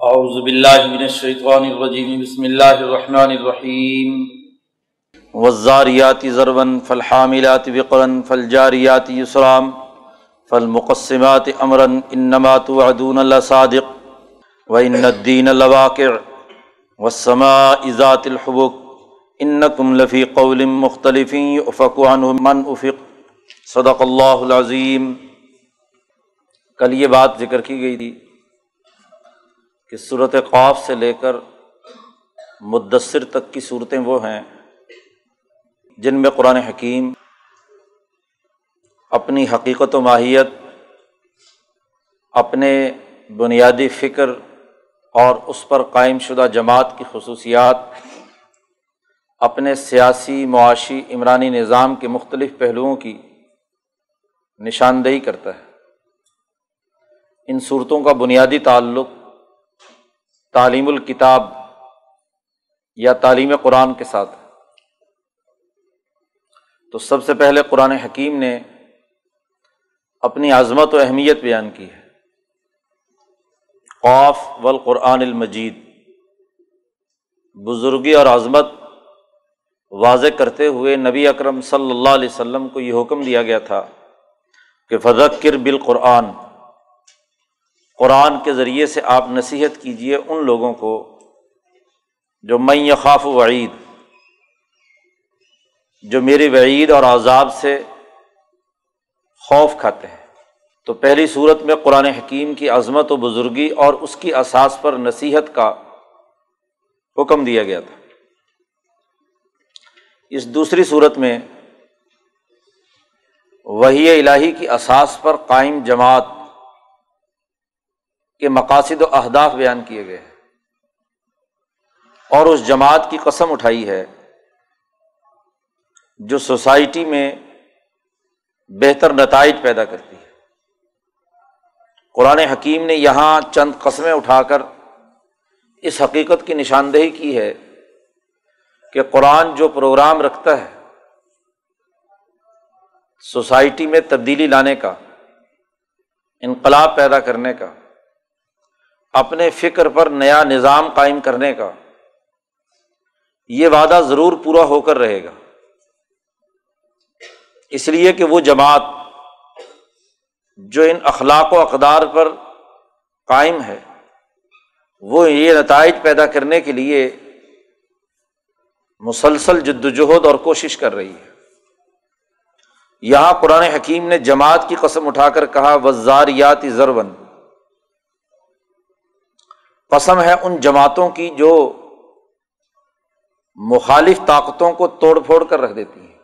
اعوذ باللہ من الشیطان الرجیم بسم اللہ الرحمن الرحیم والزاریات ضربا فالحاملات وقرا فالجاریات یسرام فالمقسمات امرا انما توعدون لصادق وان الدین لواقع. والسماء ذات الحبک انکم لفی قول مختلف افق عنہ من افق صدق اللہ العظیم کل یہ بات ذکر کی گئی تھی کہ صورت خوف سے لے کر مدثر تک کی صورتیں وہ ہیں جن میں قرآن حکیم اپنی حقیقت و ماہیت، اپنے بنیادی فکر اور اس پر قائم شدہ جماعت کی خصوصیات، اپنے سیاسی معاشی عمرانی نظام کے مختلف پہلوؤں کی نشاندہی کرتا ہے۔ ان صورتوں کا بنیادی تعلق تعلیم الکتاب یا تعلیم قرآن کے ساتھ۔ تو سب سے پہلے قرآن حکیم نے اپنی عظمت و اہمیت بیان کی ہے۔ قوف والقرآن المجید۔ بزرگی اور عظمت واضح کرتے ہوئے نبی اکرم صلی اللہ علیہ وسلم کو یہ حکم دیا گیا تھا کہ فضکر بالقرآن۔ قرآن کے ذریعے سے آپ نصیحت کیجیے ان لوگوں کو جو میں خاف وعید، جو میری وعید اور عذاب سے خوف کھاتے ہیں۔ تو پہلی صورت میں قرآن حکیم کی عظمت و بزرگی اور اس کی اساس پر نصیحت کا حکم دیا گیا تھا۔ اس دوسری صورت میں وہی الہی کی اساس پر قائم جماعت کے مقاصد و اہداف بیان کیے گئے ہیں۔ اور اس جماعت کی قسم اٹھائی ہے جو سوسائٹی میں بہتر نتائج پیدا کرتی ہے۔ قرآن حکیم نے یہاں چند قسمیں اٹھا کر اس حقیقت کی نشاندہی کی ہے کہ قرآن جو پروگرام رکھتا ہے سوسائٹی میں تبدیلی لانے کا، انقلاب پیدا کرنے کا اپنے فکر پر نیا نظام قائم کرنے کا، یہ وعدہ ضرور پورا ہو کر رہے گا۔ اس لیے کہ وہ جماعت جو ان اخلاق و اقدار پر قائم ہے، وہ یہ نتائج پیدا کرنے کے لیے مسلسل جد وجہد اور کوشش کر رہی ہے۔ یہاں قرآن حکیم نے جماعت کی قسم اٹھا کر کہا وزاریات ضرون قسم ہے ان جماعتوں کی جو مخالف طاقتوں کو توڑ پھوڑ کر رکھ دیتی ہیں۔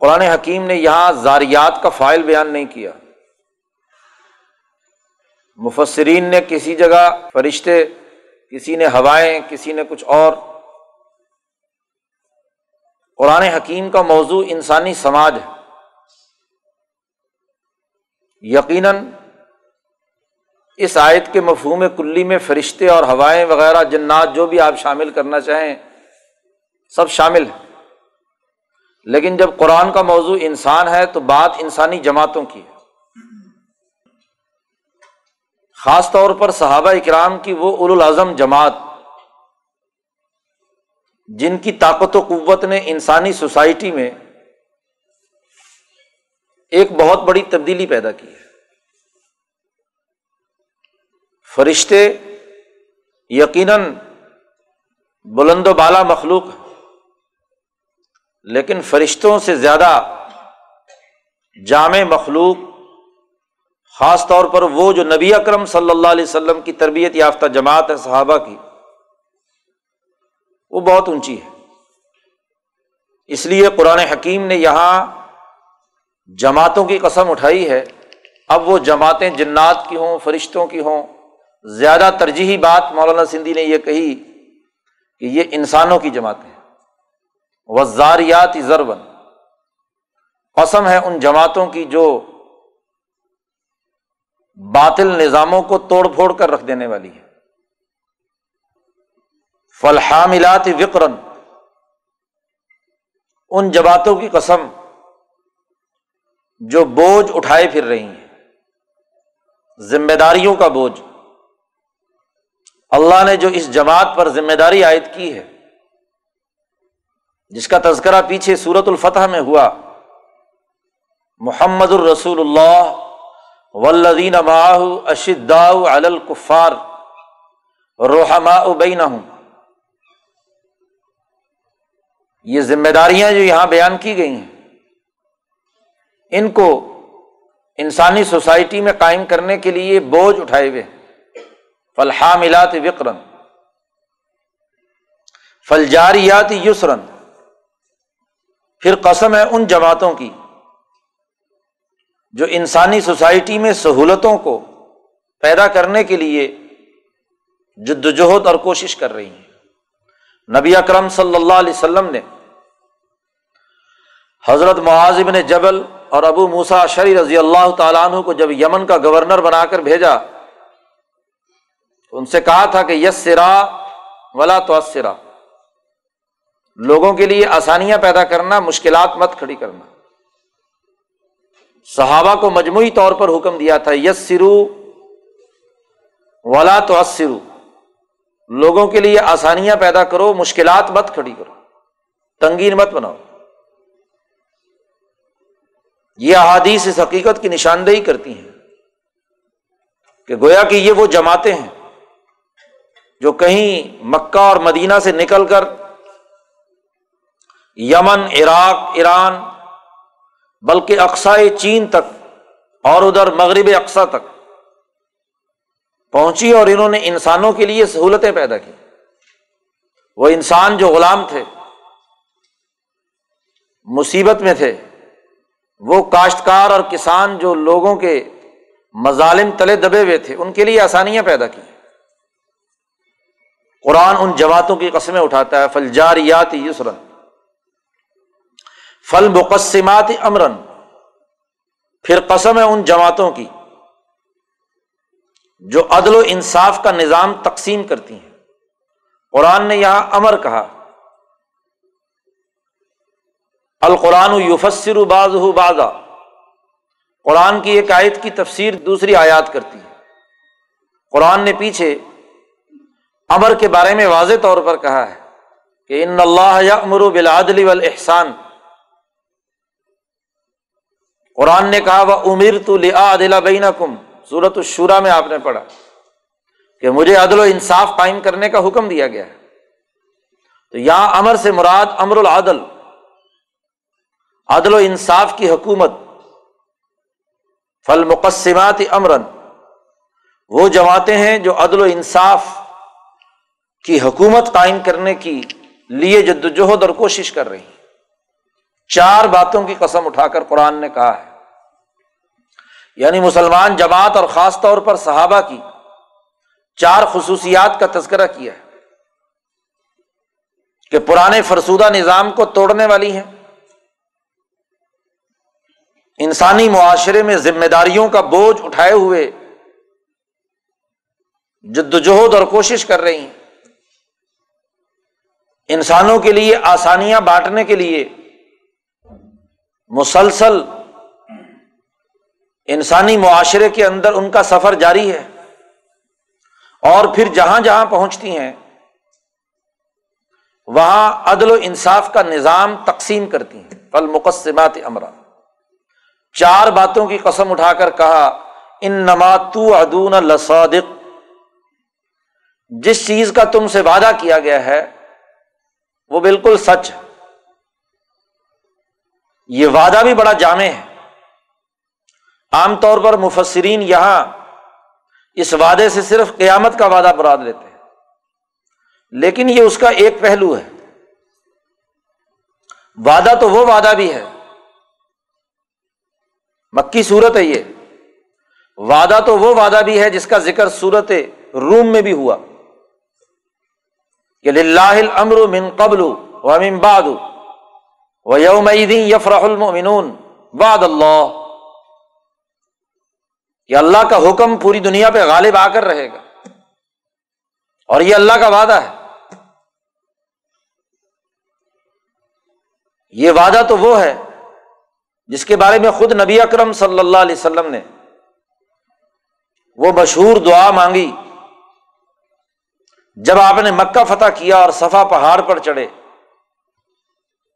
قرآن حکیم نے یہاں زاریات کا فائل بیان نہیں کیا۔ مفسرین نے کسی جگہ فرشتے، کسی نے ہوائیں، کسی نے کچھ اور۔ قرآن حکیم کا موضوع انسانی سماج ہے۔ یقیناً اس آیت کے مفہوم کلی میں فرشتے اور ہوائیں وغیرہ جنات جو بھی آپ شامل کرنا چاہیں، سب شامل ہیں۔ لیکن جب قرآن کا موضوع انسان ہے تو بات انسانی جماعتوں کی ہے۔ خاص طور پر صحابہ اکرام کی وہ الاظم جماعت، جن کی طاقت و قوت نے انسانی سوسائٹی میں ایک بہت بڑی تبدیلی پیدا کی ہے۔ فرشتے یقیناً بلند و بالا مخلوق لیکن فرشتوں سے زیادہ جامع مخلوق، خاص طور پر وہ جو نبی اکرم صلی اللہ علیہ وسلم کی تربیت یافتہ جماعت ہے، صحابہ کی، وہ بہت اونچی ہے۔ اس لیے قرآن حکیم نے یہاں جماعتوں کی قسم اٹھائی ہے۔ اب وہ جماعتیں جنات کی ہوں، فرشتوں کی ہوں زیادہ ترجیحی بات مولانا سندھی نے یہ کہی کہ یہ انسانوں کی جماعتیں وزاریات ضربن قسم ہے ان جماعتوں کی جو باطل نظاموں کو توڑ پھوڑ کر رکھ دینے والی ہے۔ فلحاملات وکرن ان جماعتوں کی قسم جو بوجھ اٹھائے پھر رہی ہیں۔ ذمہ داریوں کا بوجھ۔ اللہ نے جو اس جماعت پر ذمہ داری عائد کی ہے، جس کا تذکرہ پیچھے سورت الفتح میں ہوا، محمد الرسول اللہ ولدین ماہ اشدا الکفار روحما ابین یہ ذمہ داریاں جو یہاں بیان کی گئی ہیں، ان کو انسانی سوسائٹی میں قائم کرنے کے لیے بوجھ اٹھائے ہوئے ہیں۔ فلحا ملات وکرن فلجاریات یسرن پھر قسم ہے ان جماعتوں کی جو انسانی سوسائٹی میں سہولتوں کو پیدا کرنے کے لیے جد وجہد اور کوشش کر رہی ہیں۔ نبی اکرم صلی اللہ علیہ وسلم نے حضرت معاذ بن جبل اور ابو موسا شری رضی اللہ تعالیٰ عنہ کو جب یمن کا گورنر بنا کر بھیجا تو ان سے کہا تھا کہ یس سرا ولا تو لوگوں کے لیے آسانیاں پیدا کرنا، مشکلات مت کھڑی کرنا۔ صحابہ کو مجموعی طور پر حکم دیا تھا یس سرو ولا تو لوگوں کے لیے آسانیاں پیدا کرو، مشکلات مت کھڑی کرو۔ تنگین مت بناؤ۔ یہ احادیث اس حقیقت کی نشاندہی کرتی ہیں کہ گویا کہ یہ وہ جماعتیں ہیں جو کہیں مکہ اور مدینہ سے نکل کر یمن، عراق، ایران، بلکہ اقسائے چین تک اور ادھر مغرب اقسا تک پہنچی اور انہوں نے انسانوں کے لیے سہولتیں پیدا کی۔ وہ انسان جو غلام تھے، مصیبت میں تھے، وہ کاشتکار اور کسان جو لوگوں کے مظالم تلے دبے ہوئے تھے، ان کے لیے آسانیاں پیدا کی۔ قرآن ان جماعتوں کی قسمیں اٹھاتا ہے فل جاریات یسرن فل مقصمات امرن پھر قسم ہے ان جماعتوں کی جو عدل و انصاف کا نظام تقسیم کرتی ہیں۔ قرآن نے یہاں امر کہا، القرآن یوفسر باز ہو بازا قرآن کی ایک آیت کی تفسیر دوسری آیات کرتی ہے۔ قرآن نے پیچھے امر کے بارے میں واضح طور پر کہا ہے کہ ان اللہ امر بلادلی والاحسان قرآن نے کہا وہ امیر تو لیا بین کم صورت الشورا میں آپ نے پڑھا کہ مجھے عدل و انصاف قائم کرنے کا حکم دیا گیا ہے۔ تو یہاں امر سے مراد امر العدل، عدل و انصاف کی حکومت۔ فل مقصمات امرن۔ وہ جماعتیں ہیں جو عدل و انصاف کی حکومت قائم کرنے کی لیے جدوجہد اور کوشش کر رہی ہیں۔ چار باتوں کی قسم اٹھا کر قرآن نے کہا ہے۔ یعنی مسلمان جماعت اور خاص طور پر صحابہ کی چار خصوصیات کا تذکرہ کیا ہے۔ کہ پرانے فرسودہ نظام کو توڑنے والی ہیں۔ انسانی معاشرے میں ذمہ داریوں کا بوجھ اٹھائے ہوئے جدوجہد اور کوشش کر رہی ہیں۔ انسانوں کے لیے، آسانیاں بانٹنے کے لیے مسلسل انسانی معاشرے کے اندر ان کا سفر جاری ہے۔ اور پھر جہاں جہاں پہنچتی ہیں، وہاں عدل و انصاف کا نظام تقسیم کرتی ہیں۔ پل مقصمات امرا۔ چار باتوں کی قسم اٹھا کر کہا ان نماتو ادون لسادق جس چیز کا تم سے وعدہ کیا گیا ہے وہ بالکل سچ ہے۔ یہ وعدہ بھی بڑا جامع ہے۔ عام طور پر مفسرین یہاں اس وعدے سے صرف قیامت کا وعدہ براد لیتے ہیں۔ لیکن یہ اس کا ایک پہلو ہے۔ وعدہ تو وہ وعدہ بھی ہے۔ مکی صورت ہے یہ۔ وعدہ تو وہ وعدہ بھی ہے جس کا ذکر صورت روم میں بھی ہوا۔ کہ امر من قبل و من بعد و یوم یفرح المؤمنون. بعد اللہ. کہ اللہ کا حکم پوری دنیا پہ غالب آ کر رہے گا. اور یہ اللہ کا وعدہ ہے. یہ وعدہ تو وہ ہے جس کے بارے میں خود نبی اکرم صلی اللہ علیہ وسلم نے وہ مشہور دعا مانگی جب آپ نے مکہ فتح کیا اور صفا پہاڑ پر چڑھے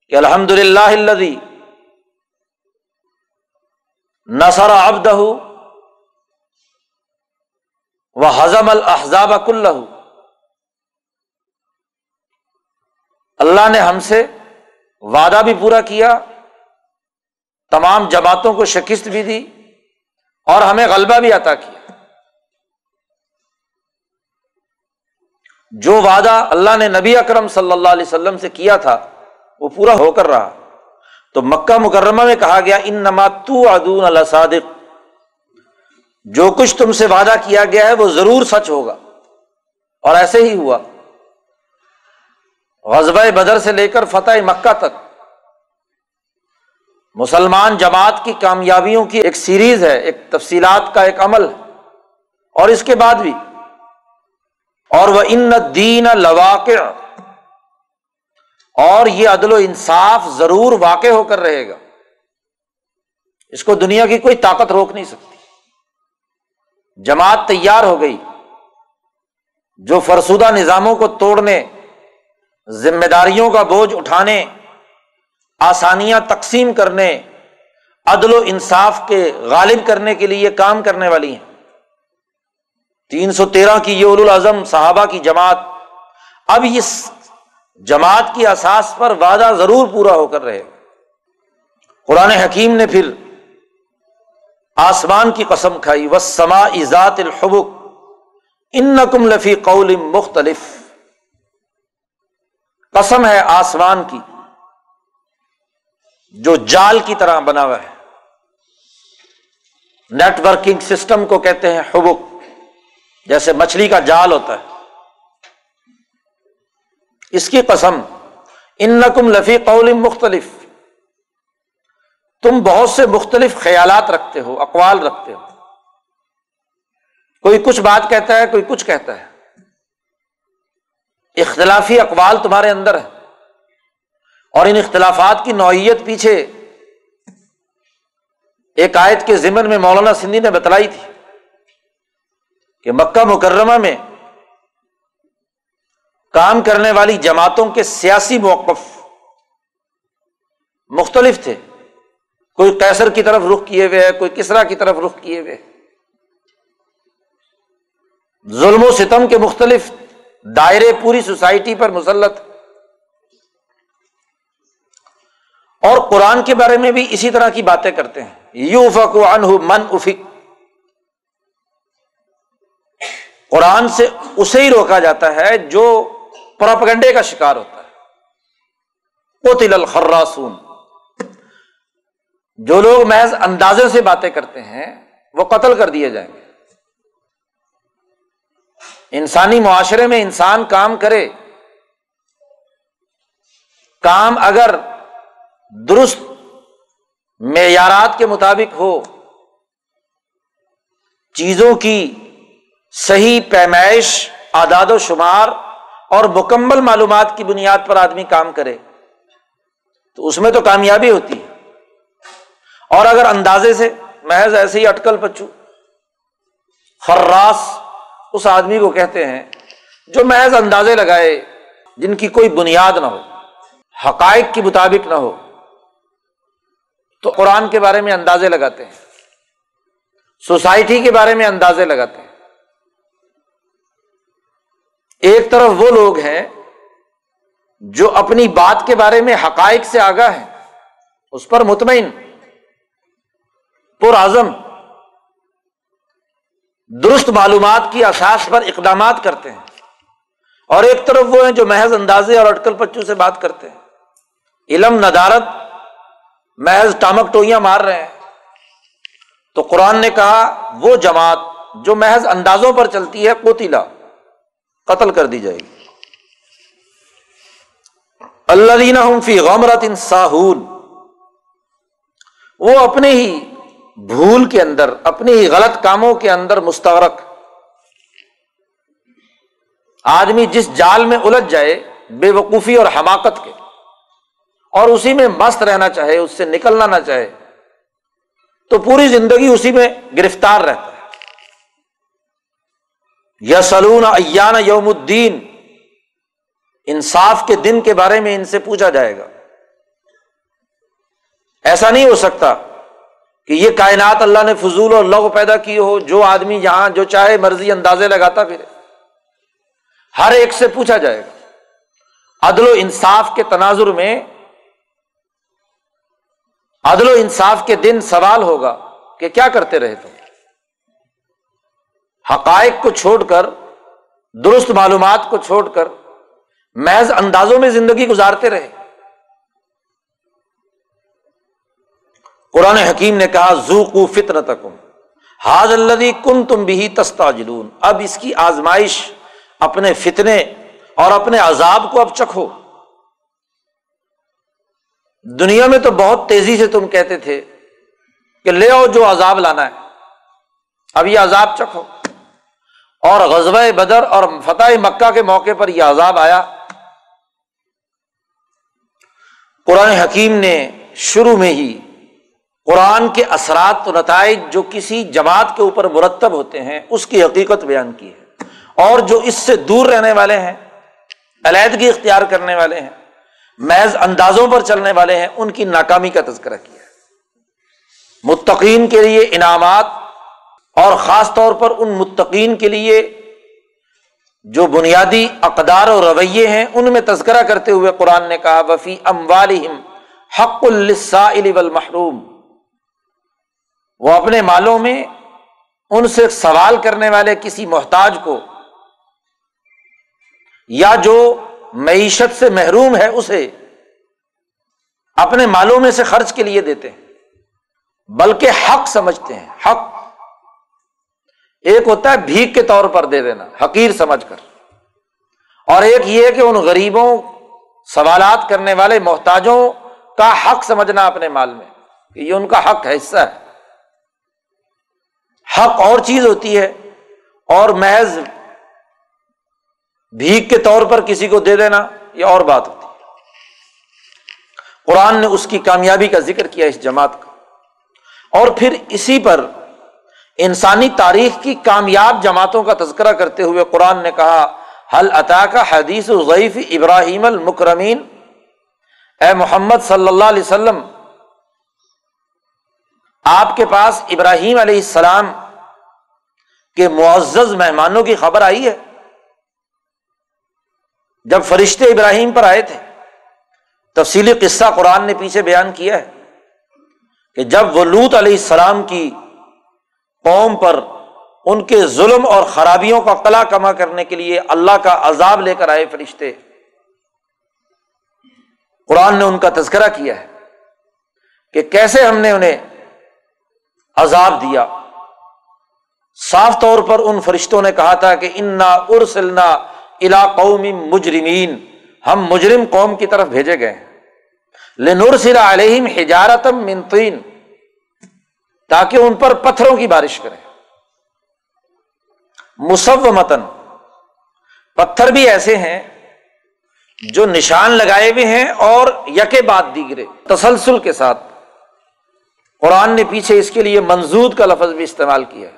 کہ الحمد للہ نسر ابدہ وہ حضم الحضاب کل اللہ نے ہم سے وعدہ بھی پورا کیا، تمام جماعتوں کو شکست بھی دی اور ہمیں غلبہ بھی عطا کیا۔ جو وعدہ اللہ نے نبی اکرم صلی اللہ علیہ وسلم سے کیا تھا، وہ پورا ہو کر رہا۔ تو مکہ مکرمہ میں کہا گیا ان نماتو ادون اللہ صادق جو کچھ تم سے وعدہ کیا گیا ہے، وہ ضرور سچ ہوگا۔ اور ایسے ہی ہوا۔ غزبۂ بدر سے لے کر فتح مکہ تک۔ مسلمان جماعت کی کامیابیوں کی ایک سیریز ہے، ایک تفصیلات کا ایک عمل۔ اور اس کے بعد بھی اور وہ ان دین لواقع، اور یہ عدل و انصاف ضرور واقع ہو کر رہے گا۔ اس کو دنیا کی کوئی طاقت روک نہیں سکتی۔ جماعت تیار ہو گئی۔ جو فرسودہ نظاموں کو توڑنے، ذمہ داریوں کا بوجھ اٹھانے، آسانیاں تقسیم کرنے، عدل و انصاف کے غالب کرنے کے لیے کام کرنے والی ہیں۔ تین سو تیرہ کی یہ الاظم صحابہ کی جماعت، اب اس جماعت کی اساس پر وعدہ ضرور پورا ہو کر رہے۔ قرآن حکیم نے پھر آسمان کی قسم کھائی و سما ذات الحبک ان نقم لفی قول مختلف۔ قسم ہے آسمان کی، جو جال کی طرح بنا ہوا ہے۔ نیٹ ورکنگ سسٹم کو کہتے ہیں حبک۔ جیسے مچھلی کا جال ہوتا ہے۔ اس کی قسم ان نقم لفی قول مختلف۔ تم بہت سے مختلف خیالات رکھتے ہو، اقوال رکھتے ہو۔ کوئی کچھ بات کہتا ہے، کوئی کچھ کہتا ہے۔ اختلافی اقوال تمہارے اندر ہے اور ان اختلافات کی نوعیت پیچھے، ایک آیت کے ذمن میں مولانا سندھی نے بتلائی تھی۔ کہ مکہ مکرمہ میں کام کرنے والی جماعتوں کے سیاسی موقف مختلف تھے۔ کوئی کیسر کی طرف رخ کیے ہوئے ہے، کوئی کسرا کی طرف رخ کیے ہوئے ظلم و ستم کے مختلف دائرے پوری سوسائٹی پر مسلط۔ اور قرآن کے بارے میں بھی اسی طرح کی باتیں کرتے ہیں۔ یو افق من افک قرآن سے اسے ہی روکا جاتا ہے جو پراپگنڈے کا شکار ہوتا ہے۔ وہ الخراسون۔ جو لوگ محض اندازے سے باتیں کرتے ہیں، وہ قتل کر دیے جائیں گے۔ انسانی معاشرے میں انسان کام کرے۔ کام اگر درست معیارات کے مطابق ہو، چیزوں کی صحیح پیمائش آداد و شمار اور مکمل معلومات کی بنیاد پر آدمی کام کرے، تو اس میں تو کامیابی ہوتی ہے۔ اور اگر اندازے سے محض ایسے ہی اٹکل پچو خراس اس آدمی کو کہتے ہیں جو محض اندازے لگائے جن کی کوئی بنیاد نہ ہو، حقائق کے مطابق نہ ہو، تو قرآن کے بارے میں اندازے لگاتے ہیں، سوسائٹی کے بارے میں اندازے لگاتے ہیں۔ ایک طرف وہ لوگ ہیں جو اپنی بات کے بارے میں حقائق سے آگاہ ہیں، اس پر مطمئن پر اعظم درست معلومات کی اساس پر اقدامات کرتے ہیں۔ اور ایک طرف وہ ہیں جو محض اندازے اور اٹکل پچو سے بات کرتے ہیں۔ علم، ندارت، محض ٹامک ٹوئیاں مار رہے ہیں۔ تو قرآن نے کہا، وہ جماعت جو محض اندازوں پر چلتی ہے کوتیلا قتل کر دی جائے گی۔ اللہ دینا فی غمرت ان ساہون۔ وہ اپنے ہی بھول کے اندر، اپنے ہی غلط کاموں کے اندر مستغرق۔ آدمی جس جال میں الجھ جائے، بے وقوفی اور حماقت کے، اور اسی میں مست رہنا چاہے، اس سے نکلنا نہ چاہے، تو پوری زندگی اسی میں گرفتار رہتا ہے۔ یا سلون ایان یوم الدین۔ انصاف کے دن کے بارے میں ان سے پوچھا جائے گا۔ ایسا نہیں ہو سکتا کہ یہ کائنات اللہ نے فضول اور لغ پیدا کی ہو، جو آدمی یہاں جو چاہے مرضی اندازے لگاتا پھر ہر ایک سے پوچھا جائے گا۔ عدل و انصاف کے تناظر میں عدل و انصاف کے دن سوال ہوگا کہ کیا کرتے رہے تم؟ حقائق کو چھوڑ کر، درست معلومات کو چھوڑ کر محض اندازوں میں زندگی گزارتے رہے۔ قرآن حکیم نے کہا زو کو فطر تکم حاض اللہ کن تم بھی تستا جلون اب اس کی آزمائش اپنے فتنے اور اپنے عذاب کو اب چکھو۔ دنیا میں تو بہت تیزی سے تم کہتے تھے کہ لے آؤ جو عذاب لانا ہے، اب یہ عذاب چکھو۔ اور غزب بدر اور فتح مکہ کے موقع پر یہ عذاب آیا۔ قرآن حکیم نے شروع میں ہی قرآن کے اثرات و نتائج جو کسی جماعت کے اوپر مرتب ہوتے ہیں، اس کی حقیقت بیان کی ہے۔ اور جو اس سے دور رہنے والے ہیں، علیحدگی اختیار کرنے والے ہیں، محض اندازوں پر چلنے والے ہیں، ان کی ناکامی کا تذکرہ کیا ہے۔ متقین کے لیے انعامات اور خاص طور پر ان متقین کے لیے جو بنیادی اقدار و رویے ہیں، ان میں تذکرہ کرتے ہوئے قرآن نے کہا وفی ام والم حق والمحروم۔ وہ اپنے مالوں میں ان سے سوال کرنے والے کسی محتاج کو یا جو معیشت سے محروم ہے، اسے اپنے مالوں میں سے خرچ کے لیے دیتے ہیں، بلکہ حق سمجھتے ہیں، حق ایک ہوتا ہے بھیک کے طور پر دے دینا، حقیر سمجھ کر۔ اور ایک یہ کہ ان غریبوں، سوالات کرنے والے محتاجوں کا حق سمجھنا اپنے مال میں۔ کہ یہ ان کا حق ہے، حصہ ہے۔ حق اور چیز ہوتی ہے اور محض بھیک کے طور پر کسی کو دے دینا، یہ اور بات ہوتی ہے۔ قرآن نے اس کی کامیابی کا ذکر کیا اس جماعت کا۔ اور پھر اسی پر انسانی تاریخ کی کامیاب جماعتوں کا تذکرہ کرتے ہوئے قرآن نے کہا حل عطا کا حدیث ضعیف ابراہیم المکرمین؟ اے محمد صلی اللہ علیہ وسلم، آپ کے پاس ابراہیم علیہ السلام کے معزز مہمانوں کی خبر آئی ہے؟ جب فرشتے ابراہیم پر آئے تھے، تفصیلی قصہ قرآن نے پیچھے بیان کیا ہے کہ جب وہ لوت علیہ السلام کی قوم پر ان کے ظلم اور خرابیوں کا کلا کما کرنے کے لیے اللہ کا عذاب لے کر آئے فرشتے۔ قرآن نے ان کا تذکرہ کیا ہے کہ کیسے ہم نے انہیں عذاب دیا۔ صاف طور پر ان فرشتوں نے کہا تھا کہ انا ارسلنا الا قوم مجرمین ہم مجرم قوم کی طرف بھیجے گئے لنور سلا علیہم حجارتم منتین تاکہ ان پر پتھروں کی بارش کرے۔ مسو متن پتھر بھی ایسے ہیں جو نشان لگائے ہوئے ہیں اور یکے بات دیگرے۔ تسلسل کے ساتھ۔ قرآن نے پیچھے اس کے لیے منظود کا لفظ بھی استعمال کیا ہے۔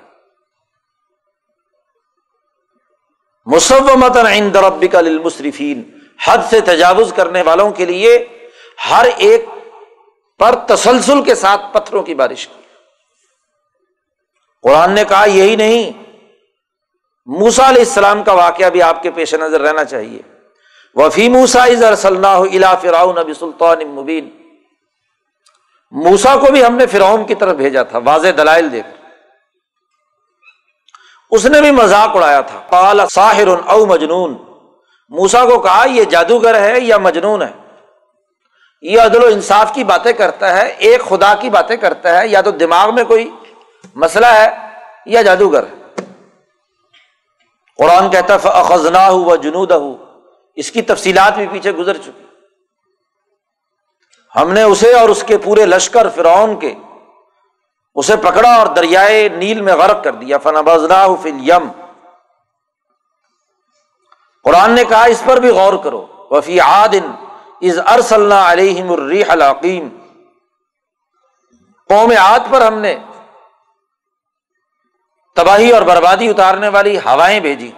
مصومتن عند ربک للمصرفین حد سے تجاوز کرنے والوں کے لیے ہر ایک پر تسلسل کے ساتھ پتھروں کی بارش۔ کی قرآن نے کہا یہی نہیں موسا علیہ السلام کا واقعہ بھی آپ کے پیش نظر رہنا چاہیے۔ وفی موسا الا فراؤن ابی سلطان مبین۔ موسا کو بھی ہم نے فرعون کی طرف بھیجا تھا، واضح دلائل دے کر اس نے بھی مذاق اڑایا تھا۔ قال ساحر او مجنون۔ موسا کو کہا، یہ جادوگر ہے یا مجنون ہے؟ یہ عدل و انصاف کی باتیں کرتا ہے، ایک خدا کی باتیں کرتا ہے، یا تو دماغ میں کوئی مسئلہ ہے یا جادوگر؟ قرآن کہتا ہے خزنا ہو جنوب ہو اس کی تفصیلات بھی پیچھے گزر چکی۔ ہم نے اسے اور اس کے پورے لشکر فرعون کے، اسے پکڑا اور دریائے نیل میں غرق کر دیا۔ فن بزنا فل یم قرآن نے کہا، اس پر بھی غور کرو۔ وفی عادن از ارسل علیہم الریح العقیم قوم عاد پر ہم نے تباہی اور بربادی اتارنے والی ہوائیں بھیجی۔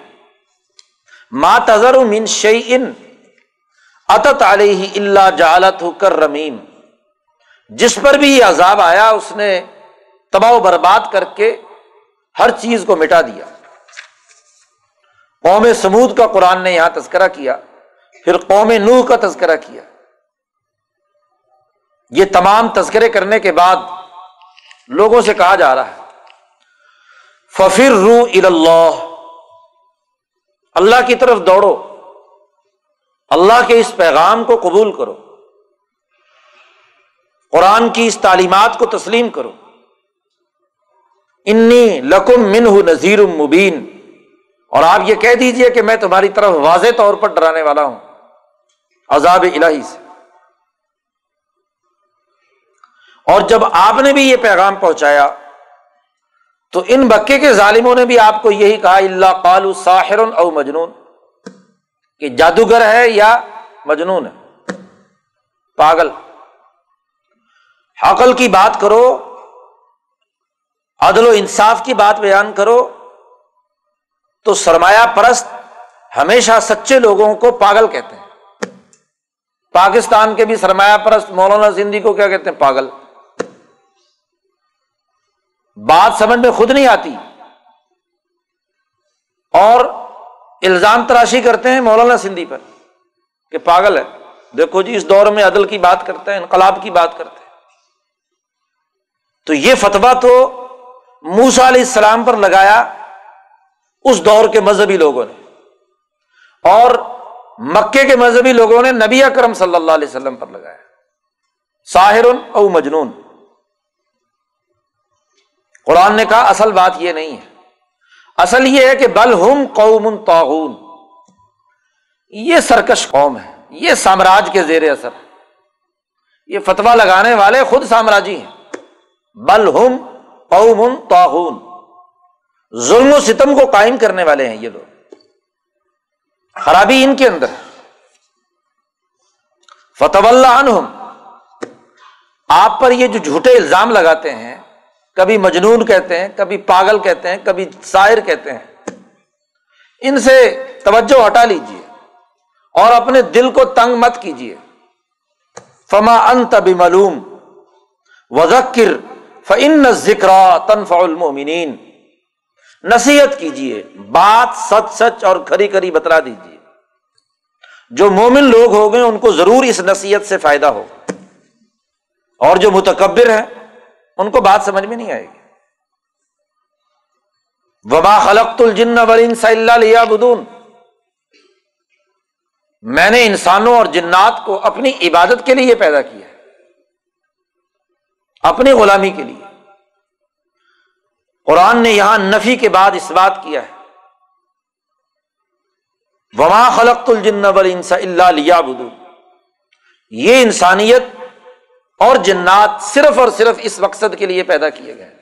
ما تذر من شعی ان اتت علیہ اللہ جالت ہو کر رمیم جس پر بھی یہ عذاب آیا، اس نے تباہ و برباد کر کے ہر چیز کو مٹا دیا۔ قوم سمود کا قرآن نے یہاں تذکرہ کیا، پھر قوم نوح کا تذکرہ کیا۔ یہ تمام تذکرے کرنے کے بعد لوگوں سے کہا جا رہا ہے ففر رو اللہ اللہ کی طرف دوڑو۔ اللہ کے اس پیغام کو قبول کرو۔ قرآن کی اس تعلیمات کو تسلیم کرو۔ انی لکم من نذیر مبین اور آپ یہ کہہ دیجیے کہ میں تمہاری طرف واضح طور پر ڈرانے والا ہوں۔ عذاب الہی سے۔ اور جب آپ نے بھی یہ پیغام پہنچایا تو ان بکے کے ظالموں نے بھی آپ کو یہی کہا اللہ قالو ساحر او مجنون۔ کہ جادوگر ہے یا مجنون ہے۔ پاگل۔ حقل کی بات کرو، عدل و انصاف کی بات بیان کرو، تو سرمایہ پرست ہمیشہ سچے لوگوں کو پاگل کہتے ہیں۔ پاکستان کے بھی سرمایہ پرست مولانا زندگی کو کیا کہتے ہیں؟ پاگل۔ بات سمجھ میں خود نہیں آتی۔ اور الزام تراشی کرتے ہیں مولانا سندھی پر کہ پاگل ہے۔ دیکھو جی اس دور میں عدل کی بات کرتے ہیں، انقلاب کی بات کرتے ہیں۔ تو یہ فتوا تو موسا علیہ السلام پر لگایا اس دور کے مذہبی لوگوں نے۔ اور مکے کے مذہبی لوگوں نے نبی اکرم صلی اللہ علیہ وسلم پر لگایا۔ ساحر او مجنون۔ قرآن نے کہا اصل بات یہ نہیں ہے۔ اصل یہ ہے کہ بل ہم قوم تعاون یہ سرکش قوم ہے۔ یہ سامراج کے زیر اثر یہ فتوا لگانے والے خود سامراجی ہیں۔ بل ہم قوم تعاون ظلم و ستم کو قائم کرنے والے ہیں یہ لوگ۔ خرابی ان کے اندر فتح اللہ عنہم۔ آپ پر یہ جو جھوٹے الزام لگاتے ہیں کبھی مجنون کہتے ہیں، کبھی پاگل کہتے ہیں، کبھی شاعر کہتے ہیں۔ ان سے توجہ ہٹا لیجیے اور اپنے دل کو تنگ مت کیجیے فما ان تبھی معلوم وزکر فن ذکر تنفع المومنین نصیحت کیجیے بات سچ سچ اور کھری کھری بتلا دیجیے جو مومن لوگ ہو گئے، ان کو ضرور اس نصیحت سے فائدہ ہو۔ اور جو متکبر ہیں ان کو بات سمجھ میں نہیں آئے گی۔ وبا خلقت الجن اللہ لیا بدون میں نے انسانوں اور جنات کو اپنی عبادت کے لیے پیدا کیا ہے۔ اپنی غلامی کے لیے۔ قرآن نے یہاں نفی کے بعد اس بات کیا ہے۔ وما خلقت الجن انسا اللہ لیا بدون یہ انسانیت اور جنات صرف اور صرف اس مقصد کے لیے پیدا کیے گئے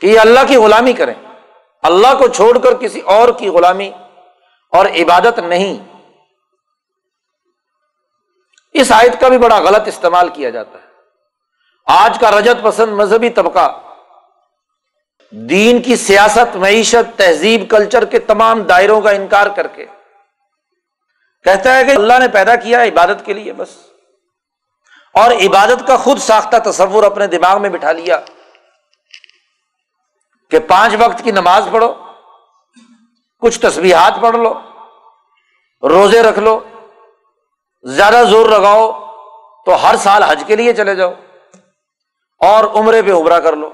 کہ یہ اللہ کی غلامی کریں۔ اللہ کو چھوڑ کر کسی اور کی غلامی اور عبادت نہیں۔ اس آیت کا بھی بڑا غلط استعمال کیا جاتا ہے۔ آج کا رجت پسند مذہبی طبقہ، دین کی سیاست، معیشت، تہذیب، کلچر کے تمام دائروں کا انکار کر کے کہتا ہے کہ اللہ نے پیدا کیا عبادت کے لیے بس۔ اور عبادت کا خود ساختہ تصور اپنے دماغ میں بٹھا لیا کہ پانچ وقت کی نماز پڑھو، کچھ تصویرات پڑھ لو، روزے رکھ لو، زیادہ زور لگاؤ تو ہر سال حج کے لیے چلے جاؤ اور عمرے پہ عمرہ کر لو۔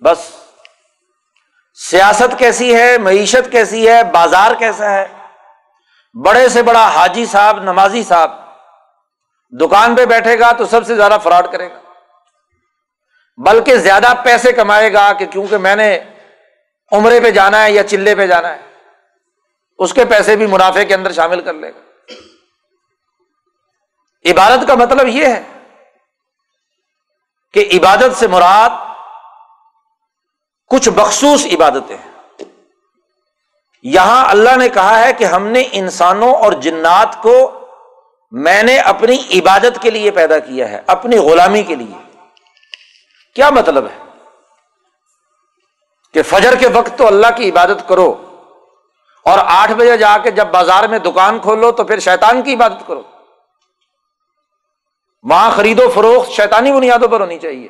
بس۔ سیاست کیسی ہے؟ معیشت کیسی ہے؟ بازار کیسا ہے؟ بڑے سے بڑا حاجی صاحب، نمازی صاحب۔ دکان پہ بیٹھے گا تو سب سے زیادہ فراڈ کرے گا۔ بلکہ زیادہ پیسے کمائے گا کہ کیونکہ میں نے عمرے پہ جانا ہے یا چلے پہ جانا ہے، اس کے پیسے بھی منافع کے اندر شامل کر لے گا۔ عبادت کا مطلب یہ ہے کہ عبادت سے مراد کچھ بخصوص عبادتیں ہیں۔ یہاں اللہ نے کہا ہے کہ ہم نے انسانوں اور جنات کو میں نے اپنی عبادت کے لیے پیدا کیا ہے، اپنی غلامی کے لیے۔ کیا مطلب ہے؟ کہ فجر کے وقت تو اللہ کی عبادت کرو اور آٹھ بجے جا کے جب بازار میں دکان کھولو تو پھر شیطان کی عبادت کرو۔ وہاں خرید و فروخت شیطانی بنیادوں پر ہونی چاہیے۔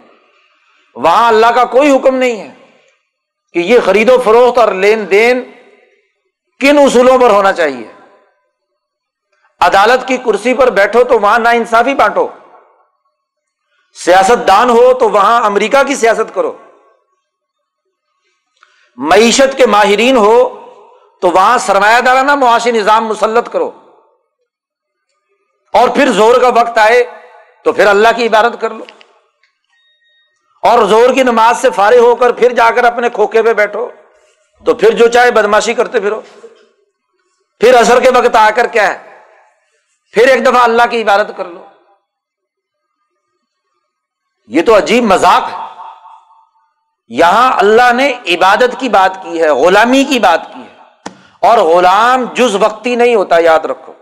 وہاں اللہ کا کوئی حکم نہیں ہے کہ یہ خرید و فروخت اور لین دین کن اصولوں پر ہونا چاہیے۔ عدالت کی کرسی پر بیٹھو تو وہاں نا انصافی بانٹو۔ سیاست دان ہو تو وہاں امریکہ کی سیاست کرو۔ معیشت کے ماہرین ہو تو وہاں سرمایہ دارانہ معاشی نظام مسلط کرو۔ اور پھر زور کا وقت آئے تو پھر اللہ کی عبادت کر لو۔ اور زور کی نماز سے فارغ ہو کر پھر جا کر اپنے کھوکھے پہ بیٹھو۔ تو پھر جو چاہے بدماشی کرتے پھرو۔ پھر اثر کے وقت آ کر کیا ہے؟ پھر ایک دفعہ اللہ کی عبادت کر لو۔ یہ تو عجیب مذاق ہے۔ یہاں اللہ نے عبادت کی بات کی ہے، غلامی کی بات کی ہے۔ اور غلام جز وقتی نہیں ہوتا، یاد رکھو۔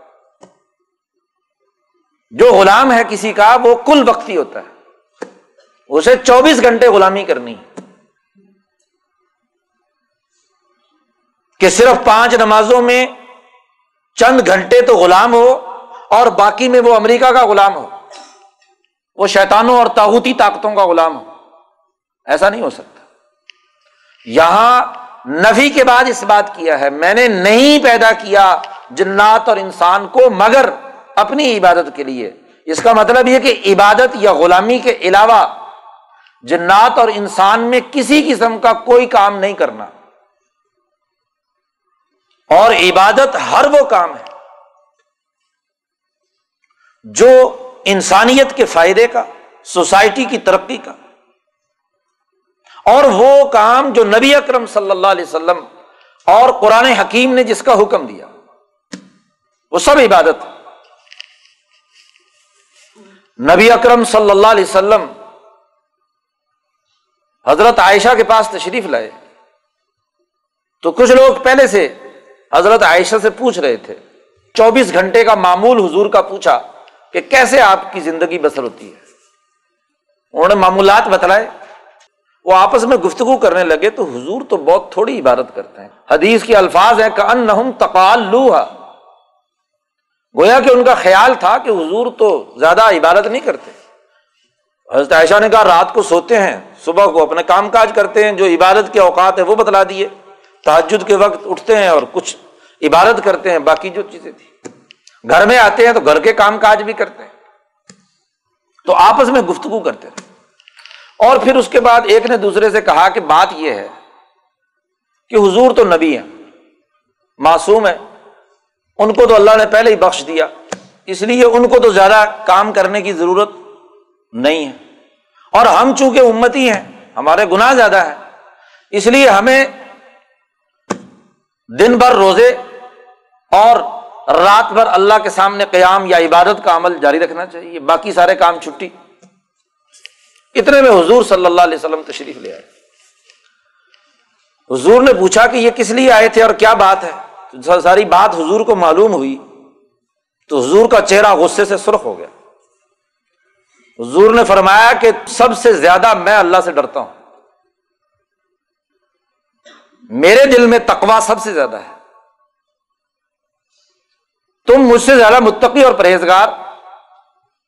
جو غلام ہے کسی کا، وہ کل وقتی ہوتا ہے۔ اسے چوبیس گھنٹے غلامی کرنی ہے۔ کہ صرف پانچ نمازوں میں چند گھنٹے تو غلام ہو اور باقی میں وہ امریکہ کا غلام ہو۔ وہ شیطانوں اور تاغوتی طاقتوں کا غلام ہو۔ ایسا نہیں ہو سکتا۔ یہاں نفی کے بعد اس بات کیا ہے۔ میں نے نہیں پیدا کیا جنات اور انسان کو، مگر اپنی عبادت کے لیے۔ اس کا مطلب یہ کہ عبادت یا غلامی کے علاوہ جنات اور انسان میں کسی قسم کا کوئی کام نہیں کرنا۔ اور عبادت ہر وہ کام ہے۔ جو انسانیت کے فائدے کا، سوسائٹی کی ترقی کا۔ اور وہ کام جو نبی اکرم صلی اللہ علیہ وسلم اور قرآن حکیم نے جس کا حکم دیا، وہ سب عبادت۔ نبی اکرم صلی اللہ علیہ وسلم حضرت عائشہ کے پاس تشریف لائے۔ تو کچھ لوگ پہلے سے حضرت عائشہ سے پوچھ رہے تھے۔ چوبیس گھنٹے کا معمول حضور کا پوچھا کہ کیسے آپ کی زندگی بسر ہوتی ہے؟ انہوں نے معمولات بتلائے۔ وہ آپس میں گفتگو کرنے لگے تو حضور تو بہت تھوڑی عبادت کرتے ہیں۔ حدیث کے الفاظ ہیں کہ ان نہ تقال لوہا گویا کہ ان کا خیال تھا کہ حضور تو زیادہ عبادت نہیں کرتے۔ حضرت عائشہ نے کہا، رات کو سوتے ہیں، صبح کو اپنے کام کاج کرتے ہیں، جو عبادت کے اوقات ہیں وہ بتلا دیے۔ تحجد کے وقت اٹھتے ہیں اور کچھ عبادت کرتے ہیں، باقی جو چیزیں تھیں۔ گھر میں آتے ہیں تو گھر کے کام کاج بھی کرتے ہیں۔ تو آپس میں گفتگو کرتے رہے اور پھر اس کے بعد ایک نے دوسرے سے کہا کہ بات یہ ہے کہ حضور تو نبی ہیں، معصوم ہے ان کو تو اللہ نے پہلے ہی بخش دیا۔ اس لیے ان کو تو زیادہ کام کرنے کی ضرورت نہیں ہے۔ اور ہم چونکہ امتی ہیں، ہمارے گناہ زیادہ ہے اس لیے ہمیں دن بھر روزے اور رات بھر اللہ کے سامنے قیام یا عبادت کا عمل جاری رکھنا چاہیے، باقی سارے کام چھٹی۔ اتنے میں حضور صلی اللہ علیہ وسلم تشریف لے آئے۔ حضور نے پوچھا کہ یہ کس لیے آئے تھے اور کیا بات ہے؟ ساری بات حضور کو معلوم ہوئی۔ تو حضور کا چہرہ غصے سے سرخ ہو گیا۔ حضور نے فرمایا کہ سب سے زیادہ میں اللہ سے ڈرتا ہوں۔ میرے دل میں تقوا سب سے زیادہ ہے۔ تم مجھ سے زیادہ متقی اور پرہیزگار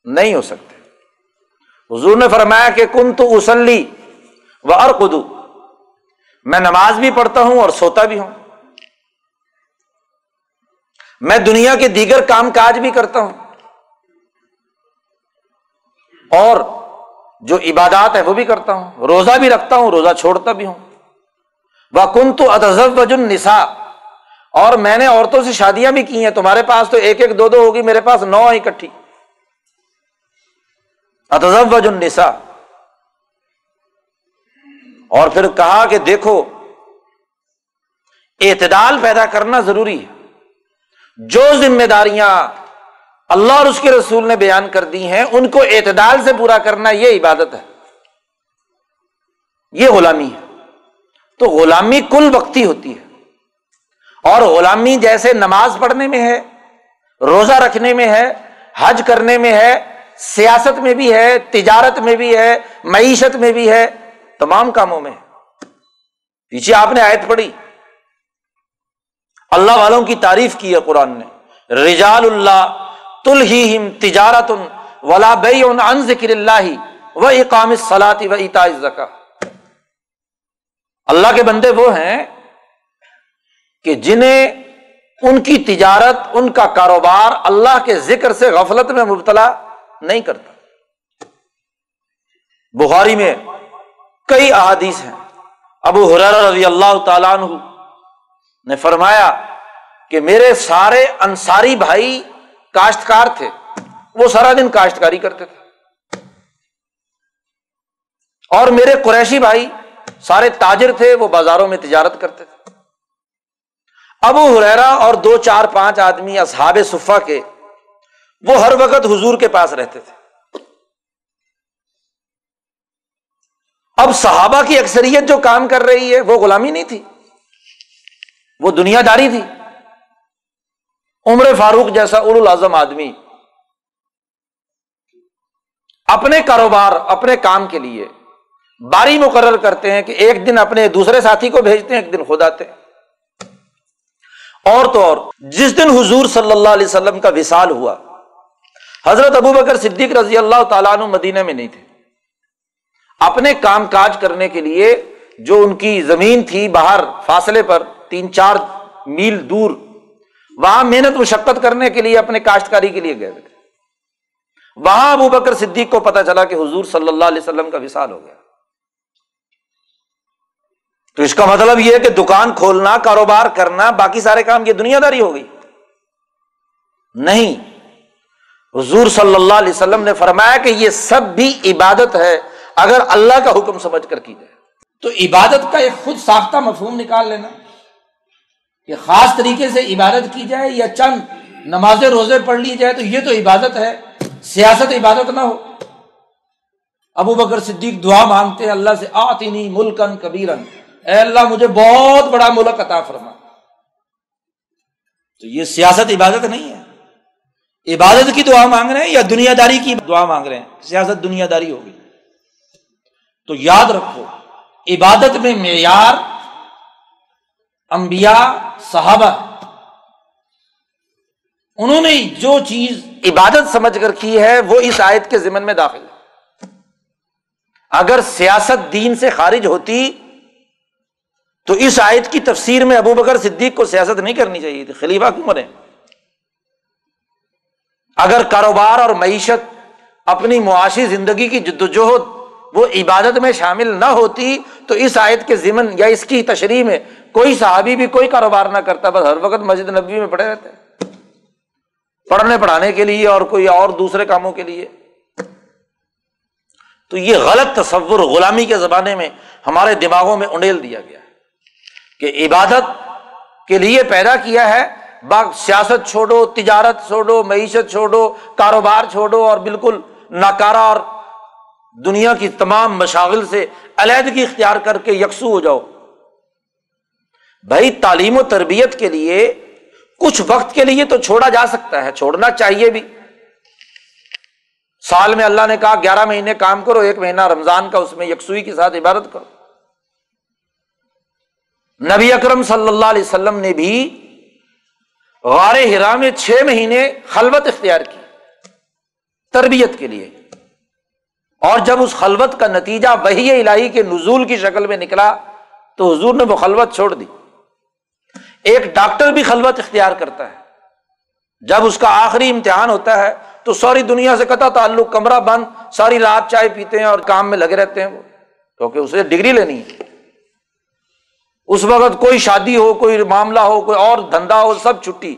نہیں ہو سکتے۔ حضور نے فرمایا کہ کن تو اسلی و ارقدو، میں نماز بھی پڑھتا ہوں اور سوتا بھی ہوں۔ میں دنیا کے دیگر کام کاج بھی کرتا ہوں۔ اور جو عبادات ہے وہ بھی کرتا ہوں۔ روزہ بھی رکھتا ہوں، روزہ چھوڑتا بھی ہوں۔ وہ کن تو ادزب وجن نسا اور میں نے عورتوں سے شادیاں بھی کی ہیں، تمہارے پاس تو ایک ایک دو دو ہوگی، میرے پاس نو اکٹھی اتزوج النساء۔ اور پھر کہا کہ دیکھو، اعتدال پیدا کرنا ضروری ہے۔ جو ذمہ داریاں اللہ اور اس کے رسول نے بیان کر دی ہیں، ان کو اعتدال سے پورا کرنا یہ عبادت ہے۔ یہ غلامی ہے۔ تو غلامی کل وقتی ہوتی ہے۔ اور غلامی جیسے نماز پڑھنے میں ہے، روزہ رکھنے میں ہے، حج کرنے میں ہے، سیاست میں بھی ہے، تجارت میں بھی ہے، معیشت میں بھی ہے، تمام کاموں میں پیچھے آپ نے آیت پڑھی۔ اللہ والوں کی تعریف کی ہے قرآن نے۔ رجال اللہ تل ہی ہم تجارت ولا بئی ان ذکر اللہ و اقام سلاتی و اتا زکا اللہ کے بندے وہ ہیں کہ جنہیں ان کی تجارت، ان کا کاروبار اللہ کے ذکر سے غفلت میں مبتلا نہیں کرتا۔ بخاری میں کئی احادیث ہیں۔ ابو حرار رضی اللہ تعالیٰ عنہ نے فرمایا کہ میرے سارے انصاری بھائی کاشتکار تھے۔ وہ سارا دن کاشتکاری کرتے تھے۔ اور میرے قریشی بھائی سارے تاجر تھے، وہ بازاروں میں تجارت کرتے تھے۔ ابو حریرا اور دو چار پانچ آدمی اصحاب صفا کے، وہ ہر وقت حضور کے پاس رہتے تھے۔ اب صحابہ کی اکثریت جو کام کر رہی ہے، وہ غلامی نہیں تھی۔ وہ دنیا داری تھی۔ عمر فاروق جیسا ار العظم آدمی اپنے کاروبار، اپنے کام کے لیے باری مقرر کرتے ہیں کہ ایک دن اپنے دوسرے ساتھی کو بھیجتے ہیں، ایک دن خود آتے ہیں۔ اور تو اور، جس دن حضور صلی اللہ علیہ وسلم کا وصال ہوا، حضرت ابو بکر صدیق رضی اللہ تعالیٰ عنہ مدینہ میں نہیں تھے۔ اپنے کام کاج کرنے کے لیے جو ان کی زمین تھی باہر فاصلے پر تین چار میل دور، وہاں محنت مشقت کرنے کے لیے اپنے کاشتکاری کے لیے گئے تھے۔ وہاں ابو بکر صدیق کو پتا چلا کہ حضور صلی اللہ علیہ وسلم کا وصال ہو گیا۔ تو اس کا مطلب یہ ہے کہ دکان کھولنا، کاروبار کرنا، باقی سارے کام یہ دنیا داری ہو گئی۔ نہیں۔ حضور صلی اللہ علیہ وسلم نے فرمایا کہ یہ سب بھی عبادت ہے اگر اللہ کا حکم سمجھ کر کی جائے۔ تو عبادت کا ایک خود ساختہ مفہوم نکال لینا۔ کہ خاص طریقے سے عبادت کی جائے یا چند نماز روزے پڑھ لی جائے تو یہ تو عبادت ہے۔ سیاست عبادت نہ ہو۔ ابو بکر صدیق دعا مانگتے ہیں، اللہ سے آتینی ملکن کبیرن۔ اے اللہ مجھے بہت بڑا ملک عطا فرما۔ تو یہ سیاست عبادت نہیں ہے۔ عبادت کی دعا مانگ رہے ہیں یا دنیا داری کی دعا مانگ رہے ہیں؟ سیاست دنیا داری ہوگی۔ تو یاد رکھو، عبادت میں معیار انبیاء، صحابہ، انہوں نے جو چیز عبادت سمجھ کر کی ہے، وہ اس آیت کے ذمن میں داخل ہے۔ اگر سیاست دین سے خارج ہوتی تو اس آیت کی تفسیر میں ابو بکر صدیق کو سیاست نہیں کرنی چاہیے تھی، خلیفہ کیوں بنے؟ اگر کاروبار اور معیشت اپنی معاشی زندگی کی جدوجہد وہ عبادت میں شامل نہ ہوتی، تو اس آیت کے ضمن یا اس کی تشریح میں کوئی صحابی بھی کوئی کاروبار نہ کرتا، بس ہر وقت مسجد نبی میں پڑے رہتے پڑھنے، پڑھانے کے لیے اور کوئی اور دوسرے کاموں کے لیے۔ تو یہ غلط تصور غلامی کے زمانے میں ہمارے دماغوں میں انڈیل دیا گیا۔ ہے کہ عبادت کے لیے پیدا کیا ہے۔ باغ سیاست چھوڑو، تجارت چھوڑو، معیشت چھوڑو، کاروبار چھوڑو اور بالکل ناکارا اور دنیا کی تمام مشاغل سے علیحدگی اختیار کر کے یکسو ہو جاؤ۔ بھائی، تعلیم و تربیت کے لیے کچھ وقت کے لیے تو چھوڑا جا سکتا ہے، چھوڑنا چاہیے بھی۔ سال میں اللہ نے کہا، گیارہ مہینے کام کرو، ایک مہینہ رمضان کا، اس میں یکسوئی کے ساتھ عبادت کرو۔ نبی اکرم صلی اللہ علیہ وسلم نے بھی غار ہرا میں چھ مہینے خلوت اختیار کی تربیت کے لیے۔ اور جب اس خلوت کا نتیجہ وہی الہی کے نزول کی شکل میں نکلا تو حضور نے وہ خلوت چھوڑ دی۔ ایک ڈاکٹر بھی خلوت اختیار کرتا ہے۔ جب اس کا آخری امتحان ہوتا ہے تو ساری دنیا سے قطع تعلق، کمرہ بند، ساری رات چائے پیتے ہیں اور کام میں لگے رہتے ہیں وہ، کیونکہ اسے ڈگری لینی ہے۔ اس وقت کوئی شادی ہو، کوئی معاملہ ہو، کوئی اور دھندا ہو، سب چھٹی،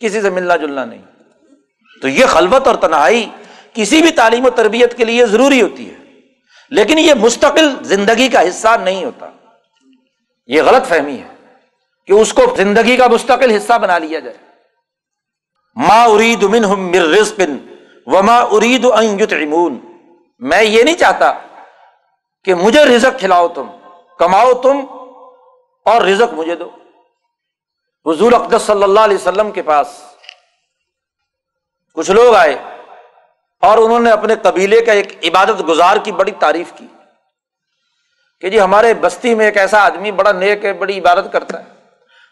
کسی سے ملنا جلنا نہیں۔ تو یہ خلوت اور تنہائی کسی بھی تعلیم و تربیت کے لیے ضروری ہوتی ہے، لیکن یہ مستقل زندگی کا حصہ نہیں ہوتا۔ یہ غلط فہمی ہے کہ اس کو زندگی کا مستقل حصہ بنا لیا جائے۔ ما ارید مر رزق وما ارید ان میں یہ نہیں چاہتا کہ مجھے رزق کھلاؤ تم، کماؤ تم اور رزق مجھے دو۔ حضور اقدس صلی اللہ علیہ وسلم کے پاس کچھ لوگ آئے اور انہوں نے اپنے قبیلے کا ایک عبادت گزار کی بڑی تعریف کی کہ جی ہمارے بستی میں ایک ایسا آدمی بڑا نیک ہے، بڑی عبادت کرتا ہے۔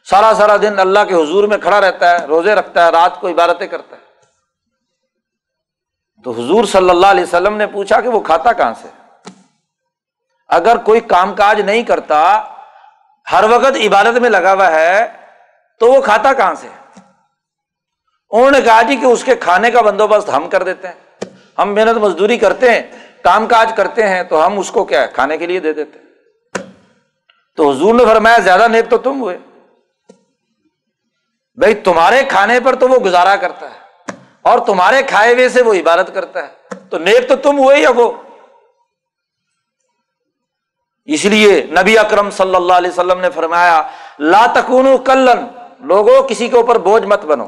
سارا سارا دن اللہ کے حضور میں کھڑا رہتا ہے، روزے رکھتا ہے، رات کو عبادتیں کرتا ہے۔ تو حضور صلی اللہ علیہ وسلم نے پوچھا کہ وہ کھاتا کہاں سے؟ اگر کوئی کام کاج نہیں کرتا ہر وقت عبادت میں لگا ہوا ہے، تو وہ کھاتا کہاں سے؟ انہوں نے کہا جی کہ اس کے کھانے کا بندوبست ہم کر دیتے ہیں۔ ہم محنت مزدوری کرتے ہیں، کام کاج کرتے ہیں، تو ہم اس کو کیا ہے، کھانے کے لیے دے دیتے تو حضور نے فرمایا، زیادہ نیک تو تم ہوئے۔ بھائی، تمہارے کھانے پر تو وہ گزارا کرتا ہے اور تمہارے کھائے ہوئے سے وہ عبادت کرتا ہے۔ تو نیک تو تم ہوئے یا وہ؟ اس لیے نبی اکرم صلی اللہ علیہ وسلم نے فرمایا، لا تکون کلن لوگوں کسی کے اوپر بوجھ مت بنو۔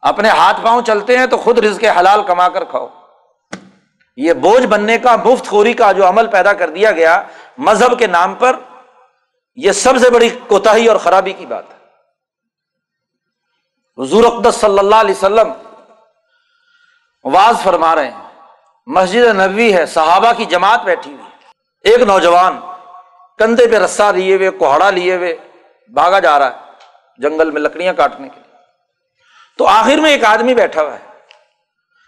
اپنے ہاتھ پاؤں چلتے ہیں تو خود رزق حلال کما کر کھاؤ۔ یہ بوجھ بننے کا، مفت خوری کا جو عمل پیدا کر دیا گیا مذہب کے نام پر، یہ سب سے بڑی کوتا اور خرابی کی بات ہے۔ حضور اقدس صلی اللہ علیہ وسلم واز فرما رہے ہیں۔ مسجد نبوی ہے، صحابہ کی جماعت بیٹھی ہوئی۔ ایک نوجوان کندھے پہ رسا لیے ہوئے کوہڑا لیے ہوئے، بھاگا جا رہا ہے جنگل میں لکڑیاں کاٹنے کے لیے۔ تو آخر میں ایک آدمی بیٹھا ہوا ہے۔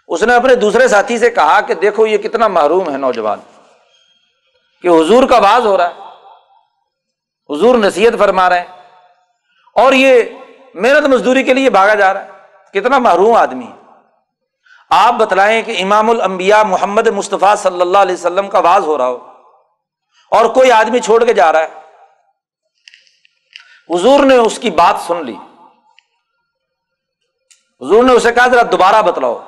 اس نے اپنے دوسرے ساتھی سے کہا کہ دیکھو یہ کتنا محروم ہے نوجوان، کہ حضور کا باز ہو رہا ہے۔ حضور نصیحت فرما رہے ہیں۔ اور یہ محنت مزدوری کے لیے بھاگا جا رہا ہے۔ کتنا محروم آدمی ہے۔ آپ بتلائیں کہ امام الانبیاء محمد مصطفیٰ صلی اللہ علیہ وسلم کا باز ہو رہا ہو۔ اور کوئی آدمی چھوڑ کے جا رہا ہے۔ حضور نے اس کی بات سن لی۔ حضور نے اسے کہا، ذرا دوبارہ بتلاؤ۔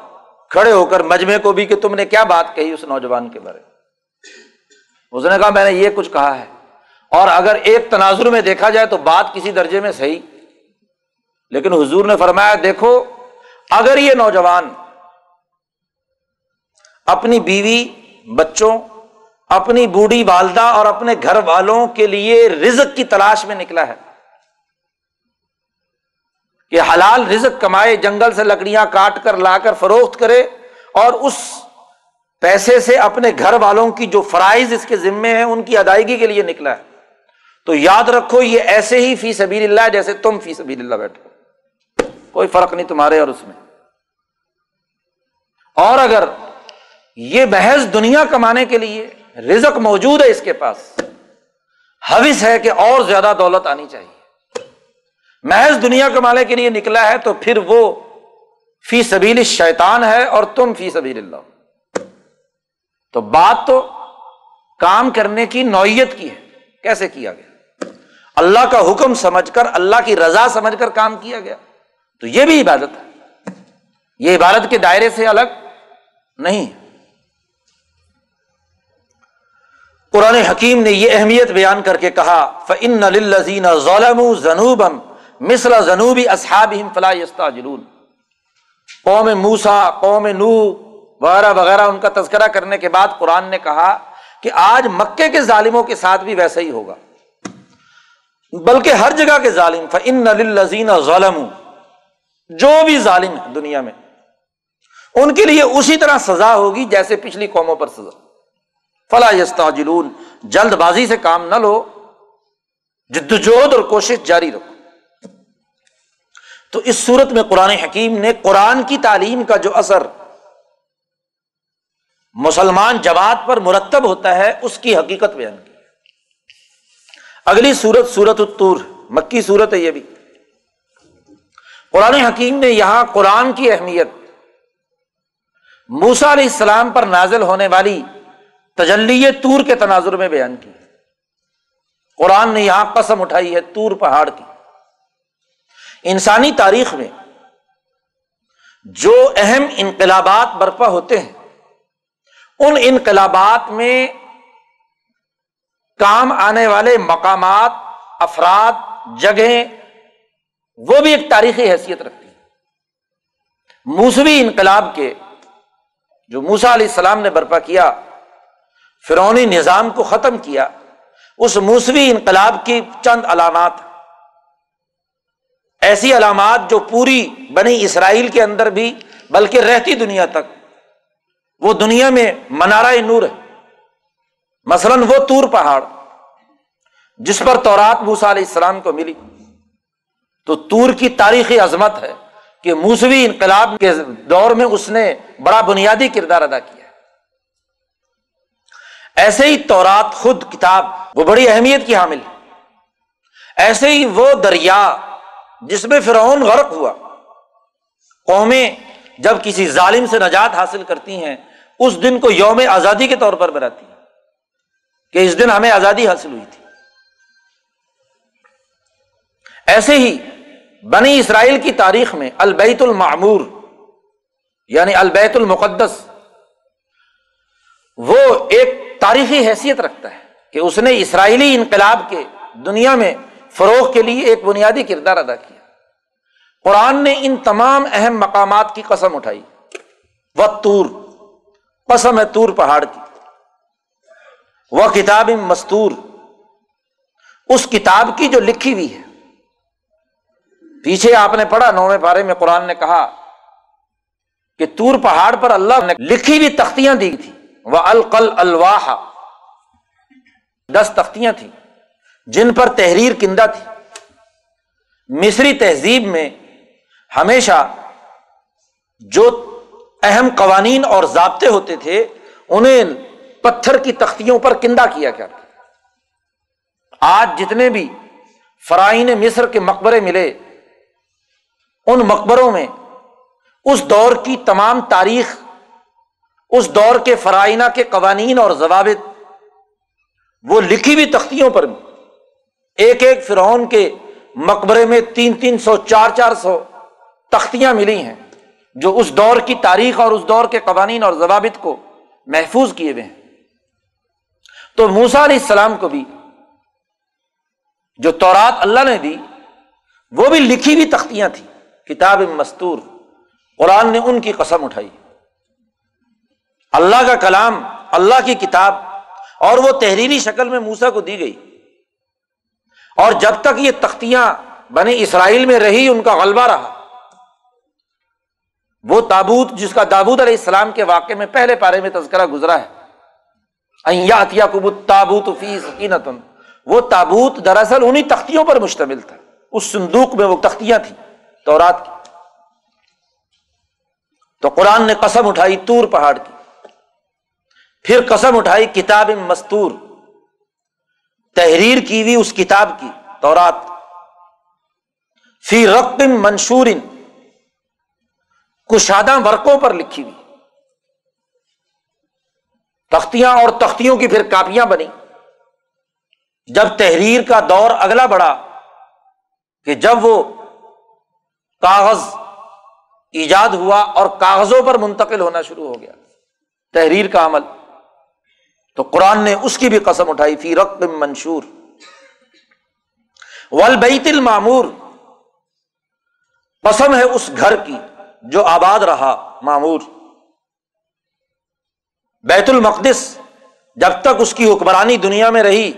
کھڑے ہو کر مجمے کو بھی کہ تم نے کیا بات کہی اس نوجوان کے بارے۔ اس نے کہا، میں نے یہ کچھ کہا ہے۔ اور اگر ایک تناظر میں دیکھا جائے تو بات کسی درجے میں صحیح۔ لیکن حضور نے فرمایا، دیکھو، اگر یہ نوجوان اپنی بیوی، بچوں اپنی بوڑھی والدہ اور اپنے گھر والوں کے لیے رزق کی تلاش میں نکلا ہے کہ حلال رزق کمائے، جنگل سے لکڑیاں کاٹ کر لا کر فروخت کرے اور اس پیسے سے اپنے گھر والوں کی جو فرائض اس کے ذمے ہیں، ان کی ادائیگی کے لیے نکلا ہے۔ تو یاد رکھو، یہ ایسے ہی فی سبیل اللہ جیسے تم فی سبیل اللہ بیٹھو کوئی فرق نہیں تمہارے اور اس میں۔ اور اگر یہ محض دنیا کمانے کے لیے رزق موجود ہے اس کے پاس۔ حوث ہے کہ اور زیادہ دولت آنی چاہیے۔ محض دنیا کمانے کے لیے نکلا ہے تو پھر وہ فی سبیل شیطان ہے اور تم فی سبیل اللہ۔ تو بات تو کام کرنے کی نوعیت کی ہے۔ کیسے کیا گیا؟ اللہ کا حکم سمجھ کر، اللہ کی رضا سمجھ کر کام کیا گیا۔ تو یہ بھی عبادت ہے۔ یہ عبادت کے دائرے سے الگ نہیں۔ قرآن حکیم نے یہ اہمیت بیان کر کے کہا فن لذین ظلم ضنوبم مسلا جنوبی اصحاب فلاح جلون قوم موسا قوم نو وغیرہ وغیرہ، ان کا تذکرہ کرنے کے بعد قرآن نے کہا کہ آج مکے کے ظالموں کے ساتھ بھی ویسا ہی ہوگا۔ بلکہ ہر جگہ کے ظالم فن لذین ظالم جو بھی ظالم ہے دنیا میں، ان کے لیے اسی طرح سزا ہوگی جیسے پچھلی قوموں پر سزا۔ فلاح یستا جلون جلد بازی سے کام نہ لو، جدوجہد اور کوشش جاری رکھو۔ تو اس صورت میں قرآن حکیم نے قرآن کی تعلیم کا جو اثر مسلمان جماعت پر مرتب ہوتا ہے، اس کی حقیقت بیان کی۔ اگلی سورت سورت الطور، مکی صورت ہے یہ بھی۔ قرآن حکیم نے یہاں قرآن کی اہمیت موسا علیہ السلام پر نازل ہونے والی تجلی تور کے تناظر میں بیان کی۔ قرآن نے یہاں قسم اٹھائی ہے تور پہاڑ کی۔ انسانی تاریخ میں جو اہم انقلابات برپا ہوتے ہیں، ان انقلابات میں کام آنے والے مقامات، افراد، جگہیں، وہ بھی ایک تاریخی حیثیت رکھتی ہیں۔ موسوی انقلاب کے جو موسا علیہ السلام نے برپا کیا فرونی نظام کو ختم کیا۔ اس موسوی انقلاب کی چند علامات۔ ایسی علامات جو پوری بنی اسرائیل کے اندر بھی، بلکہ رہتی دنیا تک۔ وہ دنیا میں منارا نور ہے۔ مثلاً وہ تور پہاڑ، جس پر تورات موسا علیہ السلام کو ملی۔ تو تور کی تاریخی عظمت ہے کہ موسوی انقلاب کے دور میں اس نے بڑا بنیادی کردار ادا کیا۔ ایسے ہی تورات خود کتاب، وہ بڑی اہمیت کی حامل ایسے ہی وہ دریا جس میں فرعون غرق ہوا، قومیں جب کسی ظالم سے نجات حاصل کرتی ہیں، اس دن کو یوم آزادی کے طور پر بناتی ہیں، کہ اس دن ہمیں آزادی حاصل ہوئی تھی۔ ایسے ہی بنی اسرائیل کی تاریخ میں البیت المعمور یعنی البیت المقدس، وہ ایک تاریخی حیثیت رکھتا ہے کہ اس نے اسرائیلی انقلاب کے دنیا میں فروغ کے لیے ایک بنیادی کردار ادا کیا۔ قرآن نے ان تمام اہم مقامات کی قسم اٹھائی۔ وہ تور قسم ہے تور پہاڑ کی۔ وہ کتاب مستور، اس کتاب کی جو لکھی ہوئی ہے۔ پیچھے آپ نے پڑھا، نویں پارے میں قرآن نے کہا کہ تور پہاڑ پر اللہ نے لکھی ہوئی تختیاں دی تھی وہ القل الواح دس تختیاں تھیں۔ جن پر تحریر کندہ تھی۔ مصری تہذیب میں ہمیشہ جو اہم قوانین اور ضابطے ہوتے تھے، انہیں پتھر کی تختیوں پر کندہ کیا کرتے آج جتنے بھی فرائن مصر کے مقبرے ملے، ان مقبروں میں اس دور کی تمام تاریخ اس دور کے فرائنہ کے قوانین اور ضوابط، وہ لکھی ہوئی تختیوں پر ایک ایک فرعون کے مقبرے میں تین تین سو، چار چار سو تختیاں ملی ہیں، جو اس دور کی تاریخ اور اس دور کے قوانین اور ضوابط کو محفوظ کیے ہوئے ہیں۔ تو موسا علیہ السلام کو بھی، جو تورات اللہ نے دی، وہ بھی لکھی ہوئی تختیاں تھیں۔ کتاب مستور، قرآن نے ان کی قسم اٹھائی۔ اللہ کا کلام، اللہ کی کتاب، اور وہ تحریری شکل میں موسا کو دی گئی۔ اور جب تک یہ تختیاں بنے اسرائیل میں رہی، ان کا غلبہ رہا۔ وہ تابوت، جس کا دابود علیہ السلام کے واقعے میں پہلے پارے میں تذکرہ گزرا ہے۔ کبوت تابوت وہ تابوت دراصل انہیں تختیوں پر مشتمل تھا۔ اس صندوق میں وہ تختیاں تھیں تو رات کی۔ تو قرآن نے قسم اٹھائی تور پہاڑ کی۔ پھر قسم اٹھائی، کتاب مستور۔ تحریر کی ہوئی اس کتاب کی، تورات۔ فی رقب منشور۔ کشادہ ورقوں پر لکھی ہوئی۔ تختیاں اور تختیوں کی پھر کاپیاں بنی جب تحریر کا دور اگلا بڑھا کہ جب وہ کاغذ ایجاد ہوا اور کاغذوں پر منتقل ہونا شروع ہو گیا۔ تحریر کا عمل۔ تو قرآن نے اس کی بھی قسم اٹھائی، فی رقب منشور. ولبیت المامور. قسم ہے اس گھر کی جو آباد رہا معمور بیت المقدس جب تک اس کی حکمرانی دنیا میں رہی،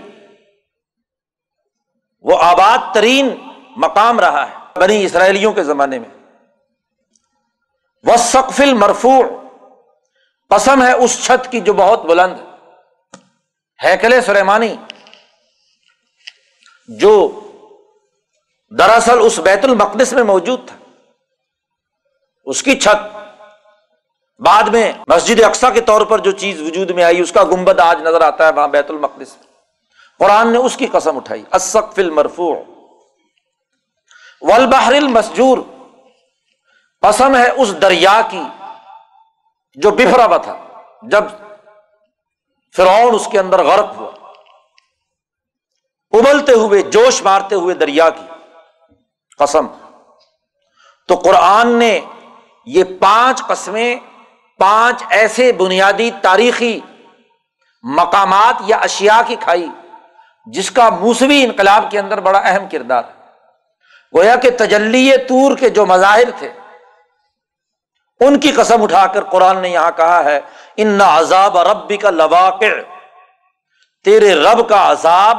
وہ آباد ترین مقام رہا ہے بنی اسرائیلیوں کے زمانے میں. وہ سقف المرفوع. قسم ہے اس چھت کی جو بہت بلند ہے۔ ہیکل سلیمانی، جو دراصل اس بیت المقدس میں موجود تھا۔ اس کی چھت بعد میں مسجد اقسا کے طور پر جو چیز وجود میں آئی، اس کا گنبد آج نظر آتا ہے وہاں بیت المقدس قرآن نے اس کی قسم اٹھائی اسقف المرفوع۔ والبحر المسجور۔ قسم ہے اس دریا کی جو بفرا ہوا تھا، جب فرعون اس کے اندر غرق ہوا۔ ابلتے ہوئے، جوش مارتے ہوئے دریا کی قسم۔ تو قرآن نے یہ پانچ قسمیں، پانچ ایسے بنیادی تاریخی مقامات یا اشیا کی کھائی، جس کا موسمی انقلاب کے اندر بڑا اہم کردار گویا کہ تجلی تور کے جو مظاہر تھے، ان کی قسم اٹھا کر قرآن نے یہاں کہا ہے ان عذاب ربی کا لواقع تیرے رب کا عذاب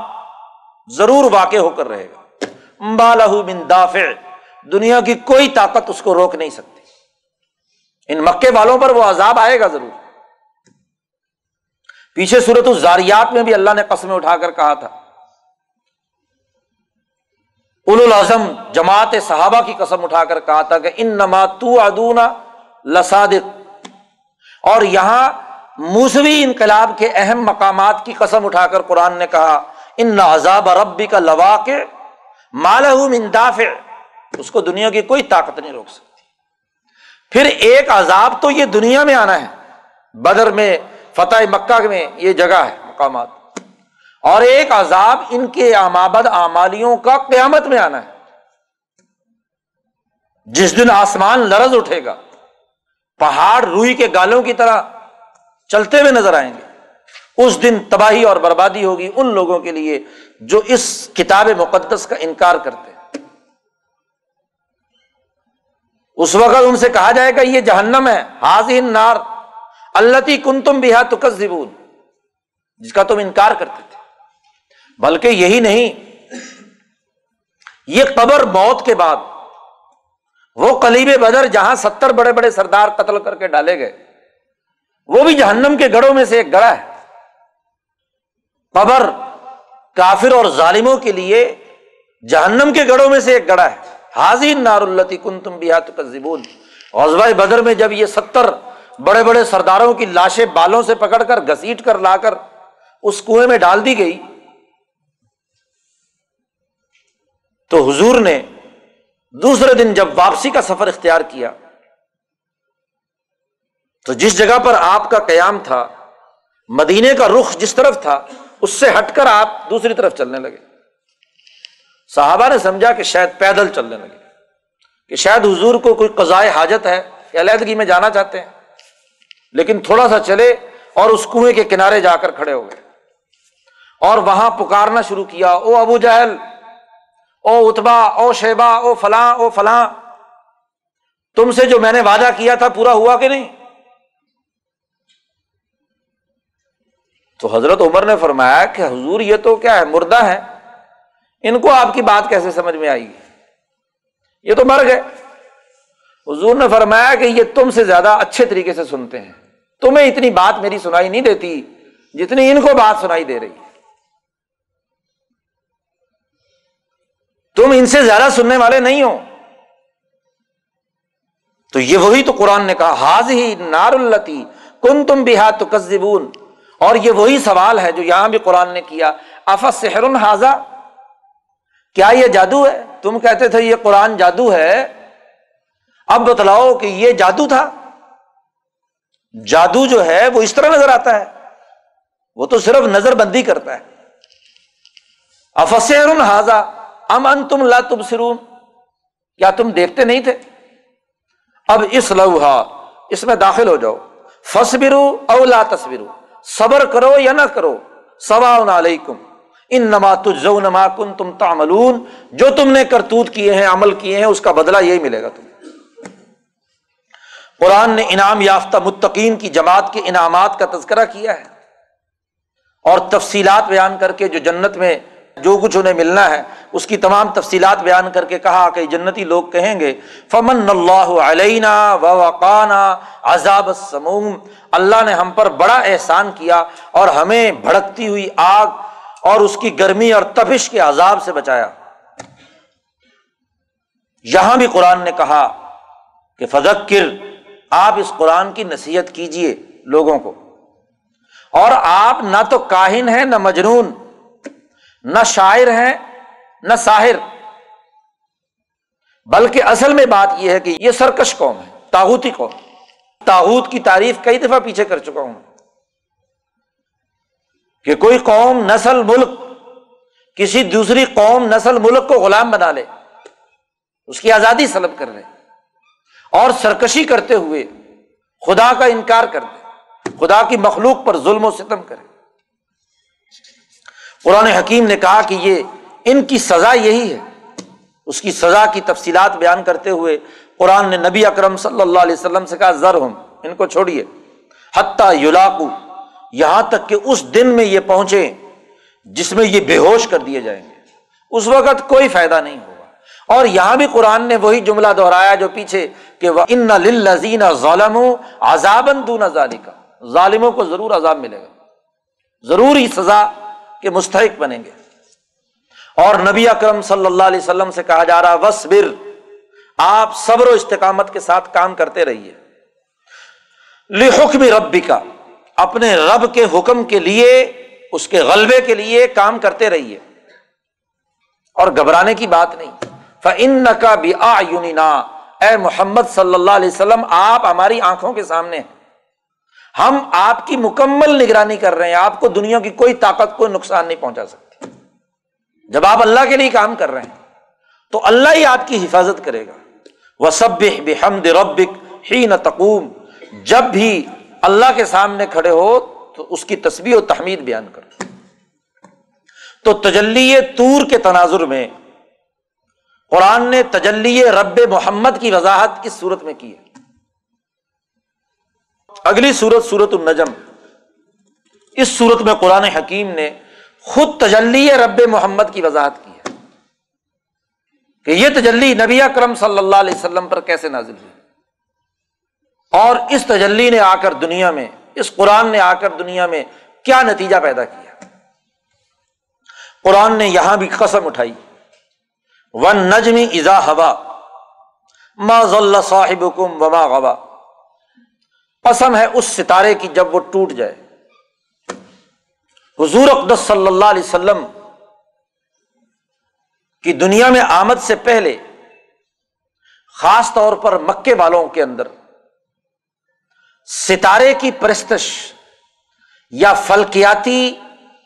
ضرور واقع ہو کر رہے گا بالہ بن دافع دنیا کی کوئی طاقت اس کو روک نہیں سکتی ان مکے والوں پر وہ عذاب آئے گا ضرور پیچھے صورت الزاریات میں بھی اللہ نے قسمیں اٹھا کر کہا تھا اول اعظم جماعت صحابہ کی قسم اٹھا کر کہا تھا کہ ان نما تو ادونا لسادق اور یہاں موسوی انقلاب کے اہم مقامات کی قسم اٹھا کر قرآن نے کہا، ان عذاب ربی کا لوا کے مالہ اس کو دنیا کی کوئی طاقت نہیں روک سکتی۔ پھر ایک عذاب تو یہ دنیا میں آنا ہے۔ بدر میں، فتح مکہ میں یہ جگہ ہے، مقامات۔ اور ایک عذاب ان کے آمابد آمالیوں کا قیامت میں آنا ہے۔ جس دن آسمان لرز اٹھے گا۔ پہاڑ روئی کے گالوں کی طرح چلتے ہوئے نظر آئیں گے۔ اس دن تباہی اور بربادی ہوگی ان لوگوں کے لیے جو اس کتاب مقدس کا انکار کرتے ہیں۔ اس وقت ان سے کہا جائے گا، یہ جہنم ہے حاضر نار اللہ کن تم بھی جس کا تم انکار کرتے تھے۔ بلکہ یہی نہیں، یہ قبر موت کے بعد وہ کلیب بدر جہاں ستر بڑے بڑے سردار قتل کر کے ڈالے گئے۔ وہ بھی جہنم کے گڑوں میں سے ایک گڑا ہے۔ قبر کافر اور ظالموں کے لیے جہنم کے گڑوں میں سے ایک گڑا ہے۔ حاضر نار اللہ کن تم بھی غزبۂ بدر میں جب یہ ستر بڑے بڑے سرداروں کی لاشیں بالوں سے پکڑ کر گسیٹ کر لا کر اس کنویں میں ڈال دی گئی، تو حضور نے دوسرے دن جب واپسی کا سفر اختیار کیا، تو جس جگہ پر آپ کا قیام تھا، مدینے کا رخ جس طرف تھا، اس سے ہٹ کر آپ دوسری طرف چلنے لگے۔ صحابہ نے سمجھا کہ شاید پیدل چلنے لگے، کہ شاید حضور کو کوئی قضائے حاجت ہے یا علیحدگی میں جانا چاہتے ہیں۔ لیکن تھوڑا سا چلے اور اس کنویں کے کنارے جا کر کھڑے ہو گئے۔ اور وہاں پکارنا شروع کیا، او ابو جہل او اتبا او شیبا او فلاں او فلاں۔ تم سے جو میں نے وعدہ کیا تھا پورا ہوا کہ نہیں؟ تو حضرت عمر نے فرمایا کہ حضور یہ تو کیا ہے، مردہ ہے۔ ان کو آپ کی بات کیسے سمجھ میں آئے گی یہ تو مر گئے۔ حضور نے فرمایا کہ یہ تم سے زیادہ اچھے طریقے سے سنتے ہیں۔ تمہیں اتنی بات میری سنائی نہیں دیتی جتنی ان کو بات سنائی دے رہی۔ تم ان سے زیادہ سننے والے نہیں ہو۔ تو یہ وہی تو قرآن نے کہا حاض ہی نار التی کن تم بھی ہاتھ اور یہ وہی سوال ہے جو یہاں بھی قرآن نے کیا۔ افس سحر حاضہ کیا یہ جادو ہے؟ تم کہتے تھے یہ قرآن جادو ہے۔ اب بتلاؤ کہ یہ جادو تھا۔ جادو جو ہے وہ اس طرح نظر آتا ہے۔ وہ تو صرف نظر بندی کرتا ہے۔ افسر حاضہ ام ان تم لا تم سرون کیا تم دیکھتے نہیں تھے؟ اب اس لوہا، اس میں داخل ہو جاؤ۔ فصبرو او لا تصویرو صبر کرو یا نہ کرو؟ سوا علیکم۔ ان نما تجزو نما کن تم تعملون۔ جو تم نے کرتوت کیے ہیں، عمل کیے ہیں، اس کا بدلہ یہی ملے گا تم قرآن نے انعام یافتہ متقین کی جماعت کے انعامات کا تذکرہ کیا ہے۔ اور تفصیلات بیان کر کے جو جنت میں جو کچھ انہیں ملنا ہے، اس کی تمام تفصیلات بیان کر کے کہا کہ جنتی لوگ کہیں گے، فمن اللہ علینا و وقانا عذاب السموم۔ اللہ نے ہم پر بڑا احسان کیا اور ہمیں بھڑکتی ہوئی آگ اور اس کی گرمی اور تبش کے عذاب سے بچایا۔ یہاں بھی قرآن نے کہا کہ فذکر، آپ اس قرآن کی نصیحت کیجیے لوگوں کو۔ اور آپ نہ تو کاہن ہیں، نہ مجنون۔ نہ شاعر ہیں، نہ ساحر۔ بلکہ اصل میں بات یہ ہے کہ یہ سرکش قوم ہے تاحوتی قوم۔ تاحوت کی تعریف کئی دفعہ پیچھے کر چکا ہوں۔ کہ کوئی قوم نسل ملک، کسی دوسری قوم نسل ملک کو غلام بنا لے، اس کی آزادی سلب کر لے۔ اور سرکشی کرتے ہوئے خدا کا انکار کر دے، خدا کی مخلوق پر ظلم و ستم کرے۔ قرآن حکیم نے کہا کہ یہ ان کی سزا یہی ہے۔ اس کی سزا کی تفصیلات بیان کرتے ہوئے قرآن نے نبی اکرم صلی اللہ علیہ وسلم سے کہا زر ہوں ان کو چھوڑیے۔ حتیٰ یولاکو یہاں تک کہ اس دن میں یہ پہنچے جس میں یہ بے ہوش کر دیے جائیں گے۔ اس وقت کوئی فائدہ نہیں ہوگا۔ اور یہاں بھی قرآن نے وہی جملہ دہرایا جو پیچھے کہ ان لذین ظالم عذابن دون ظالم ظالموں کو ضرور عذاب ملے گا۔ ضرور ہی سزا کے مستحق بنیں گے۔ اور نبی اکرم صلی اللہ علیہ وسلم سے کہا جا رہا وسبر آپ صبر و استقامت کے ساتھ کام کرتے رہیے۔ لحکم ربی کا اپنے رب کے حکم کے لیے، اس کے غلبے کے لیے کام کرتے رہیے۔ اور گھبرانے کی بات نہیں۔ فن کا بھی آ اے محمد صلی اللہ علیہ وسلم، آپ ہماری آنکھوں کے سامنے ہیں۔ ہم آپ کی مکمل نگرانی کر رہے ہیں، آپ کو دنیا کی کوئی طاقت، کوئی نقصان نہیں پہنچا سکتی۔ جب آپ اللہ کے لیے کام کر رہے ہیں، تو اللہ ہی آپ کی حفاظت کرے گا۔ وہ سب بحمد ربک ہی نہ تقوم۔ جب بھی اللہ کے سامنے کھڑے ہو، تو اس کی تصویر و تحمید بیان کرو۔ تو تجلی تور کے تناظر میں، قرآن نے تجلی رب محمد کی وضاحت کس صورت میں کی ہے؟ اگلی صورت صورت النجم۔ اس صورت میں قرآن حکیم نے خود تجلی رب محمد کی وضاحت کی ہے کہ یہ تجلی نبی کرم صلی اللہ علیہ وسلم پر کیسے نازل ہوئی۔ اور اس تجلی نے آ کر دنیا میں، اس قرآن نے آ کر دنیا میں کیا نتیجہ پیدا کیا۔ قرآن نے یہاں بھی قسم اٹھائی۔ ون نجمی ازا ہوا۔ ما ذلہ صاحب کم وما غوا۔ قسم ہے اس ستارے کی جب وہ ٹوٹ جائے۔ حضور اقدس صلی اللہ علیہ وسلم کی دنیا میں آمد سے پہلے، خاص طور پر مکے والوں کے اندر، ستارے کی پرستش یا فلکیاتی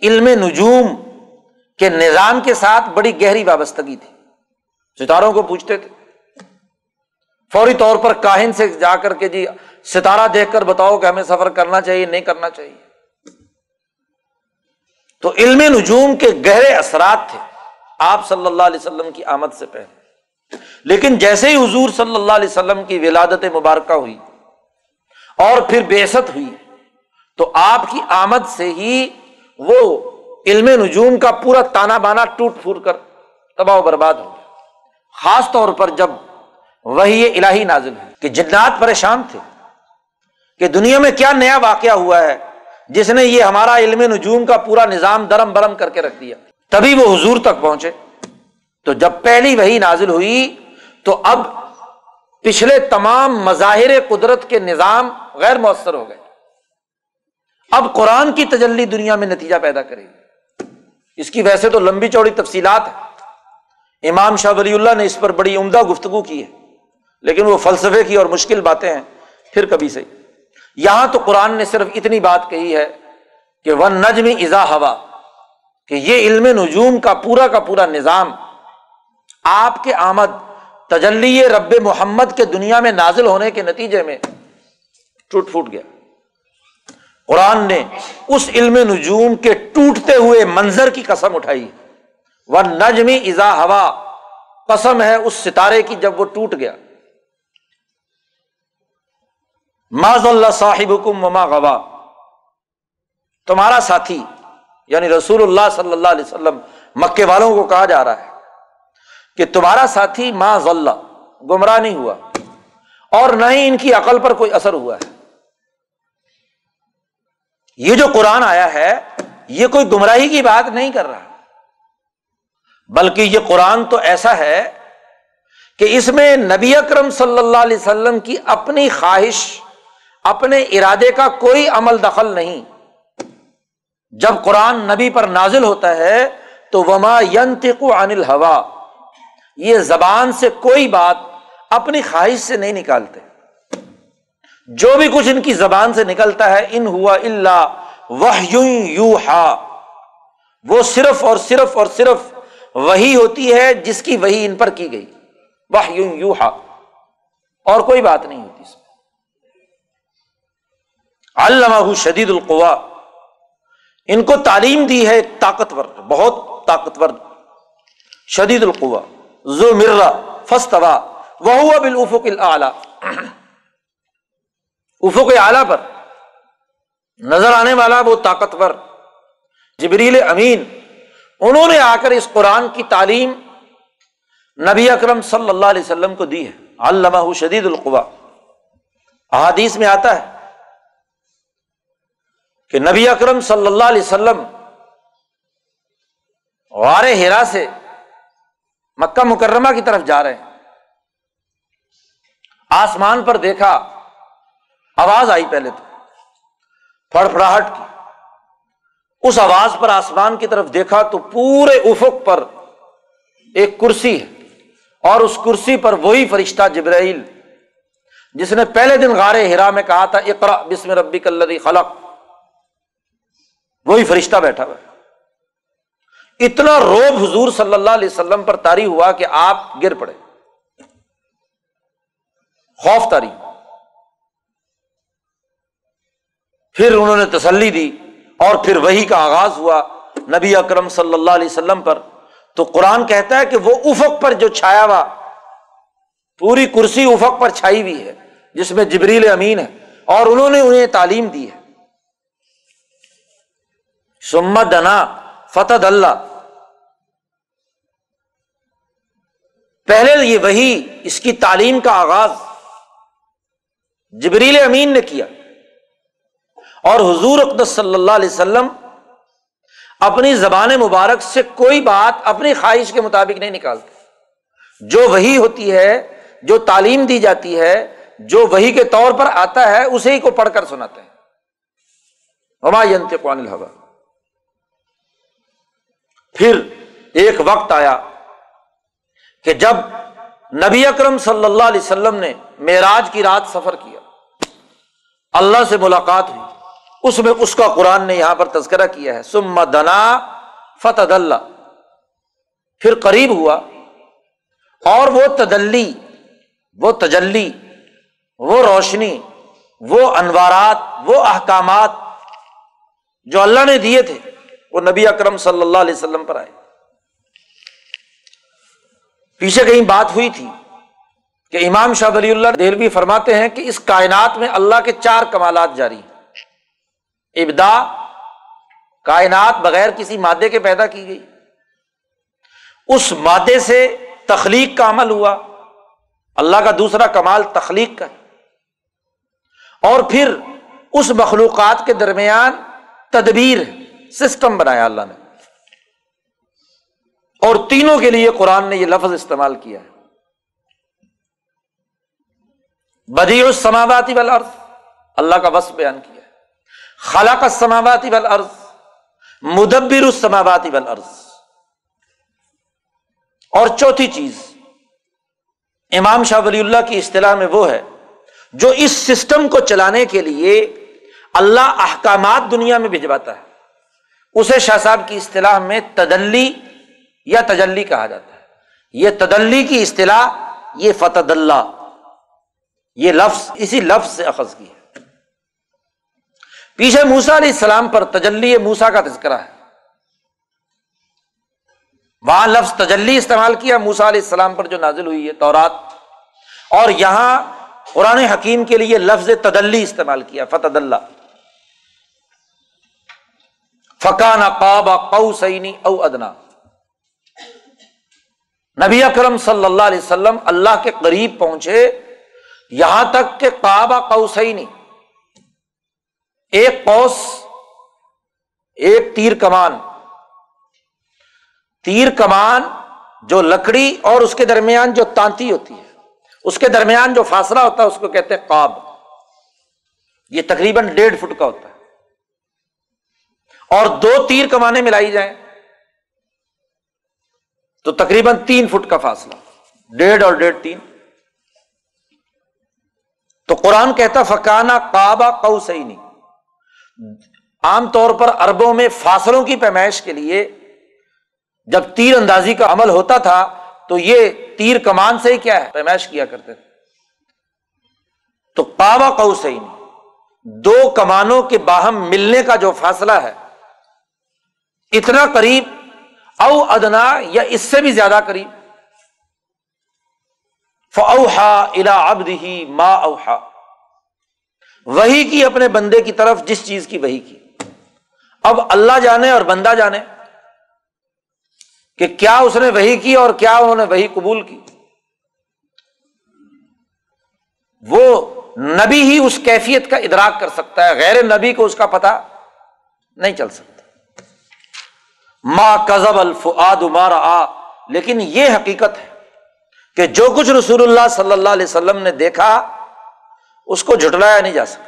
علم نجوم کے نظام کے ساتھ بڑی گہری وابستگی تھی۔ ستاروں کو پوچھتے تھے۔ فوری طور پر کاہن سے جا کر کے جی ستارہ دیکھ کر بتاؤ کہ ہمیں سفر کرنا چاہیے، نہیں کرنا چاہیے۔ تو علم نجوم کے گہرے اثرات تھے، آپ صلی اللہ علیہ وسلم کی آمد سے پہلے۔ لیکن جیسے ہی حضور صلی اللہ علیہ وسلم کی ولادت مبارکہ ہوئی اور پھر بےست ہوئی، تو آپ کی آمد سے ہی وہ علم نجوم کا پورا تانا بانا ٹوٹ پھوٹ کر تباہ و برباد ہو گیا۔ خاص طور پر جب وہی الہی نازل ہوئی کہ جنات پریشان تھے کہ دنیا میں کیا نیا واقعہ ہوا ہے، جس نے یہ ہمارا علم نجوم کا پورا نظام درم برم کر کے رکھ دیا۔ تبھی وہ حضور تک پہنچے۔ تو جب پہلی وہی نازل ہوئی، تو اب پچھلے تمام مظاہر قدرت کے نظام غیر مؤثر ہو گئے۔ اب قرآن کی تجلی دنیا میں نتیجہ پیدا کرے گی۔ اس کی ویسے تو لمبی چوڑی تفصیلات ہے امام شاہ ولی اللہ نے اس پر بڑی عمدہ گفتگو کی ہے۔ لیکن وہ فلسفے کی اور مشکل باتیں ہیں، پھر کبھی سے یہاں تو قرآن نے صرف اتنی بات کہی ہے کہ ون نجم ازا ہوا کہ یہ علم نجوم کا پورا کا پورا نظام، آپ کے آمد، تجلی رب محمد کے دنیا میں نازل ہونے کے نتیجے میں ٹوٹ پھوٹ گیا۔ قرآن نے اس علم نجوم کے ٹوٹتے ہوئے منظر کی قسم اٹھائی۔ وہ نجمی ازا ہوا قسم ہے اس ستارے کی جب وہ ٹوٹ گیا۔ ماض اللہ صاحب کم مما غوا. تمہارا ساتھی یعنی رسول اللہ صلی اللہ علیہ وسلم، مکے والوں کو کہا جا رہا ہے کہ تمہارا ساتھی ماں ذلہ گمراہ نہیں ہوا اور نہ ہی ان کی عقل پر کوئی اثر ہوا ہے. یہ جو قرآن آیا ہے، یہ کوئی گمراہی کی بات نہیں کر رہا. بلکہ یہ قرآن تو ایسا ہے کہ اس میں نبی اکرم صلی اللہ علیہ وسلم کی اپنی خواہش اپنے ارادے کا کوئی عمل دخل نہیں۔ جب قرآن نبی پر نازل ہوتا ہے تو وما ینتق عن الحوا یہ زبان سے کوئی بات اپنی خواہش سے نہیں نکالتے۔ جو بھی کچھ ان کی زبان سے نکلتا ہے، ان ہوا اللہ وہ یو ہا وہ صرف اور صرف اور صرف وہی ہوتی ہے جس کی وہی ان پر کی گئی۔ وہ یوں یو ہا اور کوئی بات نہیں ہوتی اس علامہ شدید القوا۔ ان کو تعلیم دی ہے طاقتور، بہت طاقتور، شدید القوا۔ زو مرا فستوا وہ بالافق اعلی افق اعلیٰ پر نظر آنے والا وہ طاقتور، جبریل امین۔ انہوں نے آ کر اس قرآن کی تعلیم نبی اکرم صلی اللہ علیہ وسلم کو دی ہے۔ علامہ شدید القوا۔ احادیث میں آتا ہے۔ کہ نبی اکرم صلی اللہ علیہ وسلم غار ہیرا سے مکہ مکرمہ کی طرف جا رہے ہیں۔ آسمان پر دیکھا، آواز آئی پہلے تو پھڑ پھڑاہٹ کی۔ اس آواز پر آسمان کی طرف دیکھا تو پورے افق پر ایک کرسی ہے اور اس کرسی پر وہی فرشتہ جبرائیل، جس نے پہلے دن غار ہرا میں کہا تھا اقرا بسم ربی کلدی خلق۔ وہی فرشتہ بیٹھا ہوا اتنا روب حضور صلی اللہ علیہ وسلم پر تاری ہوا کہ آپ گر پڑے۔ خوف تاری پھر انہوں نے تسلی دی اور پھر وہی کا آغاز ہوا نبی اکرم صلی اللہ علیہ وسلم پر۔ تو قرآن کہتا ہے کہ وہ افق پر جو چھایا ہوا، پوری کرسی افق پر چھائی ہوئی ہے، جس میں جبریل امین ہے، اور انہوں نے انہیں تعلیم دی ہے۔ سمت دنا فتح اللہ پہلے یہ وہی اس کی تعلیم کا آغاز جبریل امین نے کیا اور حضور اقدس صلی اللہ علیہ وسلم اپنی زبان مبارک سے کوئی بات اپنی خواہش کے مطابق نہیں نکالتے. جو وہی ہوتی ہے، جو تعلیم دی جاتی ہے، جو وہی کے طور پر آتا ہے اسے ہی کو پڑھ کر سناتے ہیں. ہماینت قوان الحبا پھر ایک وقت آیا کہ جب نبی اکرم صلی اللہ علیہ وسلم نے معراج کی رات سفر کیا، اللہ سے ملاقات ہوئی۔ اس میں اس کا قرآن نے یہاں پر تذکرہ کیا ہے سم دنا فتح اللہ پھر قریب ہوا اور وہ تدلی، وہ تجلی، وہ روشنی، وہ انوارات، وہ احکامات جو اللہ نے دیے تھے وہ نبی اکرم صلی اللہ علیہ وسلم پر آئے۔ پیچھے کہیں بات ہوئی تھی کہ امام شاہ ولی اللہ دہلوی فرماتے ہیں کہ اس کائنات میں اللہ کے چار کمالات جاری ہیں۔ ابدا، کائنات بغیر کسی مادے کے پیدا کی گئی۔ اس مادے سے تخلیق کا عمل ہوا۔ اللہ کا دوسرا کمال تخلیق کا اور پھر اس مخلوقات کے درمیان تدبیر سسٹم بنایا اللہ نے۔ اور تینوں کے لیے قرآن نے یہ لفظ استعمال کیا ہے۔ بدی السماواتی والارض، اللہ کا وصف بیان کیا ہے۔ خلاق السماواتی والارض، مدبر السماواتی والارض۔ اور چوتھی چیز، امام شاہ ولی اللہ کی اصطلاح میں وہ ہے، جو اس سسٹم کو چلانے کے لیے اللہ احکامات دنیا میں بھجواتا ہے۔ اسے شاہ صاحب کی اصطلاح میں تدلی یا تجلی کہا جاتا ہے۔ یہ تدلی کی اصطلاح یہ فتح اللہ یہ لفظ اسی لفظ سے اخذ کی ہے۔ پیچھے موسا علیہ السلام پر تجلی موسا کا تذکرہ ہے۔ وہاں لفظ تجلی استعمال کیا موسا علیہ السلام پر جو نازل ہوئی ہے تورات۔ اور یہاں قرآن حکیم کے لیے لفظ تدلی استعمال کیا فتح اللہ فقان قاب قو سینی او ادنا۔ نبی اکرم صلی اللہ علیہ وسلم اللہ کے قریب پہنچے، یہاں تک کہ کعبہ قوسینی۔ ایک قوس، ایک تیر کمان۔ تیر کمان جو لکڑی اور اس کے درمیان جو تانتی ہوتی ہے، اس کے درمیان جو فاصلہ ہوتا ہے، اس کو کہتے ہیں قاب۔ یہ تقریباً ڈیڑھ فٹ کا ہوتا ہے۔ اور دو تیر کمانے ملائی جائیں تو تقریباً تین فٹ کا فاصلہ، ڈیڑھ اور ڈیڑھ تین۔ تو قرآن کہتا فکانا کعبہ کو صحیح نہیں عام طور پر اربوں میں فاصلوں کی پیمائش کے لیے جب تیر اندازی کا عمل ہوتا تھا، تو یہ تیر کمان سے ہی کیا ہے؟ پیمائش کیا کرتے تھے۔ تو کعبہ کو صحیح نہیں دو کمانوں کے باہم ملنے کا جو فاصلہ ہے اتنا قریب او ادنا یا اس سے بھی زیادہ قریب۔ فوہا الا ابد ہی ما اوہا وہی کی اپنے بندے کی طرف جس چیز کی وہی کی۔ اب اللہ جانے اور بندہ جانے کہ کیا اس نے وہی کی اور کیا انہوں نے وہی قبول کی۔ وہ نبی ہی اس کیفیت کا ادراک کر سکتا ہے، غیر نبی کو اس کا پتہ نہیں چل سکتا۔ ماں کزب الفعاد مارا آ لیکن یہ حقیقت ہے کہ جو کچھ رسول اللہ صلی اللہ علیہ وسلم نے دیکھا، اس کو جھٹلایا نہیں جا سکتا۔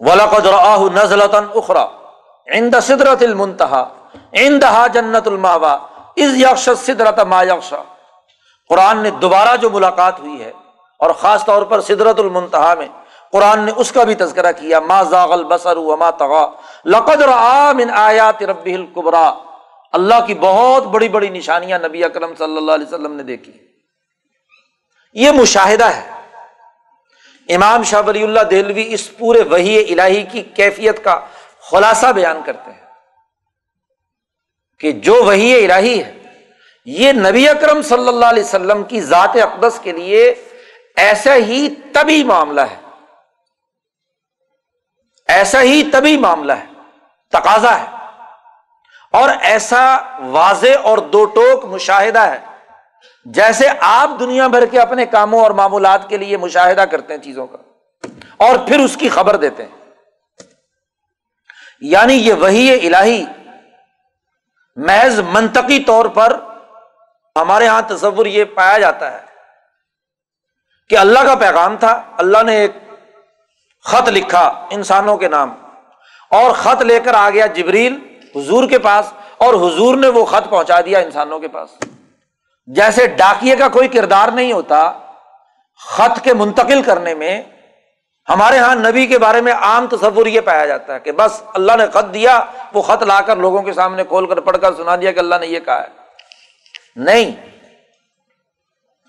ولاقد نزلۃ اخرا عند سدرت المنتہا عندها جنت الماوا از یکش سدرت ما یکشا قرآن نے دوبارہ جو ملاقات ہوئی ہے، اور خاص طور پر سدرت المنتہا میں قرآن نے اس کا بھی تذکرہ کیا، ما زاغل بسر وما تغا لقد را من آیات ربی القبرا اللہ کی بہت بڑی بڑی نشانیاں نبی اکرم صلی اللہ علیہ وسلم نے دیکھی۔ یہ مشاہدہ ہے۔ امام شاہ ولی اللہ دہلوی اس پورے وہی الہی کی کیفیت کا خلاصہ بیان کرتے ہیں کہ جو وہی الہی ہے، یہ نبی اکرم صلی اللہ علیہ وسلم کی ذات اقدس کے لیے ایسا ہی تبھی معاملہ ہے۔ ایسا ہی تبھی معاملہ ہے، تقاضا ہے۔ اور ایسا واضح اور دو ٹوک مشاہدہ ہے، جیسے آپ دنیا بھر کے اپنے کاموں اور معمولات کے لیے مشاہدہ کرتے ہیں چیزوں کا، اور پھر اس کی خبر دیتے ہیں۔ یعنی یہ وہی الہی محض منطقی طور پر ہمارے یہاں تصور یہ پایا جاتا ہے کہ اللہ کا پیغام تھا، اللہ نے ایک خط لکھا انسانوں کے نام اور خط لے کر آ گیا جبریل حضور کے پاس اور حضور نے وہ خط پہنچا دیا انسانوں کے پاس جیسے ڈاکیے کا کوئی کردار نہیں ہوتا خط کے منتقل کرنے میں ہمارے یہاں نبی کے بارے میں عام تصور یہ پایا جاتا ہے کہ بس اللہ نے خط دیا، وہ خط لا کر لوگوں کے سامنے کھول کر پڑھ کر سنا دیا کہ اللہ نے یہ کہا ہے۔ نہیں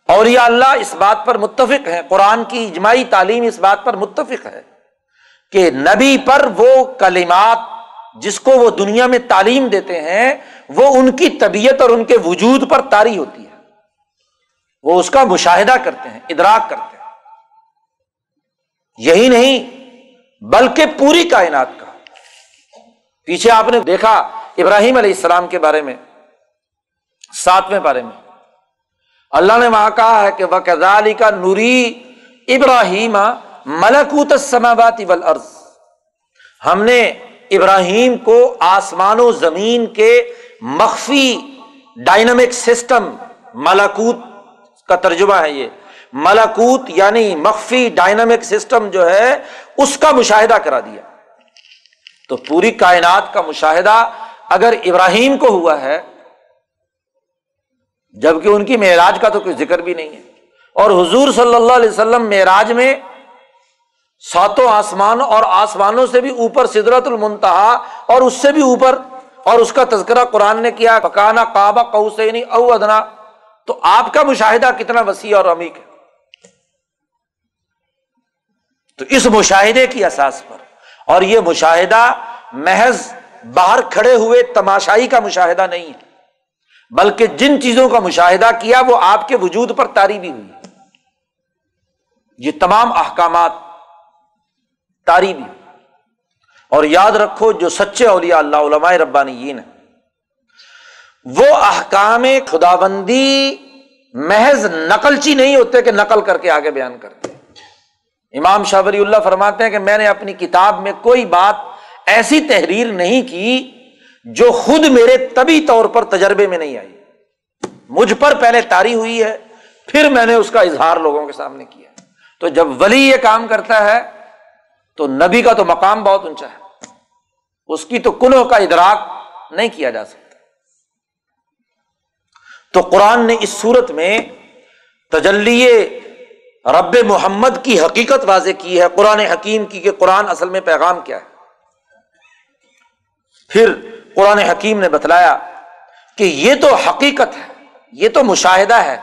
اور یہ اللہ اس بات پر متفق ہے، قرآن کی اجماعی تعلیم اس بات پر متفق ہے کہ نبی پر وہ کلمات جس کو وہ دنیا میں تعلیم دیتے ہیں، وہ ان کی طبیعت اور ان کے وجود پر تاری ہوتی ہے۔ وہ اس کا مشاہدہ کرتے ہیں، ادراک کرتے ہیں۔ یہی نہیں، بلکہ پوری کائنات کا۔ پیچھے آپ نے دیکھا ابراہیم علیہ السلام کے بارے میں، ساتویں بارے میں۔ اللہ نے وہاں کہا ہے کہ وہ کزالی کا نوری ابراہیم ملکوت سماواتی ولعرض ہم نے ابراہیم کو آسمان و زمین کے مخفی ڈائنمک سسٹم ملاکوت کا ترجمہ ہے یہ۔ ملاکوت یعنی مخفی ڈائنمک سسٹم جو ہے، اس کا مشاہدہ کرا دیا۔ تو پوری کائنات کا مشاہدہ اگر ابراہیم کو ہوا ہے جبکہ ان کی معراج کا تو کوئی ذکر بھی نہیں ہے۔ اور حضور صلی اللہ علیہ وسلم معراج میں ساتوں آسمان اور آسمانوں سے بھی اوپر سدرت المنتہا اور اس سے بھی اوپر اور اس کا تذکرہ قرآن نے کیا پکانا کعبہ قوسینی او ادنا تو آپ کا مشاہدہ کتنا وسیع اور عمیق ہے۔ تو اس مشاہدے کی اساس پر اور یہ مشاہدہ محض باہر کھڑے ہوئے تماشائی کا مشاہدہ نہیں ہے۔ بلکہ جن چیزوں کا مشاہدہ کیا وہ آپ کے وجود پر تاری بھی ہوئی یہ تمام احکامات تاری بھی اور یاد رکھو جو سچے اولیاء اللہ، علماء ربانی وہ احکام خدا بندی محض نقلچی نہیں ہوتے کہ نقل کر کے آگے بیان کرتے۔ امام شاہ ولی اللہ فرماتے ہیں کہ میں نے اپنی کتاب میں کوئی بات ایسی تحریر نہیں کی جو خود میرے طبی طور پر تجربے میں نہیں آئی۔ مجھ پر پہلے تاری ہوئی ہے، پھر میں نے اس کا اظہار لوگوں کے سامنے کیا تو جب ولی یہ کام کرتا ہے، تو نبی کا تو مقام بہت اونچا ہے۔ اس کی تو کنوں کا ادراک نہیں کیا جا سکتا۔ تو قرآن نے اس صورت میں تجلی رب محمد کی حقیقت واضح کی ہے، قرآن حکیم کی کہ قرآن اصل میں پیغام کیا ہے۔ پھر قرآن حکیم نے بتلایا کہ یہ تو حقیقت ہے، یہ تو مشاہدہ ہے۔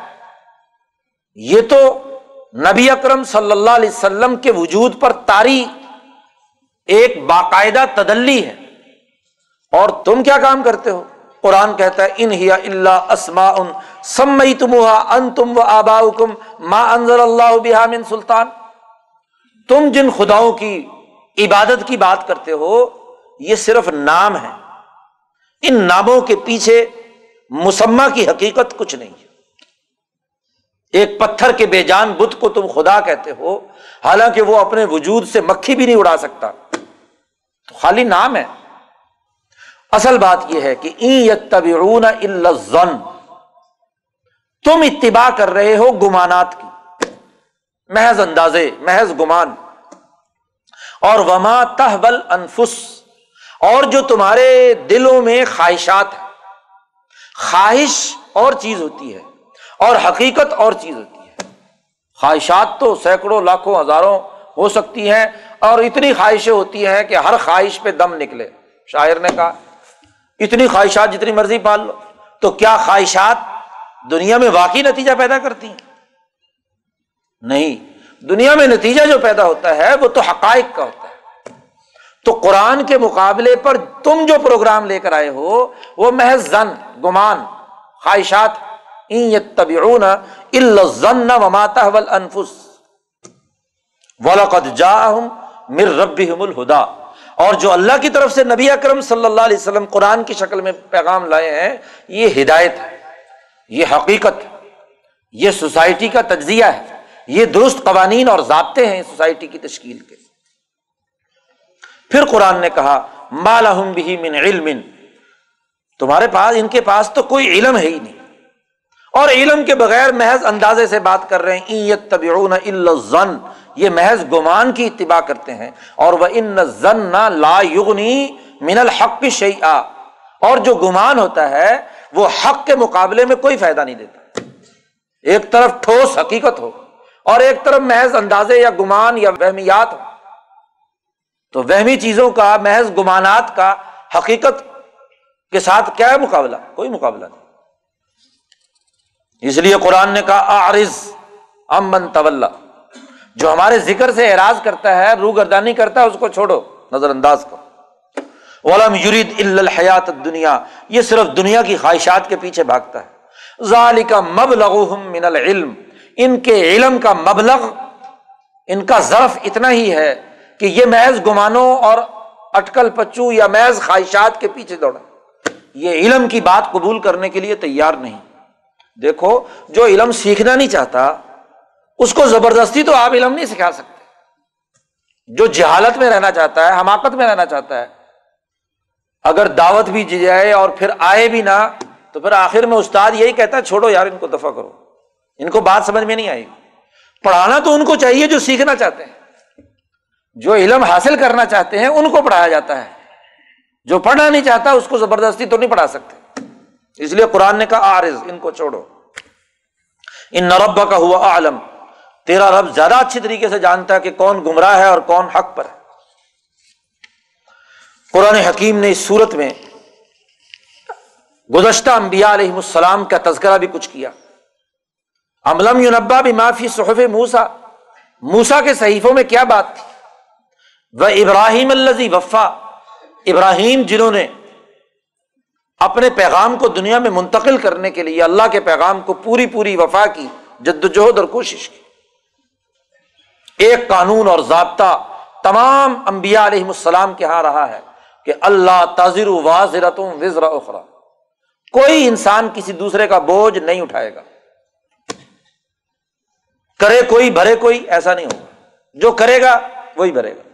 یہ تو نبی اکرم صلی اللہ علیہ وسلم کے وجود پر تاری ایک باقاعدہ تدلی ہے۔ اور تم کیا کام کرتے ہو؟ قرآن کہتا ہے، ان ہی اللہ اسما ان سمئی تمہا ان تم و آبا کم ماں انضر اللہ بحام سلطان۔ تم جن خداؤں کی عبادت کی بات کرتے ہو، یہ صرف نام ہے۔ ان ناموں کے پیچھے مسمہ کی حقیقت کچھ نہیں ہے۔ ایک پتھر کے بے جان بت کو تم خدا کہتے ہو، حالانکہ وہ اپنے وجود سے مکھی بھی نہیں اڑا سکتا۔ تو خالی نام ہے۔ اصل بات یہ ہے کہ تم اتباع کر رہے ہو گمانات کی۔ محض اندازے، محض گمان۔ اور وما تحبل انفس۔ اور جو تمہارے دلوں میں خواہشات ہے خواہش اور چیز ہوتی ہے اور حقیقت اور چیز ہوتی ہے۔ خواہشات تو سینکڑوں، لاکھوں، ہزاروں ہو سکتی ہیں اور اتنی خواہشیں ہوتی ہیں کہ ہر خواہش پہ دم نکلے۔ شاعر نے کہا، اتنی خواہشات جتنی مرضی پال لو، تو کیا خواہشات دنیا میں واقعی نتیجہ پیدا کرتی ہیں؟ نہیں، دنیا میں نتیجہ جو پیدا ہوتا ہے وہ تو حقائق کا ہوتا ہے۔ تو قرآن کے مقابلے پر تم جو پروگرام لے کر آئے ہو، وہ محض زن، گمان، خواہشات انفس ولقد جاءهم من ربهم الهدى۔ اور جو اللہ کی طرف سے نبی اکرم صلی اللہ علیہ وسلم قرآن کی شکل میں پیغام لائے ہیں، یہ ہدایت ہے، یہ حقیقت، یہ سوسائٹی کا تجزیہ ہے، یہ درست قوانین اور ضابطے ہیں سوسائٹی کی تشکیل کے۔ پھر قرآن نے کہا مالحم بھی من علم تمہارے پاس، ان کے پاس تو کوئی علم ہے ہی نہیں۔ اور علم کے بغیر محض اندازے سے بات کر رہے ہیں طبیعون الزن یہ محض گمان کی اتباع کرتے ہیں۔ اور وہ ان زن لا یغنی من الحق شعیٰ اور جو گمان ہوتا ہے، وہ حق کے مقابلے میں کوئی فائدہ نہیں دیتا۔ ایک طرف ٹھوس حقیقت ہو اور ایک طرف محض اندازے یا گمان یا وہمیات ہو۔ تو وہمی چیزوں کا، محض گمانات کا حقیقت کے ساتھ کیا ہے مقابلہ؟ کوئی مقابلہ نہیں۔ اس لیے قرآن نے کہا آرز امن طول جو ہمارے ذکر سے اعراض کرتا ہے، رو گردانی کرتا ہے، اس کو چھوڑو، نظر انداز کرو۔ علم یورید الحیات دنیا یہ صرف دنیا کی خواہشات کے پیچھے بھاگتا ہے۔ ظالی کا مبلغ من العلم۔ ان کے علم کا مبلغ، ان کا ضرف اتنا ہی ہے کہ یہ محض گمانوں اور اٹکل پچو یا محض خواہشات کے پیچھے دوڑا۔ یہ علم کی بات قبول کرنے کے لیے تیار نہیں۔ دیکھو، جو علم سیکھنا نہیں چاہتا، اس کو زبردستی تو آپ علم نہیں سکھا سکتے۔ جو جہالت میں رہنا چاہتا ہے، حماقت میں رہنا چاہتا ہے، اگر دعوت بھی دی جائے اور پھر آئے بھی نہ، تو پھر آخر میں استاد یہی کہتا ہے، چھوڑو یار، ان کو دفاع کرو۔ ان کو بات سمجھ میں نہیں آئے گی پڑھانا تو ان کو چاہیے جو سیکھنا چاہتے ہیں۔ جو علم حاصل کرنا چاہتے ہیں ان کو پڑھایا جاتا ہے۔ جو پڑھنا نہیں چاہتا اس کو زبردستی تو نہیں پڑھا سکتے۔ اس لیے قرآن نے کہا، آرز، ان کو چھوڑو۔ ان نربا کا ہوا عالم تیرا رب زیادہ اچھی طریقے سے جانتا ہے کہ کون گمراہ ہے اور کون حق پر ہے۔ قرآن حکیم نے اس صورت میں گزشتہ انبیاء علیہ السلام کا تذکرہ بھی کچھ کیا۔ املم یونبا بھی معافی صحف موسا موسا کے صحیفوں میں کیا بات تھی؟ وہ ابراہیم الزی وفا۔ ابراہیم جنہوں نے اپنے پیغام کو دنیا میں منتقل کرنے کے لیے اللہ کے پیغام کو پوری پوری وفا کی جد وجہد اور کوشش کی۔ ایک قانون اور ضابطہ تمام انبیاء علیہ السلام کے یہاں رہا ہے کہ اللہ تاضر واضرتوں وزر اخرا کوئی انسان کسی دوسرے کا بوجھ نہیں اٹھائے گا۔ کرے کوئی، بھرے کوئی، ایسا نہیں ہوگا۔ جو کرے گا، وہی بھرے گا۔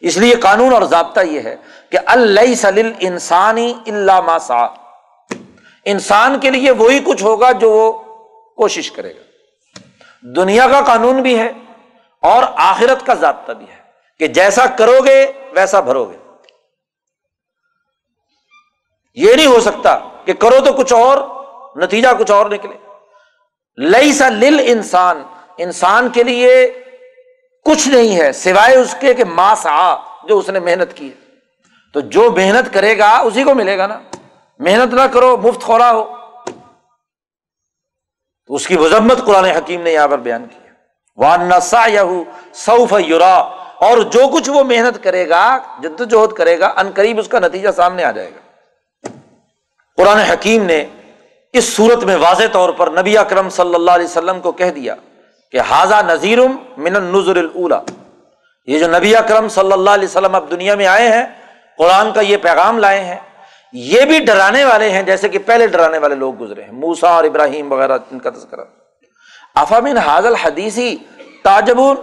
اس لیے قانون اور ضابطہ یہ ہے کہ اللہ سلیل انسانی اللہ ماسا انسان کے لیے وہی کچھ ہوگا جو وہ کوشش کرے گا۔ دنیا کا قانون بھی ہے اور آخرت کا ضابطہ بھی ہے کہ جیسا کرو گے ویسا بھرو گے یہ نہیں ہو سکتا کہ کرو تو کچھ اور، نتیجہ کچھ اور نکلے۔ لئی سا لل انسان انسان کے لیے کچھ نہیں ہے سوائے اس کے کہ ماس آ جو اس نے محنت کی ہے۔ تو جو محنت کرے گا، اسی کو ملے گا نا۔ محنت نہ کرو، مفت خورا ہو۔ تو اس کی مذمت قرآن حکیم نے یہاں پر بیان کی نسا سعف یورا اور جو کچھ وہ محنت کرے گا جدوجہد کرے گا، ان قریب اس کا نتیجہ سامنے آ جائے گا۔ قرآن حکیم نے اس صورت میں واضح طور پر نبی اکرم صلی اللہ علیہ وسلم کو کہہ دیا۔ کہ حاضہ نذیرم من النظر الا یہ جو نبی اکرم صلی اللہ علیہ وسلم اب دنیا میں آئے ہیں، قرآن کا یہ پیغام لائے ہیں، یہ بھی ڈرانے والے ہیں جیسے کہ پہلے ڈرانے والے لوگ گزرے ہیں موسا اور ابراہیم وغیرہ ان کا تذکرہ۔ افامن حاضل حدیثی تاجبون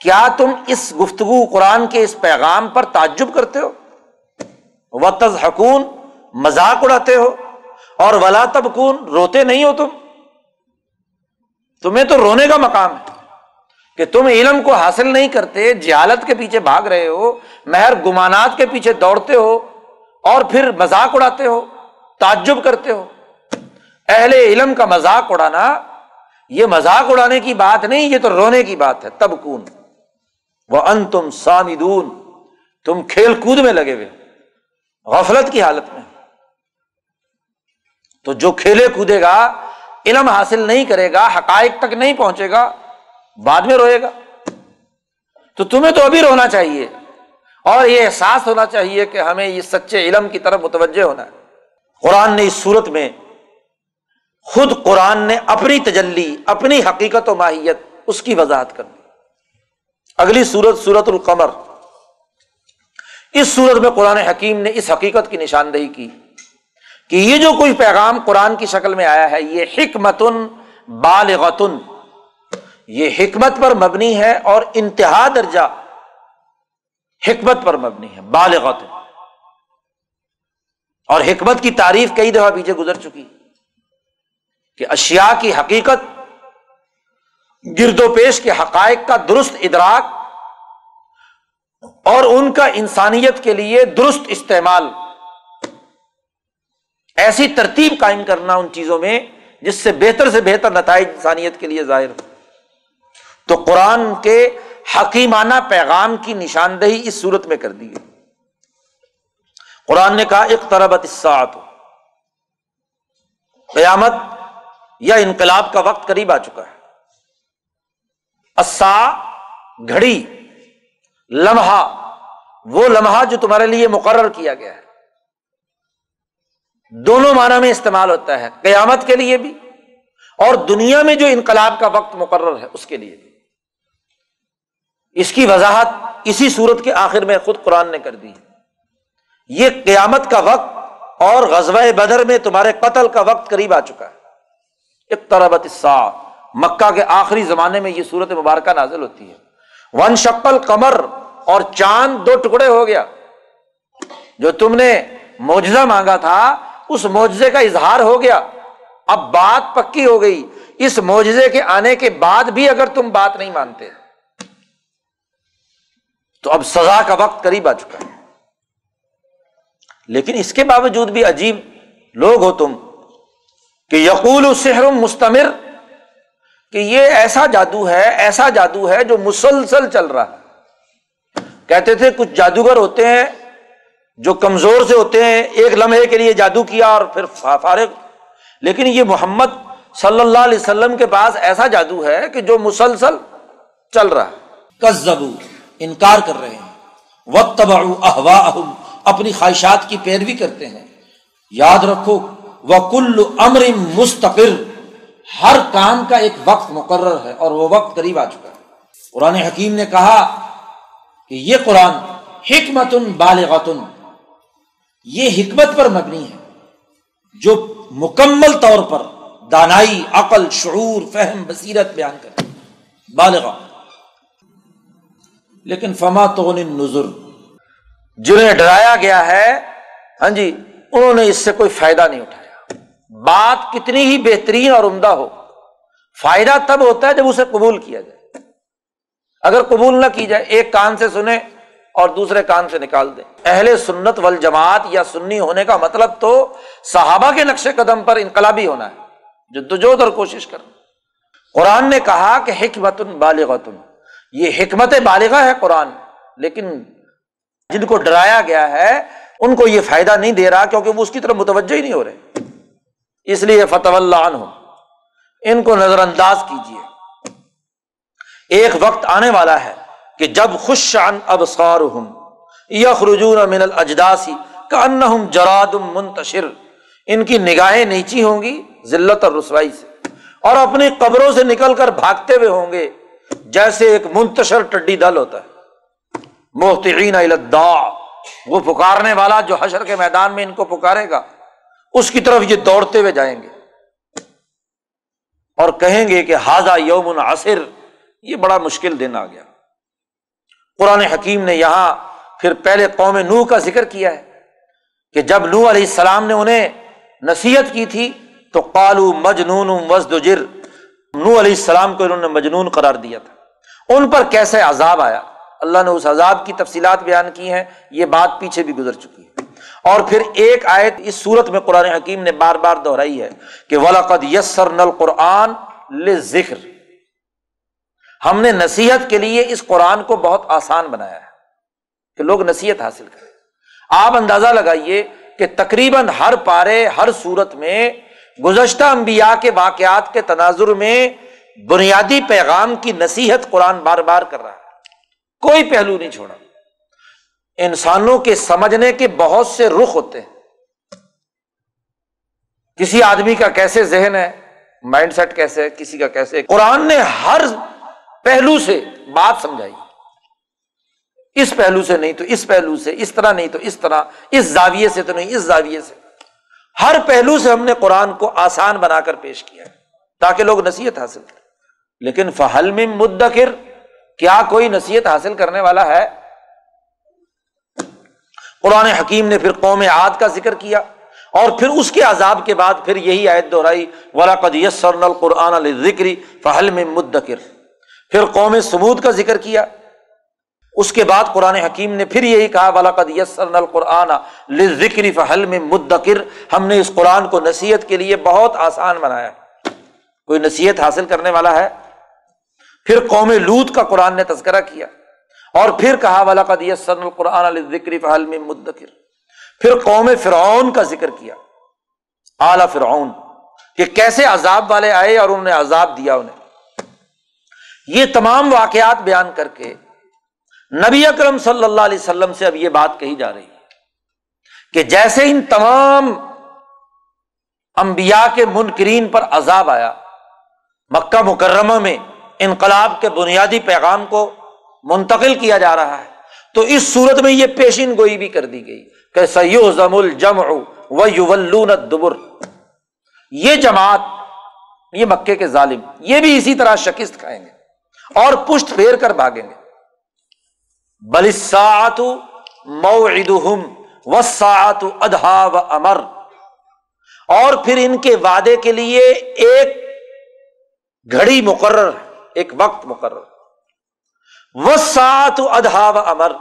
کیا تم اس گفتگو قرآن کے اس پیغام پر تعجب کرتے ہو؟ و تز حکون مذاق اڑاتے ہو، اور ولا تبکون روتے نہیں ہو تم؟ تمہیں تو رونے کا مقام ہے کہ تم علم کو حاصل نہیں کرتے، جہالت کے پیچھے بھاگ رہے ہو، مہر گمانات کے پیچھے دوڑتے ہو اور پھر مذاق اڑاتے ہو، تعجب کرتے ہو۔ اہل علم کا مذاق اڑانا، یہ مذاق اڑانے کی بات نہیں، یہ تو رونے کی بات ہے تب کون وہ ان تم سامدون۔ تم کھیل کود میں لگے ہوئے غفلت کی حالت میں۔ تو جو کھیلے کودے گا علم حاصل نہیں کرے گا، حقائق تک نہیں پہنچے گا، بعد میں روئے گا۔ تو تمہیں تو ابھی رونا چاہیے۔ اور یہ احساس ہونا چاہیے کہ ہمیں یہ سچے علم کی طرف متوجہ ہونا ہے۔ قرآن نے اس صورت میں خود قرآن نے اپنی تجلی، اپنی حقیقت و ماہیت اس کی وضاحت کر دی۔ اگلی صورت سورت القمر۔ اس صورت میں قرآن حکیم نے اس حقیقت کی نشاندہی کی۔ کہ یہ جو کوئی پیغام قرآن کی شکل میں آیا ہے، یہ حکمتن بالغتن۔ یہ حکمت پر مبنی ہے اور انتہا درجہ حکمت پر مبنی ہے بالغت اور حکمت کی تعریف کئی دفعہ پیچھے گزر چکی کہ اشیاء کی حقیقت، گرد و پیش کے حقائق کا درست ادراک اور ان کا انسانیت کے لیے درست استعمال۔ ایسی ترتیب قائم کرنا ان چیزوں میں جس سے بہتر سے بہتر نتائج انسانیت کے لیے ظاہر ہو۔ تو قرآن کے حکیمانہ پیغام کی نشاندہی اس صورت میں کر دی قرآن نے کہا ایک طربت قیامت یا انقلاب کا وقت قریب آ چکا ہے۔ اسا گھڑی، لمحہ، وہ لمحہ جو تمہارے لیے مقرر کیا گیا ہے۔ دونوں معنی میں استعمال ہوتا ہے، قیامت کے لیے بھی اور دنیا میں جو انقلاب کا وقت مقرر ہے، اس کے لیے بھی۔ اس کی وضاحت اسی صورت کے آخر میں خود قرآن نے کر دی یہ قیامت کا وقت اور غزوہ بدر میں تمہارے قتل کا وقت قریب آ چکا ہے۔ اقتربت مکہ کے آخری زمانے میں یہ صورت مبارکہ نازل ہوتی ہے۔ ون شکل کمر اور چاند دو ٹکڑے ہو گیا۔ جو تم نے موجزہ مانگا تھا اس معجزے کا اظہار ہو گیا۔ اب بات پکی ہو گئی۔ اس معجزے کے آنے کے بعد بھی اگر تم بات نہیں مانتے۔ تو اب سزا کا وقت قریب آ چکا ہے۔ لیکن اس کے باوجود بھی عجیب لوگ ہو تم کہ یقول سحر مستمر کہ یہ ایسا جادو ہے، ایسا جادو ہے جو مسلسل چل رہا ہے۔ کہتے تھے، کچھ جادوگر ہوتے ہیں جو کمزور سے ہوتے ہیں، ایک لمحے کے لیے جادو کیا اور پھر فارغ۔ لیکن یہ محمد صلی اللہ علیہ وسلم کے پاس ایسا جادو ہے کہ جو مسلسل چل رہا ہے۔ کزبو انکار کر رہے ہیں۔ وقت احوا اپنی خواہشات کی پیروی کرتے ہیں۔ یاد رکھو وہ کل امر مستقر۔ ہر کام کا ایک وقت مقرر ہے اور وہ وقت قریب آ چکا ہے۔ قرآن حکیم نے کہا کہ یہ قرآن حکمت بالغتن یہ حکمت پر مبنی ہے جو مکمل طور پر دانائی، عقل، شعور، فہم، بصیرت بیان کرے بالغ لیکن فما تو نظر جنہیں ڈرایا گیا ہے ہاں جی انہوں نے اس سے کوئی فائدہ نہیں اٹھایا۔ بات کتنی ہی بہترین اور عمدہ ہو، فائدہ تب ہوتا ہے جب اسے قبول کیا جائے۔ اگر قبول نہ کی جائے، ایک کان سے سنے اور دوسرے کان سے نکال دیں۔ اہل سنت وال جماعت یا سنی ہونے کا مطلب تو صحابہ کے نقش قدم پر انقلابی ہونا ہے جو اور کوشش کر قرآن نے کہا کہ حکمت بالغت یہ حکمت بالغ ہے قرآن، لیکن جن کو ڈرایا گیا ہے، ان کو یہ فائدہ نہیں دے رہا کیونکہ وہ اس کی طرف متوجہ ہی نہیں ہو رہے۔ اس لیے فتح اللہ عنہ ان کو نظر انداز کیجیے ایک وقت آنے والا ہے۔ کہ جب خوش عن ابصار ہوں یخرجون من الاجداسی کا جراد منتشر، ان کی نگاہیں نیچی ہوں گی ذلت اور رسوائی سے اور اپنی قبروں سے نکل کر بھاگتے ہوئے ہوں گے، جیسے ایک منتشر ٹڈی دل ہوتا ہے۔ محتعین الداع، وہ پکارنے والا جو حشر کے میدان میں ان کو پکارے گا، اس کی طرف یہ دوڑتے ہوئے جائیں گے۔ اور کہیں گے کہ حاضہ یوم عصر یہ بڑا مشکل دن آ گیا۔ قرآن حکیم نے یہاں پھر پہلے قوم نوح کا ذکر کیا ہے کہ جب نو علیہ السلام نے انہیں نصیحت کی تھی تو کالو مجنون وزد جر نو علیہ السلام کو انہوں نے مجنون قرار دیا تھا۔ ان پر کیسے عذاب آیا؟ اللہ نے اس عذاب کی تفصیلات بیان کی ہیں، یہ بات پیچھے بھی گزر چکی ہے۔ اور پھر ایک آیت اس صورت میں قرآن حکیم نے بار بار دہرائی ہے کہ ولاقد یسر نل قرآن ذکر ہم نے نصیحت کے لیے اس قرآن کو بہت آسان بنایا ہے کہ لوگ نصیحت حاصل کریں۔ آپ اندازہ لگائیے کہ تقریباً ہر پارے، ہر صورت میں گزشتہ انبیاء کے واقعات کے تناظر میں بنیادی پیغام کی نصیحت قرآن بار بار کر رہا ہے۔ کوئی پہلو نہیں چھوڑا۔ انسانوں کے سمجھنے کے بہت سے رخ ہوتے ہیں۔ کسی آدمی کا کیسے ذہن ہے؟ مائنڈ سیٹ کیسے ہے؟ کسی کا کیسے؟ قرآن نے ہر پہلو سے بات سمجھائی۔ اس پہلو سے نہیں تو اس پہلو سے، اس طرح نہیں تو اس طرح، اس زاویے سے تو نہیں، اس زاویے سے۔ ہر پہلو سے ہم نے قرآن کو آسان بنا کر پیش کیا ہے تاکہ لوگ نصیحت حاصل کریں۔ لیکن فہل میں مدکر، کیا کوئی نصیحت حاصل کرنے والا ہے؟ قرآن حکیم نے پھر قوم عاد کا ذکر کیا اور پھر اس کے عذاب کے بعد پھر یہی آیت دہرائی ولا قدیسر القرآن ذکری فہل میں مدکر پھر قوم سمود کا ذکر کیا۔ اس کے بعد قرآن حکیم نے پھر یہی کہا ولاقد یسر القرآن ذکری فہل میں مدکر ہم نے اس قرآن کو نصیحت کے لیے بہت آسان بنایا۔ کوئی نصیحت حاصل کرنے والا ہے؟ پھر قوم لوت کا قرآن نے تذکرہ کیا۔ اور پھر کہا ولاقد یسر القرآن ذکری فہل میں مدکر پھر قوم فرعون کا ذکر کیا۔ اعلی فرعون کہ کیسے عذاب والے آئے اور انہوں نے عذاب دیا انہیں۔ یہ تمام واقعات بیان کر کے نبی اکرم صلی اللہ علیہ وسلم سے اب یہ بات کہی جا رہی ہے کہ جیسے ان تمام انبیاء کے منکرین پر عذاب آیا، مکہ مکرمہ میں انقلاب کے بنیادی پیغام کو منتقل کیا جا رہا ہے، تو اس صورت میں یہ پیشین گوئی بھی کر دی گئی کہ سیو زم الجم دبر یہ جماعت، یہ مکے کے ظالم، یہ بھی اسی طرح شکست کھائیں گے۔ اور پشت پھیر کر بھاگیں گے۔ بلسات وساط ادہا و امر اور پھر ان کے وعدے کے لیے ایک گھڑی مقرر ایک وقت مقرر۔ وساط ادہا و امر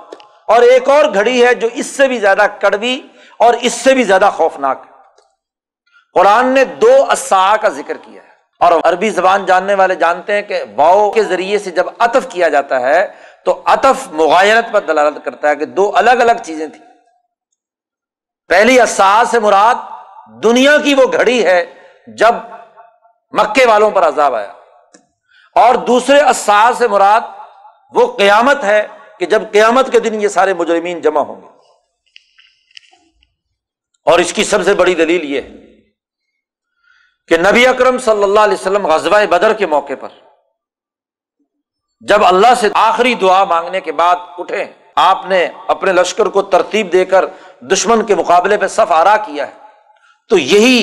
اور ایک اور گھڑی ہے جو اس سے بھی زیادہ کڑوی اور اس سے بھی زیادہ خوفناک۔ قرآن نے دو اسا کا ذکر کیا ہے۔ اور عربی زبان جاننے والے جانتے ہیں کہ واؤ کے ذریعے سے جب اطف کیا جاتا ہے تو اطف مغایرت پر دلالت کرتا ہے کہ دو الگ الگ چیزیں تھیں۔ پہلی سے مراد دنیا کی وہ گھڑی ہے جب مکے والوں پر عذاب آیا۔ اور دوسرے سے مراد وہ قیامت ہے کہ جب قیامت کے دن یہ سارے مجرمین جمع ہوں گے۔ اور اس کی سب سے بڑی دلیل یہ ہے کہ نبی اکرم صلی اللہ علیہ وسلم غزوہ بدر کے موقع پر جب اللہ سے آخری دعا مانگنے کے بعد اٹھے، آپ نے اپنے لشکر کو ترتیب دے کر دشمن کے مقابلے پہ صف آرا کیا ہے۔ تو یہی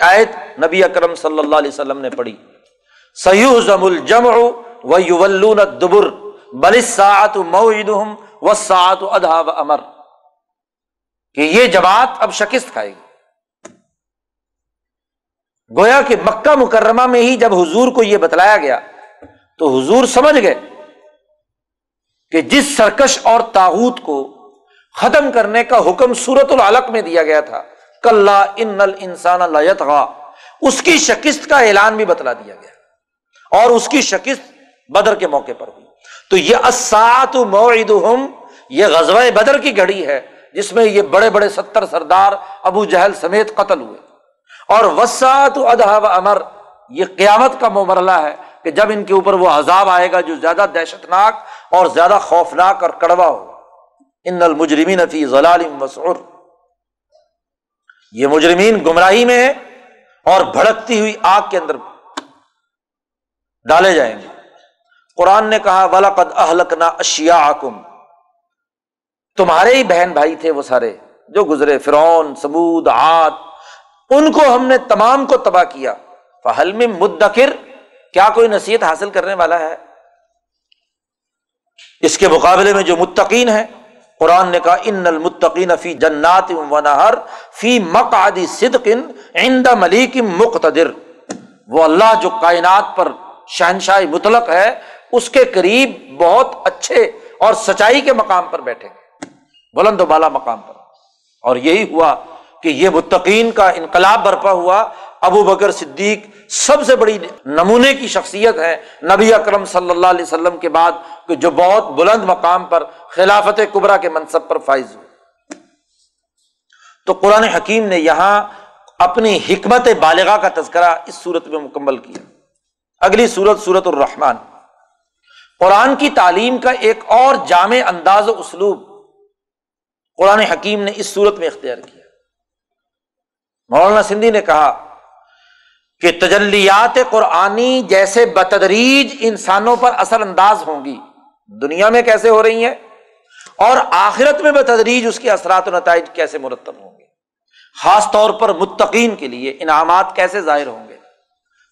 آیت نبی اکرم صلی اللہ علیہ وسلم نے پڑھی۔ سیو زم الجم و یو دبر بلسات و سات ادھا و امر کہ یہ جماعت اب شکست کھائے گی۔ گویا کہ مکہ مکرمہ میں ہی جب حضور کو یہ بتلایا گیا، تو حضور سمجھ گئے کہ جس سرکش اور تاحت کو ختم کرنے کا حکم سورت العلق میں دیا گیا تھا کل ان نل انسان اس کی شکست کا اعلان بھی بتلا دیا گیا۔ اور اس کی شکست بدر کے موقع پر ہوئی۔ تو یہ اسات موعدہم، یہ غزوہ بدر کی گھڑی ہے، جس میں یہ بڑے بڑے ستر سردار ابو جہل سمیت قتل ہوئے۔ اور وسعت ادہ و امر، یہ قیامت کا مرلہ ہے کہ جب ان کے اوپر وہ عذاب آئے گا جو زیادہ دہشت ناک اور زیادہ خوفناک اور کڑوا ہوگا ان المجرمین فی ضلال مسعور یہ مجرمین گمراہی میں ہے اور بھڑکتی ہوئی آگ کے اندر ڈالے جائیں گے۔ قرآن نے کہا ولاقد اہلکنا اشیا تمہارے ہی بہن بھائی تھے وہ سارے جو گزرے فرون سبود آت ان کو ہم نے تمام کو تباہ کیا۔ فہل میں مدکر کیا کوئی نصیحت حاصل کرنے والا ہے؟ اس کے مقابلے میں جو متقین ہے قرآن نے کہا ان المتقین فی جنات و نہر فی مقعد صدقن عند ملیک مقتدر۔ وہ اللہ جو کائنات پر شہنشاہ مطلق ہے، اس کے قریب بہت اچھے اور سچائی کے مقام پر بیٹھے۔ بلند و بالا مقام پر۔ اور یہی ہوا کہ یہ متقین کا انقلاب برپا ہوا۔ ابو بکر صدیق سب سے بڑی نمونے کی شخصیت ہے۔ نبی اکرم صلی اللہ علیہ وسلم کے بعد جو بہت بلند مقام پر خلافت قبرا کے منصب پر فائز ہوئے۔ تو قرآن حکیم نے یہاں اپنی حکمت بالغا کا تذکرہ اس صورت میں مکمل کیا۔ اگلی صورت صورت الرحمان قرآن کی تعلیم کا ایک اور جامع انداز و اسلوب قرآن حکیم نے اس صورت میں اختیار کیا۔ مولانا سندھی نے کہا کہ تجلیات قرآنی جیسے بتدریج انسانوں پر اثر انداز ہوں گی۔ دنیا میں کیسے ہو رہی ہیں؟ اور آخرت میں بتدریج اس کے اثرات و نتائج کیسے مرتب ہوں گے؟ خاص طور پر متقین کے لیے انعامات کیسے ظاہر ہوں گے؟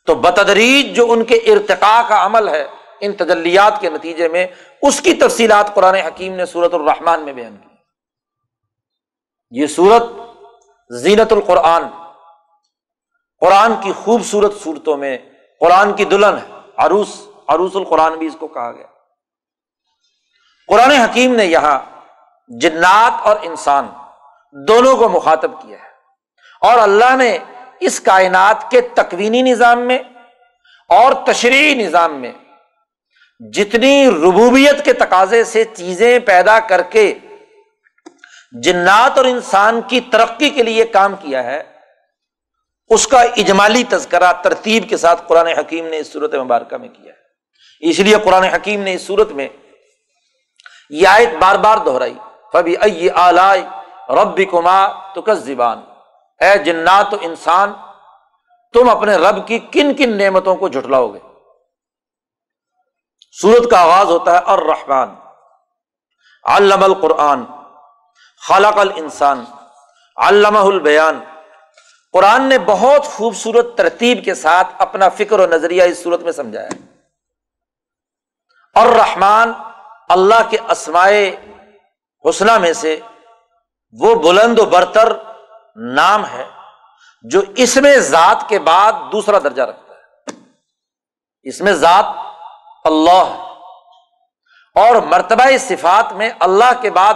تو بتدریج جو ان کے ارتقاء کا عمل ہے، ان تجلیات کے نتیجے میں اس کی تفصیلات قرآن حکیم نے سورت الرحمان میں بیان کی۔ یہ سورت زینت القرآن۔ قرآن کی خوبصورت صورتوں میں قرآن کی دلہن ہے۔ عروس عروس القرآن بھی اس کو کہا گیا۔ قرآن حکیم نے یہاں جنات اور انسان دونوں کو مخاطب کیا ہے۔ اور اللہ نے اس کائنات کے تکوینی نظام میں اور تشریحی نظام میں جتنی ربوبیت کے تقاضے سے چیزیں پیدا کر کے جنات اور انسان کی ترقی کے لیے کام کیا ہے، اس کا اجمالی تذکرہ ترتیب کے ساتھ قرآن حکیم نے اس صورت مبارکہ میں کیا ہے۔ اس لیے قرآن حکیم نے اس صورت میں یہ آیت بار بار دہرائی فبی آلائے رب کما تو کس زبان اے جنات و انسان، تم اپنے رب کی کن کن نعمتوں کو جھٹلاؤ گے؟ سورت کا آغاز ہوتا ہے اور رحمان علم القرآن خالق الانسان علامہ البیان قرآن نے بہت خوبصورت ترتیب کے ساتھ اپنا فکر و نظریہ اس صورت میں سمجھایا۔ اور رحمان اللہ کے اسمائے حسنہ میں سے وہ بلند و برتر نام ہے جو اس میں ذات کے بعد دوسرا درجہ رکھتا ہے۔ اس میں ذات اللہ اور مرتبہ صفات میں اللہ کے بعد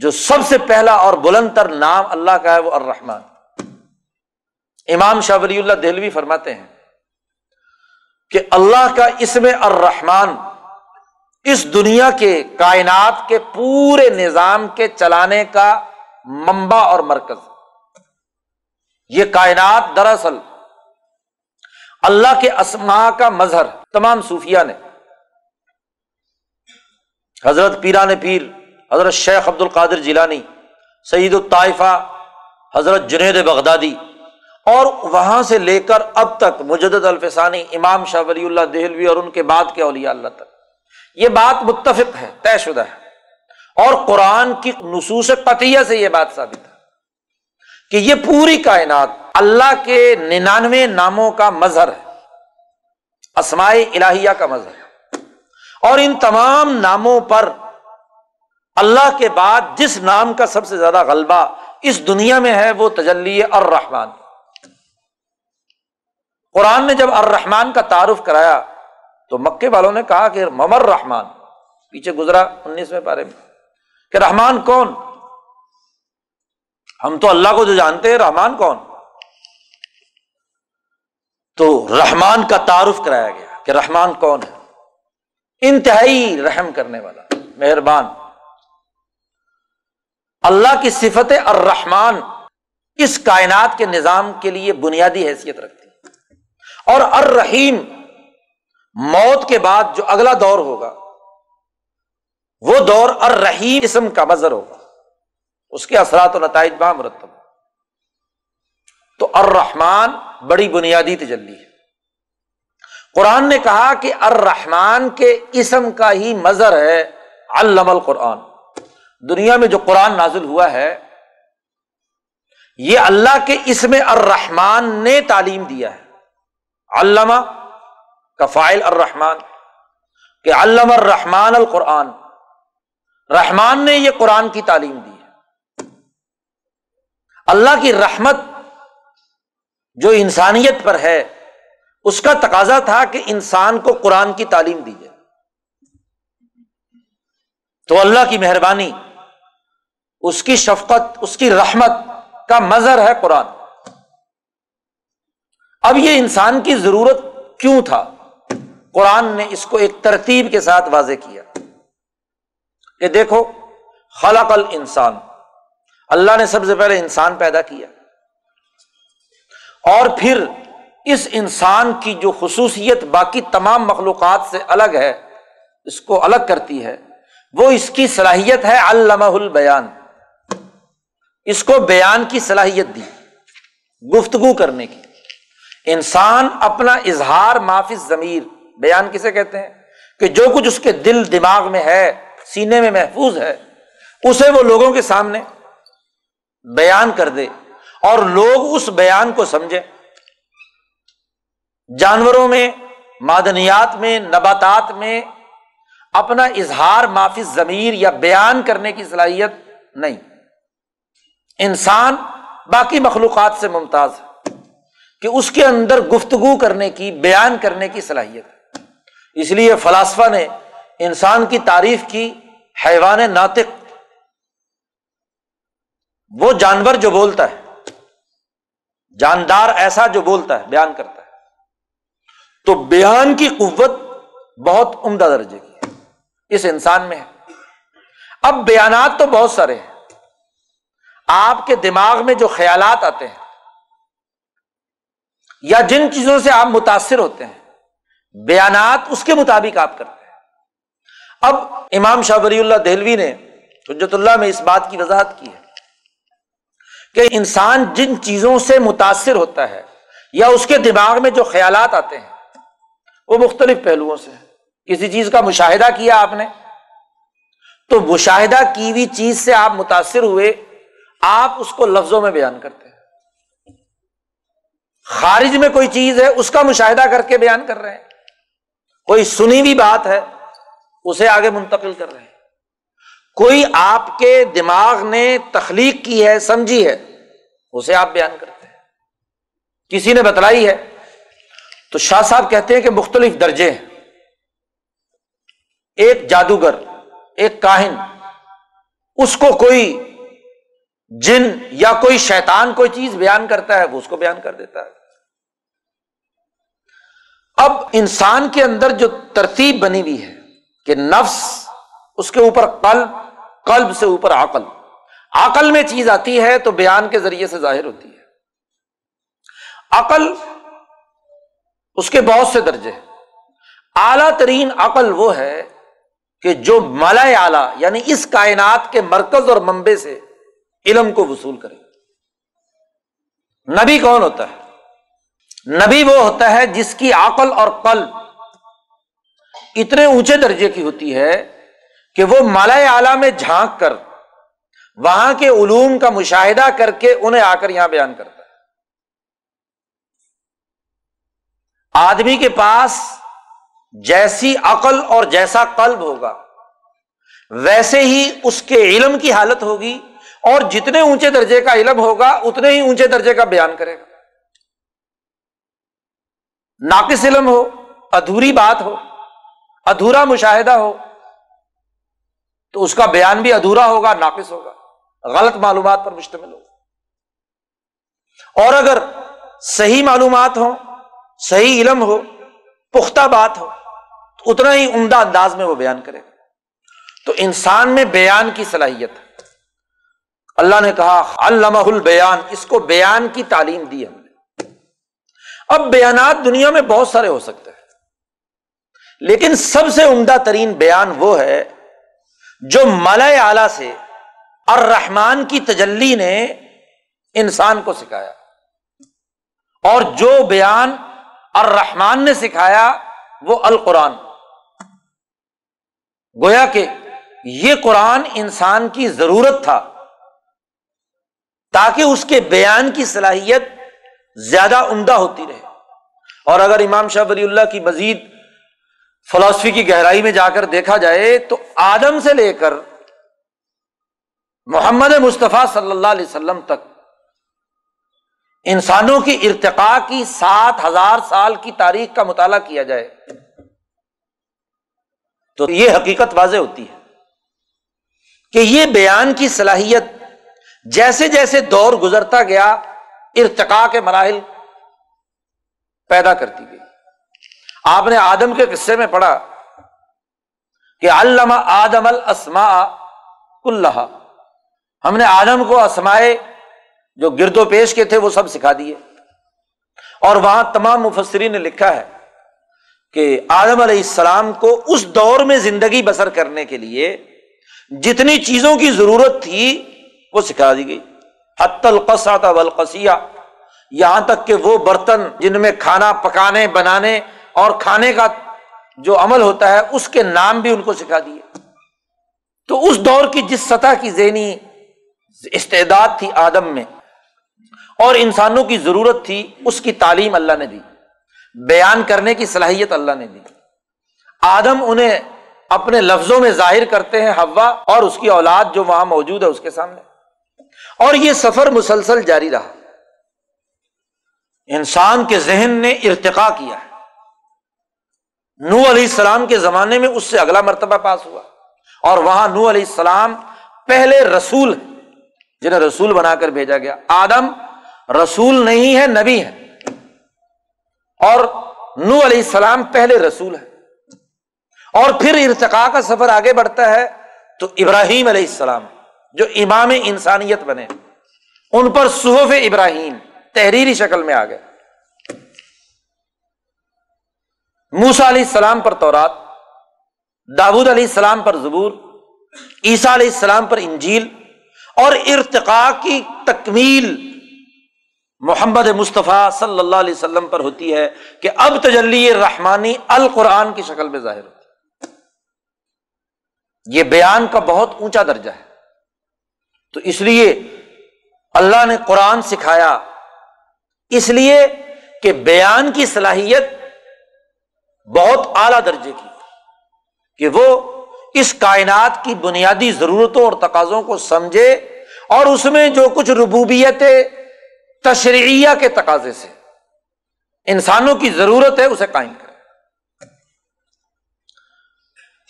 جو سب سے پہلا اور بلند تر نام اللہ کا ہے وہ الرحمان امام شاہ ولی اللہ دہلوی فرماتے ہیں کہ اللہ کا اس میں الرحمان اس دنیا کے کائنات کے پورے نظام کے چلانے کا ممبا اور مرکز۔ یہ کائنات دراصل اللہ کے اسما کا مظہر تمام صوفیہ نے۔ حضرت پیران پیر حضرت شیخ عبد القادر جیلانی سعید الطائفہ، حضرت جنید بغدادی، اور وہاں سے لے کر اب تک مجد الفسانی امام شاہ ولی اللہ دہلوی اور ان کے بعد کے اولیاء اللہ تک۔ یہ بات متفق ہے، طے شدہ ہے۔ اور قرآن کی نصوص قطعیہ سے یہ بات ثابت ہے کہ یہ پوری کائنات اللہ کے ننانوے ناموں کا مظہر ہے اسمائے الہیہ کا مظہر اور ان تمام ناموں پر اللہ کے بعد جس نام کا سب سے زیادہ غلبہ اس دنیا میں ہے وہ تجلی الرحمان قرآن نے جب الرحمان کا تعارف کرایا تو مکے والوں نے کہا کہ ممر رحمان پیچھے گزرا انیسویں پارے میں۔ کہ رحمان کون؟ ہم تو اللہ کو جو جانتے ہیں، رحمان کون؟ تو رحمان کا تعارف کرایا گیا کہ رحمان کون ہے۔ انتہائی رحم کرنے والا، مہربان۔ اللہ کی صفت الرحمان اس کائنات کے نظام کے لیے بنیادی حیثیت رکھتی اور الرحیم موت کے بعد جو اگلا دور ہوگا، وہ دور الرحیم اسم کا مظہر ہوگا۔ اس کے اثرات و نتائج با مرتب تو الرحمان بڑی بنیادی تجلی ہے۔ قرآن نے کہا کہ الرحمان کے اسم کا ہی مظہر ہے علم القرآن۔ دنیا میں جو قرآن نازل ہوا ہے، یہ اللہ کے اسم الرحمان نے تعلیم دیا ہے۔ علامہ کا فائل الرحمان کہ علامہ الرحمان القرآن، رحمان نے یہ قرآن کی تعلیم دی ہے۔ اللہ کی رحمت جو انسانیت پر ہے، اس کا تقاضا تھا کہ انسان کو قرآن کی تعلیم دی جائے۔ تو اللہ کی مہربانی اس کی شفقت، اس کی رحمت کا مظہر ہے قرآن۔ اب یہ انسان کی ضرورت کیوں تھا؟ قرآن نے اس کو ایک ترتیب کے ساتھ واضح کیا۔ کہ دیکھو، خلق ال انسان اللہ نے سب سے پہلے انسان پیدا کیا۔ اور پھر اس انسان کی جو خصوصیت باقی تمام مخلوقات سے الگ ہے، اس کو الگ کرتی ہے۔ وہ اس کی صلاحیت ہے علامہ البیان۔ اس کو بیان کی صلاحیت دی، گفتگو کرنے کی۔ انسان اپنا اظہار معافی ضمیر، بیان کسے کہتے ہیں؟ کہ جو کچھ اس کے دل، دماغ میں ہے، سینے میں محفوظ ہے، اسے وہ لوگوں کے سامنے بیان کر دے اور لوگ اس بیان کو سمجھے جانوروں میں، معدنیات میں، نباتات میں اپنا اظہار معافی ضمیر یا بیان کرنے کی صلاحیت نہیں۔ انسان باقی مخلوقات سے ممتاز ہے کہ اس کے اندر گفتگو کرنے کی، بیان کرنے کی صلاحیت ہے۔ اس لیے فلاسفہ نے انسان کی تعریف کی حیوان ناطق، وہ جانور جو بولتا ہے، جاندار ایسا جو بولتا ہے، بیان کرتا ہے۔ تو بیان کی قوت بہت عمدہ درجے کی اس انسان میں ہے۔ اب بیانات تو بہت سارے ہیں۔ آپ کے دماغ میں جو خیالات آتے ہیں یا جن چیزوں سے آپ متاثر ہوتے ہیں، بیانات اس کے مطابق آپ کرتے ہیں۔ اب امام شاہ ولی اللہ دہلوی نے حجت اللہ میں اس بات کی وضاحت کی ہے کہ انسان جن چیزوں سے متاثر ہوتا ہے یا اس کے دماغ میں جو خیالات آتے ہیں، وہ مختلف پہلوؤں سے کسی چیز کا مشاہدہ کیا آپ نے؟ تو مشاہدہ کی ہوئی چیز سے آپ متاثر ہوئے آپ اس کو لفظوں میں بیان کرتے ہیں۔ خارج میں کوئی چیز ہے، اس کا مشاہدہ کر کے بیان کر رہے ہیں۔ کوئی سنی ہوئی بات ہے، اسے آگے منتقل کر رہے ہیں۔ کوئی آپ کے دماغ نے تخلیق کی ہے، سمجھی ہے، اسے آپ بیان کرتے ہیں۔ کسی نے بتلائی ہے۔ تو شاہ صاحب کہتے ہیں کہ مختلف درجے ہیں۔ ایک جادوگر، ایک کاہن، اس کو کوئی جن یا کوئی شیطان کوئی چیز بیان کرتا ہے، وہ اس کو بیان کر دیتا ہے۔ اب انسان کے اندر جو ترتیب بنی ہوئی ہے کہ نفس اس کے اوپر قلب قلب سے اوپر عقل۔ عقل میں چیز آتی ہے تو بیان کے ذریعے سے ظاہر ہوتی ہے۔ عقل اس کے بہت سے درجے اعلیٰ ترین عقل وہ ہے کہ جو مالا اعلی یعنی اس کائنات کے مرکز اور منبے سے علم کو وصول کرے۔ نبی کون ہوتا ہے؟ نبی وہ ہوتا ہے جس کی عقل اور قلب اتنے اونچے درجے کی ہوتی ہے کہ وہ مالا اعلی میں جھانک کر وہاں کے علوم کا مشاہدہ کر کے انہیں آ کر یہاں بیان کرتا آدمی کے پاس جیسی عقل اور جیسا قلب ہوگا، ویسے ہی اس کے علم کی حالت ہوگی اور جتنے اونچے درجے کا علم ہوگا، اتنے ہی اونچے درجے کا بیان کرے گا۔ ناقص علم ہو، ادھوری بات ہو، ادھورا مشاہدہ ہو، تو اس کا بیان بھی ادھورا ہوگا، ناقص ہوگا۔ غلط معلومات پر مشتمل ہوگا اور اگر صحیح معلومات ہوں، صحیح علم ہو، پختہ بات ہو، تو اتنا ہی عمدہ انداز میں وہ بیان کرے گا۔ تو انسان میں بیان کی صلاحیت اللہ نے کہا علامہ البیان اس کو بیان کی تعلیم دی ہم نے۔ اب بیانات دنیا میں بہت سارے ہو سکتے ہیں، لیکن سب سے عمدہ ترین بیان وہ ہے جو ملا اعلی سے الرحمان کی تجلی نے انسان کو سکھایا۔ اور جو بیان الرحمان نے سکھایا وہ القرآن۔ گویا کہ یہ قرآن انسان کی ضرورت تھا۔ تاکہ اس کے بیان کی صلاحیت زیادہ عمدہ ہوتی رہے۔ اور اگر امام شاہ ولی اللہ کی مزید فلاسفی کی گہرائی میں جا کر دیکھا جائے تو آدم سے لے کر محمد مصطفیٰ صلی اللہ علیہ وسلم تک انسانوں کی ارتقا کی سات ہزار سال کی تاریخ کا مطالعہ کیا جائے تو یہ حقیقت واضح ہوتی ہے کہ یہ بیان کی صلاحیت جیسے جیسے دور گزرتا گیا ارتقا کے مراحل پیدا کرتی گئی۔ آپ نے آدم کے قصے میں پڑھا کہ علامہ آدم السما کلّہ ہم نے آدم کو اسمائے جو گرد و پیش کے تھے وہ سب سکھا دیے۔ اور وہاں تمام مفسرین نے لکھا ہے کہ آدم علیہ السلام کو اس دور میں زندگی بسر کرنے کے لیے جتنی چیزوں کی ضرورت تھی وہ سکھا دی گئی۔ حت القسا تھا یہاں تک کہ وہ برتن جن میں کھانا پکانے، بنانے اور کھانے کا جو عمل ہوتا ہے، اس کے نام بھی ان کو سکھا دیے۔ تو اس دور کی جس سطح کی ذہنی استعداد تھی آدم میں، اور انسانوں کی ضرورت تھی، اس کی تعلیم اللہ نے دی۔ بیان کرنے کی صلاحیت اللہ نے دی۔ آدم انہیں اپنے لفظوں میں ظاہر کرتے ہیں ہوا اور اس کی اولاد جو وہاں موجود ہے، اس کے سامنے۔ اور یہ سفر مسلسل جاری رہا۔ انسان کے ذہن نے ارتقا کیا۔ ہے نو علیہ السلام کے زمانے میں اس سے اگلا مرتبہ پاس ہوا۔ اور وہاں نو علیہ السلام پہلے رسول جنہیں رسول بنا کر بھیجا گیا۔ آدم رسول نہیں ہے، نبی ہے اور نو علیہ السلام پہلے رسول ہے اور پھر ارتقا کا سفر آگے بڑھتا ہے تو ابراہیم علیہ السلام۔ جو امام انسانیت بنے، ان پر صحف ابراہیم تحریری شکل میں آ گئے۔ موسا علیہ السلام پر تورات، داود علیہ السلام پر زبور، عیسیٰ علیہ السلام پر انجیل، اور ارتقا کی تکمیل محمد مصطفیٰ صلی اللہ علیہ وسلم پر ہوتی ہے کہ اب تجلی رحمانی القرآن کی شکل میں ظاہر ہوتی ہے۔ یہ بیان کا بہت اونچا درجہ ہے۔ تو اس لیے اللہ نے قرآن سکھایا۔ اس لیے کہ بیان کی صلاحیت بہت اعلی درجے کی کہ وہ اس کائنات کی بنیادی ضرورتوں اور تقاضوں کو سمجھے اور اس میں جو کچھ ربوبیت تشریعیہ کے تقاضے سے انسانوں کی ضرورت ہے اسے قائم کرے۔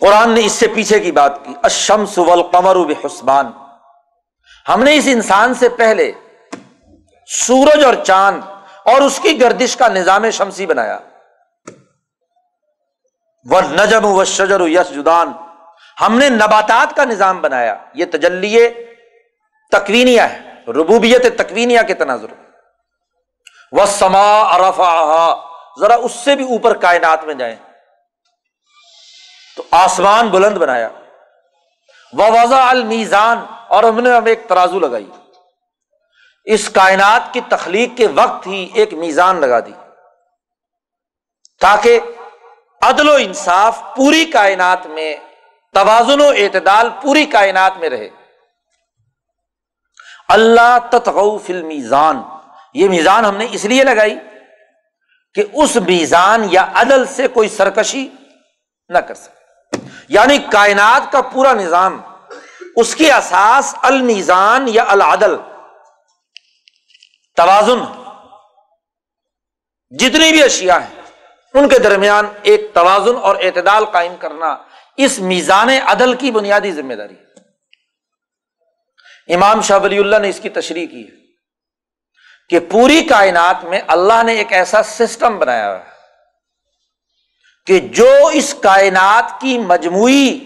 قرآن نے اس سے پیچھے کی بات کی اشمس والقمر بحسبان۔ ہم نے اس انسان سے پہلے سورج اور چاند اور اس کی گردش کا نظام شمسی بنایا۔ وہ نجم و شجر یس جدان ہم نے نباتات کا نظام بنایا۔ یہ تجلیے تکوینیا ہے، ربوبیت تکوینیا کے تناظر۔ وہ سما ارفا ذرا اس سے بھی اوپر کائنات میں جائیں۔ تو آسمان بلند بنایا۔ وہ وضا المیزان اور ہم نے اب ایک ترازو لگائی۔ اس کائنات کی تخلیق کے وقت ہی ایک میزان لگا دی۔ تاکہ عدل و انصاف پوری کائنات میں، توازن و اعتدال پوری کائنات میں رہے۔ اللہ تتغو فل میزان یہ میزان ہم نے اس لیے لگائی کہ اس میزان یا عدل سے کوئی سرکشی نہ کر سکے۔ یعنی کائنات کا پورا نظام اس کی اساس المیزان یا العدل۔ توازن۔ جتنی بھی اشیاء ہیں، ان کے درمیان ایک توازن اور اعتدال قائم کرنا اس میزان عدل کی بنیادی ذمہ داری امام شاہ ولی اللہ نے اس کی تشریح کی ہے کہ پوری کائنات میں اللہ نے ایک ایسا سسٹم بنایا ہے کہ جو اس کائنات کی مجموعی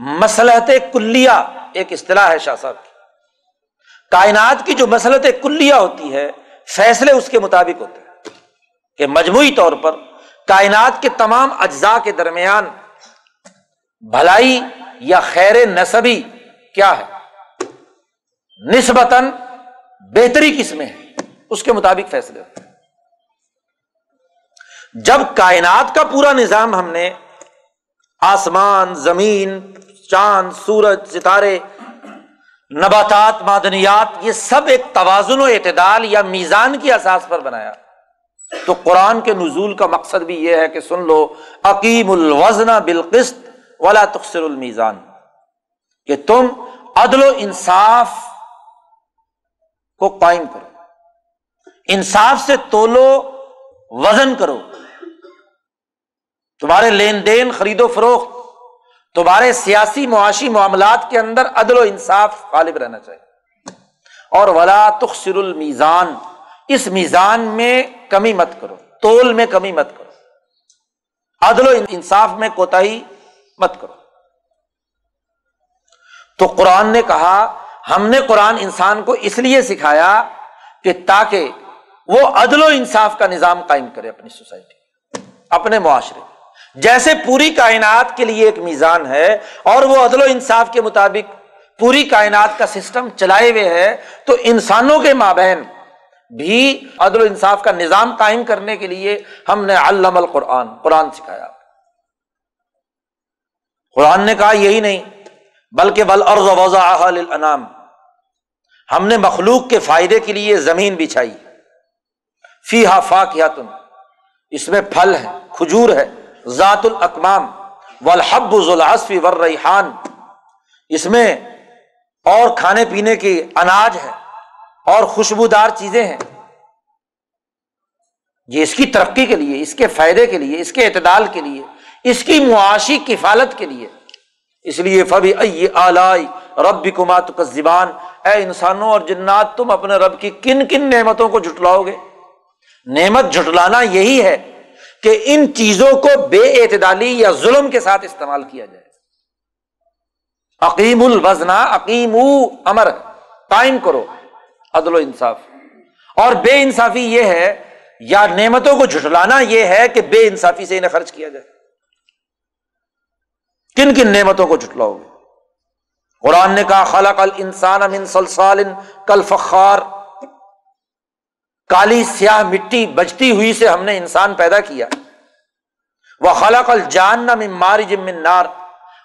مسلحت کلیا ایک اصطلاح ہے شاہ صاحب کی۔ کائنات کی جو مسلط کلیا ہوتی ہے، فیصلے اس کے مطابق ہوتے ہیں کہ مجموعی طور پر کائنات کے تمام اجزاء کے درمیان بھلائی یا خیر نصبی کیا ہے؟ نسبتاً بہتری کس میں ہے؟ اس کے مطابق فیصلے ہوتے ہیں۔ جب کائنات کا پورا نظام ہم نے آسمان، زمین چاند، سورج، ستارے، نباتات، معدنیات، یہ سب ایک توازن و اعتدال یا میزان کی اساس پر بنایا۔ تو قرآن کے نزول کا مقصد بھی یہ ہے کہ سن لو عقیم الوزن بالقسط ولا تخصر المیزان۔ کہ تم عدل و انصاف کو قائم کرو۔ انصاف سے تولو، وزن کرو۔ تمہارے لین دین، خرید و فروخت تمہارے سیاسی معاشی معاملات کے اندر عدل و انصاف غالب رہنا چاہیے۔ اور ولا تخصر المیزان اس میزان میں کمی مت کرو، تول میں کمی مت کرو۔ عدل و انصاف میں کوتا مت کرو۔ تو قرآن نے کہا، ہم نے قرآن انسان کو اس لیے سکھایا کہ تاکہ وہ عدل و انصاف کا نظام قائم کرے اپنی سوسائٹی، اپنے معاشرے جیسے پوری کائنات کے لیے ایک میزان ہے اور وہ عدل و انصاف کے مطابق پوری کائنات کا سسٹم چلائے ہوئے ہے، تو انسانوں کے مابین بھی عدل و انصاف کا نظام قائم کرنے کے لیے ہم نے علم القرآن، قرآن سکھایا۔ قرآن نے کہا یہی نہیں، بلکہ بل ارض وضا انعام ہم نے مخلوق کے فائدے کے لیے زمین بچھائی۔ فی ہا فا کیا تم اس میں پھل ہے کھجور ہے۔ ذات الاقمام والحب ذوالعصفی ور اس میں اور کھانے پینے کی اناج ہے اور خوشبودار چیزیں ہیں۔ یہ اس کی ترقی کے لیے، اس کے فائدے کے لیے، اس کے اعتدال کے لیے، اس کی معاشی کفالت کے لیے۔ اس لیے فبی ائی رب کمات کا زبان اے انسانوں اور جنات، تم اپنے رب کی کن کن نعمتوں کو جٹلاؤ گے؟ نعمت جٹلانا یہی ہے کہ ان چیزوں کو بے اعتدالی یا ظلم کے ساتھ استعمال کیا جائے۔ عقیم الوزنا عقیم امر قائم کرو عدل و انصاف۔ اور بے انصافی یہ ہے، یا نعمتوں کو جھٹلانا یہ ہے کہ بے انصافی سے انہیں خرچ کیا جائے۔ کن کن نعمتوں کو جھٹلاؤ گے؟ قرآن نے کہا، خلق الانسان من سلسال کل فخار کالی سیاہ مٹی بجتی ہوئی سے ہم نے انسان پیدا کیا۔ وہ خلق الجان من مارج من نار،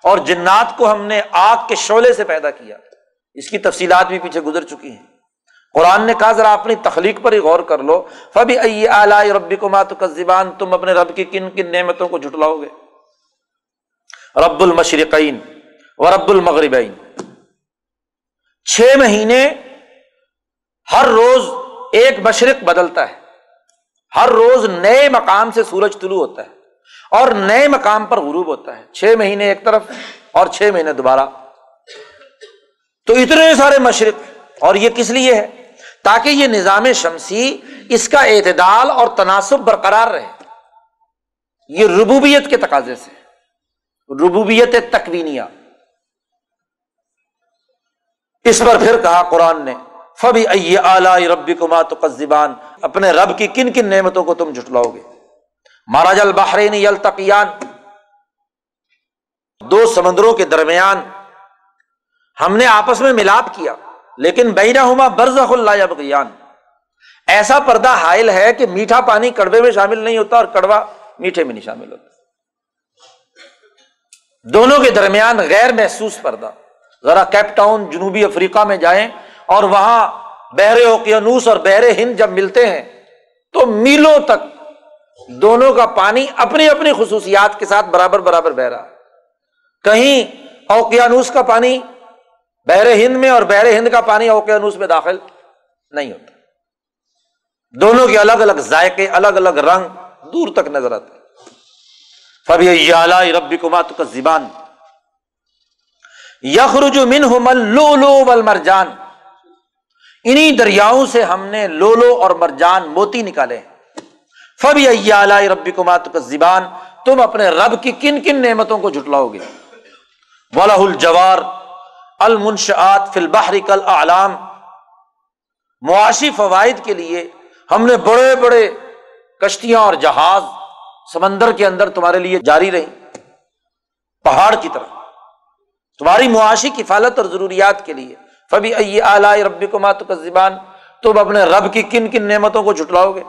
اور جنات کو ہم نے آگ کے شعلے سے پیدا کیا۔ اس کی تفصیلات بھی پیچھے گزر چکی ہیں۔ قرآن نے کہا، ذرا اپنی تخلیق پر ہی غور کر لو۔ فبی ائی ربی کو مات کا زبان تم اپنے رب کی کن کن نعمتوں کو جٹلاؤ گے۔ رب المشرقین و رب المغربین۔ چھ مہینے ہر روز ایک مشرق بدلتا ہے۔ ہر روز نئے مقام سے سورج طلوع ہوتا ہے اور نئے مقام پر غروب ہوتا ہے۔ چھ مہینے ایک طرف اور چھ مہینے دوبارہ۔ تو اتنے سارے مشرق، اور یہ کس لیے ہے؟ تاکہ یہ نظام شمسی اس کا اعتدال اور تناسب برقرار رہے۔ یہ ربوبیت کے تقاضے سے۔ ربوبیت تکوینیا اس پر پھر کہا قرآن نے فبی اعلی ربی کو مات اپنے رب کی کن کن نعمتوں کو تم جٹلاؤ گے مہاراج البحرین یلتقیان دو سمندروں کے درمیان ہم نے آپس میں ملاپ کیا، لیکن بینا ہما برز اللہ بغیان ایسا پردہ حائل ہے کہ میٹھا پانی کڑوے میں شامل نہیں ہوتا اور کڑوا میٹھے میں نہیں شامل ہوتا۔ دونوں کے درمیان غیر محسوس پردہ۔ ذرا کیپ ٹاؤن جنوبی افریقہ میں جائیں اور وہاں بحر اوقیانوس اور بحر ہند جب ملتے ہیں، تو میلوں تک دونوں کا پانی اپنی اپنی خصوصیات کے ساتھ برابر برابر بہ رہا کہیں اوقیانوس کا پانی بحر ہند میں اور بحر ہند کا پانی اوقیانوس میں داخل نہیں ہوتا۔ دونوں کے الگ الگ ذائقے، الگ الگ رنگ دور تک نظر آتے فبی ربی کمات کا زبان یخرج من لو لو انہیں دریاؤں سے ہم نے لولو اور مرجان موتی نکالے فبی ربی کمات کا زبان تم اپنے رب کی کن کن نعمتوں کو جٹلاؤ گے۔ ولہ الجوار المنشآت فی البحر کل اعلام معاشی فوائد کے لیے ہم نے بڑے بڑے کشتیاں اور جہاز سمندر کے اندر تمہارے لیے جاری رہی۔ پہاڑ کی طرح تمہاری معاشی کفالت اور ضروریات کے لیے۔ فبی اعلی ربی کو مات زبان تم اپنے رب کی کن کن نعمتوں کو جٹلاؤ گے؟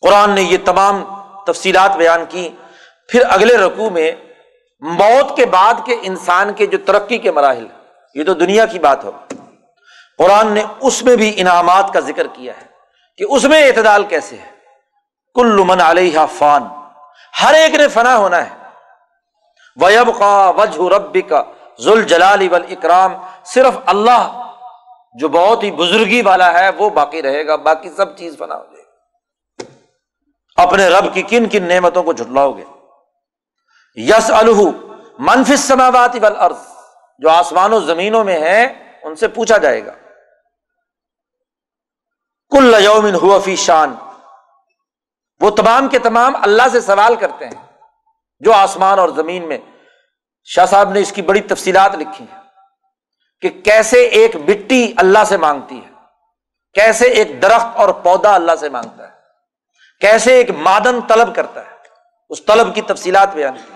قرآن نے یہ تمام تفصیلات بیان کی۔ پھر اگلے رقو میں موت کے بعد کے انسان کے جو ترقی کے مراحل، یہ تو دنیا کی بات ہو۔ قرآن نے اس میں بھی انعامات کا ذکر کیا ہے کہ اس میں اعتدال کیسے ہے۔ کل من علیہ فان، ہر ایک نے فنا ہونا ہے۔ ویب کا وجہ رب کا ذوال جلال اکرام صرف اللہ جو بہت ہی بزرگی والا ہے، وہ باقی رہے گا، باقی سب چیز بنا ہو جائے گی۔ اپنے رب کی کن کن نعمتوں کو جھٹلاؤ گے۔ یس الح منفی سماوات والارض، جو آسمان و زمینوں میں ہے ان سے پوچھا جائے گا۔ کل یومن ہوا فی شان۔ وہ تمام کے تمام اللہ سے سوال کرتے ہیں، جو آسمان اور زمین میں۔ شاہ صاحب نے اس کی بڑی تفصیلات لکھی ہیں کہ کیسے ایک مٹی اللہ سے مانگتی ہے، کیسے ایک درخت اور پودا اللہ سے مانگتا ہے، کیسے ایک مادن طلب کرتا ہے۔ اس طلب کی تفصیلات بیان کی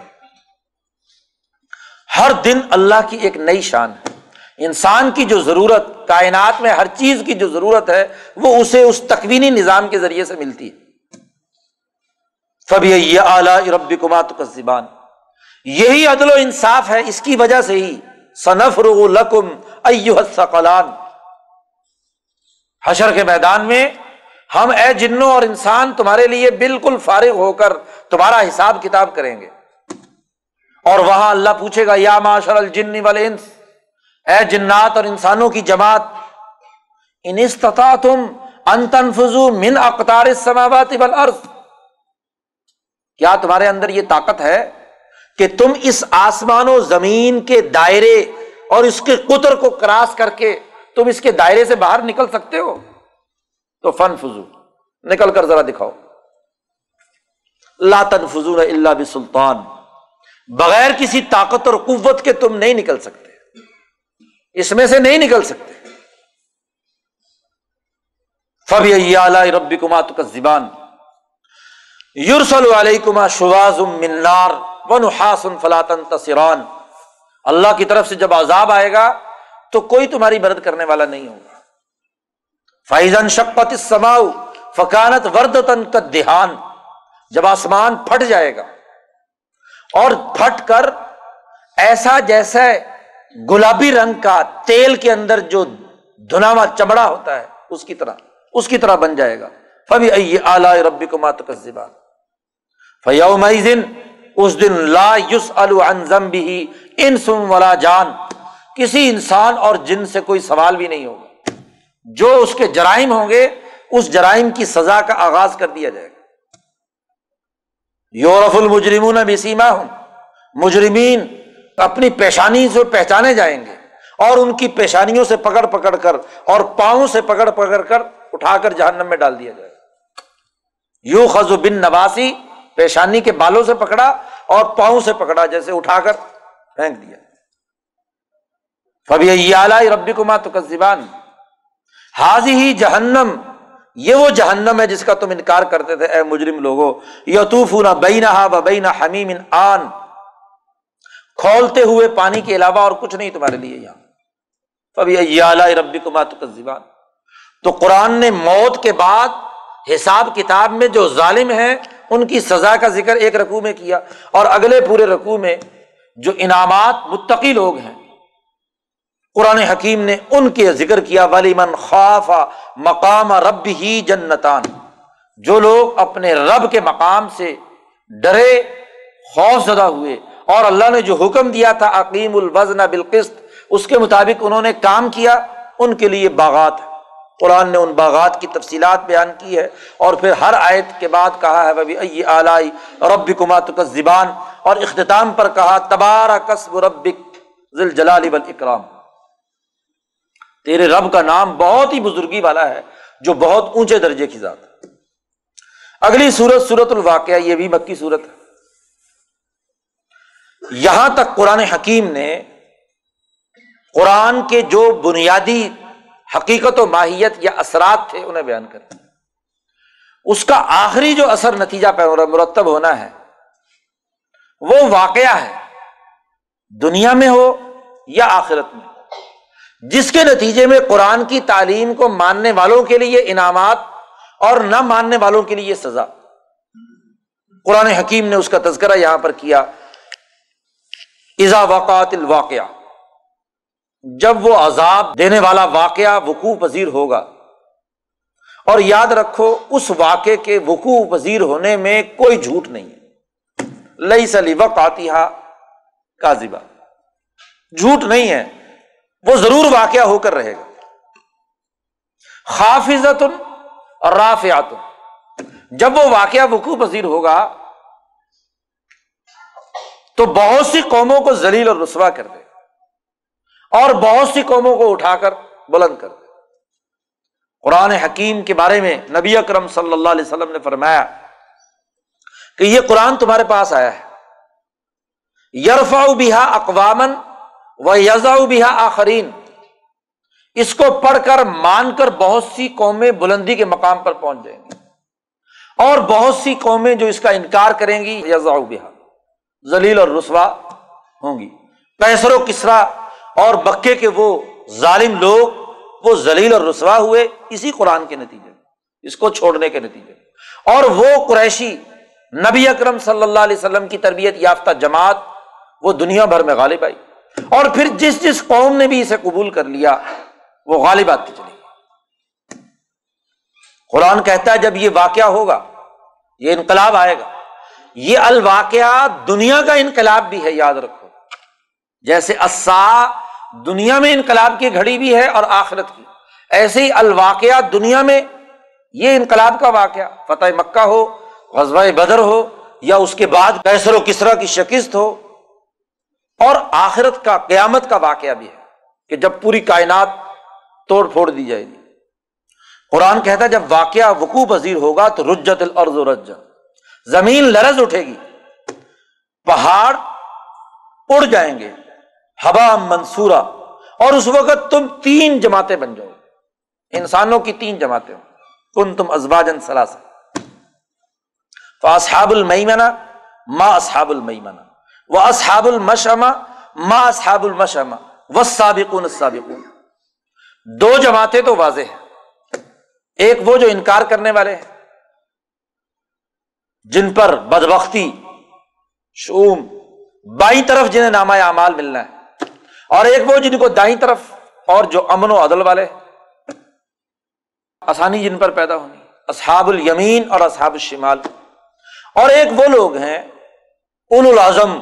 ہر دن اللہ کی ایک نئی شان ہے۔ انسان کی جو ضرورت، کائنات میں ہر چیز کی جو ضرورت ہے، وہ اسے اس تکوینی نظام کے ذریعے سے ملتی ہے۔ فبی یہ اعلی کمات کا زبان یہی عدل و انصاف ہے اس کی وجہ سے ہی۔ صنف لکم ثقلان حشر کے میدان میں ہم اے جنوں اور انسان تمہارے لیے بالکل فارغ ہو کر تمہارا حساب کتاب کریں گے۔ اور وہاں اللہ پوچھے گا، یا معاشر الجن والانس، اے جنات اور انسانوں کی جماعت، ان استطاع تم انتنفزو من اقتار السماوات والارض۔ کیا تمہارے اندر یہ طاقت ہے؟ کہ تم اس آسمان و زمین کے دائرے اور اس کے قطر کو کراس کر کے تم اس کے دائرے سے باہر نکل سکتے ہو؟ تو فن فضو نکل کر ذرا دکھاؤ۔ لا تنفذون اللہ بسلطان، بغیر کسی طاقت اور قوت کے تم نہیں نکل سکتے۔ اس میں سے نہیں نکل سکتے۔ فبی ربی کما تو زبان یورسل علیہ کما شواز منار ون حاصن فلاطن تصران اللہ کی طرف سے جب عذاب آئے گا، تو کوئی تمہاری مدد کرنے والا نہیں ہوگا۔ فائزن شکت سماؤ فکانت ورد تن کا دہان جب آسمان پھٹ جائے گا اور پھٹ کر ایسا جیسا گلابی رنگ کا تیل کے اندر جو دھناوا چمڑا ہوتا ہے، اس کی طرح، اس کی طرح بن جائے گا۔ فبی اعلی ربی کو مات کا زبان فیوم اس دن لا یوس الزم بھی ان سم ولا جان۔ کسی انسان اور جن سے کوئی سوال بھی نہیں ہوگا۔ جو اس کے جرائم ہوں گے، اس جرائم کی سزا کا آغاز کر دیا جائے گا۔ یورف المجرمون بھی سیما ہوں مجرمین اپنی پیشانی سے پہچانے جائیں گے اور ان کی پیشانیوں سے پکڑ پکڑ کر اور پاؤں سے پکڑ پکڑ کر اٹھا کر جہنم میں ڈال دیا جائے یو خز بن نواسی پیشانی کے بالوں سے پکڑا اور پاؤں سے پکڑا، جیسے اٹھا کر پھینک دیا۔ فبی اعلی ربی کما تو زبان حاضی ہی جہنم یہ وہ جہنم ہے جس کا تم انکار کرتے تھے، اے مجرم لوگو۔ یتوف نہ بین بین حمیم آن۔ کھولتے ہوئے پانی کے علاوہ اور کچھ نہیں تمہارے لیے یہاں۔ فبی اعلی ربی کما تو زبان تو قرآن نے موت کے بعد حساب کتاب میں جو ظالم ہے ان کی سزا کا ذکر ایک رقو میں کیا اور اگلے پورے رقو میں جو انعامات متقی لوگ ہیں، قرآن حکیم نے ان کے ذکر کیا ولی من خوف مقام رب ہی جنتان۔ جو لوگ اپنے رب کے مقام سے ڈرے، خوف زدہ ہوئے اور اللہ نے جو حکم دیا تھا عقیم الوزن بالقسط، اس کے مطابق انہوں نے کام کیا، ان کے لیے باغات قرآن نے ان باغات کی تفصیلات بیان کی ہے اور پھر ہر آیت کے بعد کہا ہے ببی اعلی رب کمات زبان اور اختتام پر کہا تبارہ کسب ربک ذل جلال اکرام تیرے رب کا نام بہت ہی بزرگی والا ہے، جو بہت اونچے درجے کی ذات ہے۔ اگلی سورت سورت الواقعہ، یہ بھی مکی صورت ہے۔ یہاں تک قرآن حکیم نے قرآن کے جو بنیادی حقیقت و ماہیت یا اثرات تھے انہیں بیان کر اس کا آخری جو اثر نتیجہ پہ مرتب ہونا ہے، وہ واقعہ ہے، دنیا میں ہو یا آخرت میں۔ جس کے نتیجے میں قرآن کی تعلیم کو ماننے والوں کے لیے انعامات اور نہ ماننے والوں کے لیے سزا۔ قرآن حکیم نے اس کا تذکرہ یہاں پر کیا۔ وقات الواقعہ جب وہ عذاب دینے والا واقعہ وقوع پذیر ہوگا۔ اور یاد رکھو، اس واقعے کے وقوع پذیر ہونے میں کوئی جھوٹ نہیں ہے۔ لئی سلی وقت آتی کازبہ جھوٹ نہیں ہے، وہ ضرور واقعہ ہو کر رہے گا۔ خافظت اور رافیات جب وہ واقعہ وقوع پذیر ہوگا، تو بہت سی قوموں کو ذلیل اور رسوا کر دے۔ اور بہت سی قوموں کو اٹھا کر بلند کر دے قرآن حکیم کے بارے میں نبی اکرم صلی اللہ علیہ وسلم نے فرمایا کہ یہ قرآن تمہارے پاس آیا ہے۔ یرفا بہا اقوامن و یزا بہا آخرین۔ اس کو پڑھ کر مان کر بہت سی قومیں بلندی کے مقام پر پہنچ جائیں گی۔ اور بہت سی قومیں جو اس کا انکار کریں گی یزا بہا۔ ذلیل اور رسوا ہوں گی۔ پیسر و کسرا اور بکے کے وہ ظالم لوگ، وہ ذلیل اور رسوا ہوئے اسی قرآن کے نتیجے اس کو چھوڑنے کے نتیجے اور وہ قریشی نبی اکرم صلی اللہ علیہ وسلم کی تربیت یافتہ جماعت، وہ دنیا بھر میں غالب آئی۔ اور پھر جس جس قوم نے بھی اسے قبول کر لیا، وہ غالب آتی چلی قرآن کہتا ہے جب یہ واقعہ ہوگا، یہ انقلاب آئے گا، یہ الواقعہ دنیا کا انقلاب بھی ہے، یاد رکھو۔ جیسے اسا دنیا میں انقلاب کی گھڑی بھی ہے اور آخرت کی۔ ایسے ہی الواقعہ دنیا میں، یہ انقلاب کا واقعہ، فتح مکہ ہو، غزوہ بدر ہو، یا اس کے بعد کیسر و کسرا کی شکست ہو، اور آخرت کا، قیامت کا واقعہ بھی ہے کہ جب پوری کائنات توڑ پھوڑ دی جائے گی۔ قرآن کہتا ہے، جب واقعہ وقوع پذیر ہوگا تو رجت الارض و زمین لرز اٹھے گی، پہاڑ اڑ جائیں گے ہوا منصورہ۔ اور اس وقت تم تین جماعتیں بن جاؤ انسانوں کی تین جماعتیں ہوں۔ کن تم ازباجن سلاس فاصحاب المنا ما اصحاب المنا وہ اصحاب المشما ما اصحاب المشما و سابقون سابقون دو جماعتیں تو واضح ہیں۔ ایک وہ جو انکار کرنے والے ہیں۔ جن پر بدبختی، شوم، بائیں طرف جنہیں نامہ اعمال ملنا ہے۔ اور ایک وہ جن کو دائیں طرف اور جو امن و عدل والے آسانی جن پر پیدا ہونی، اصحاب الیمین اور اصحاب الشمال۔ اور ایک وہ لوگ ہیں اول العظم،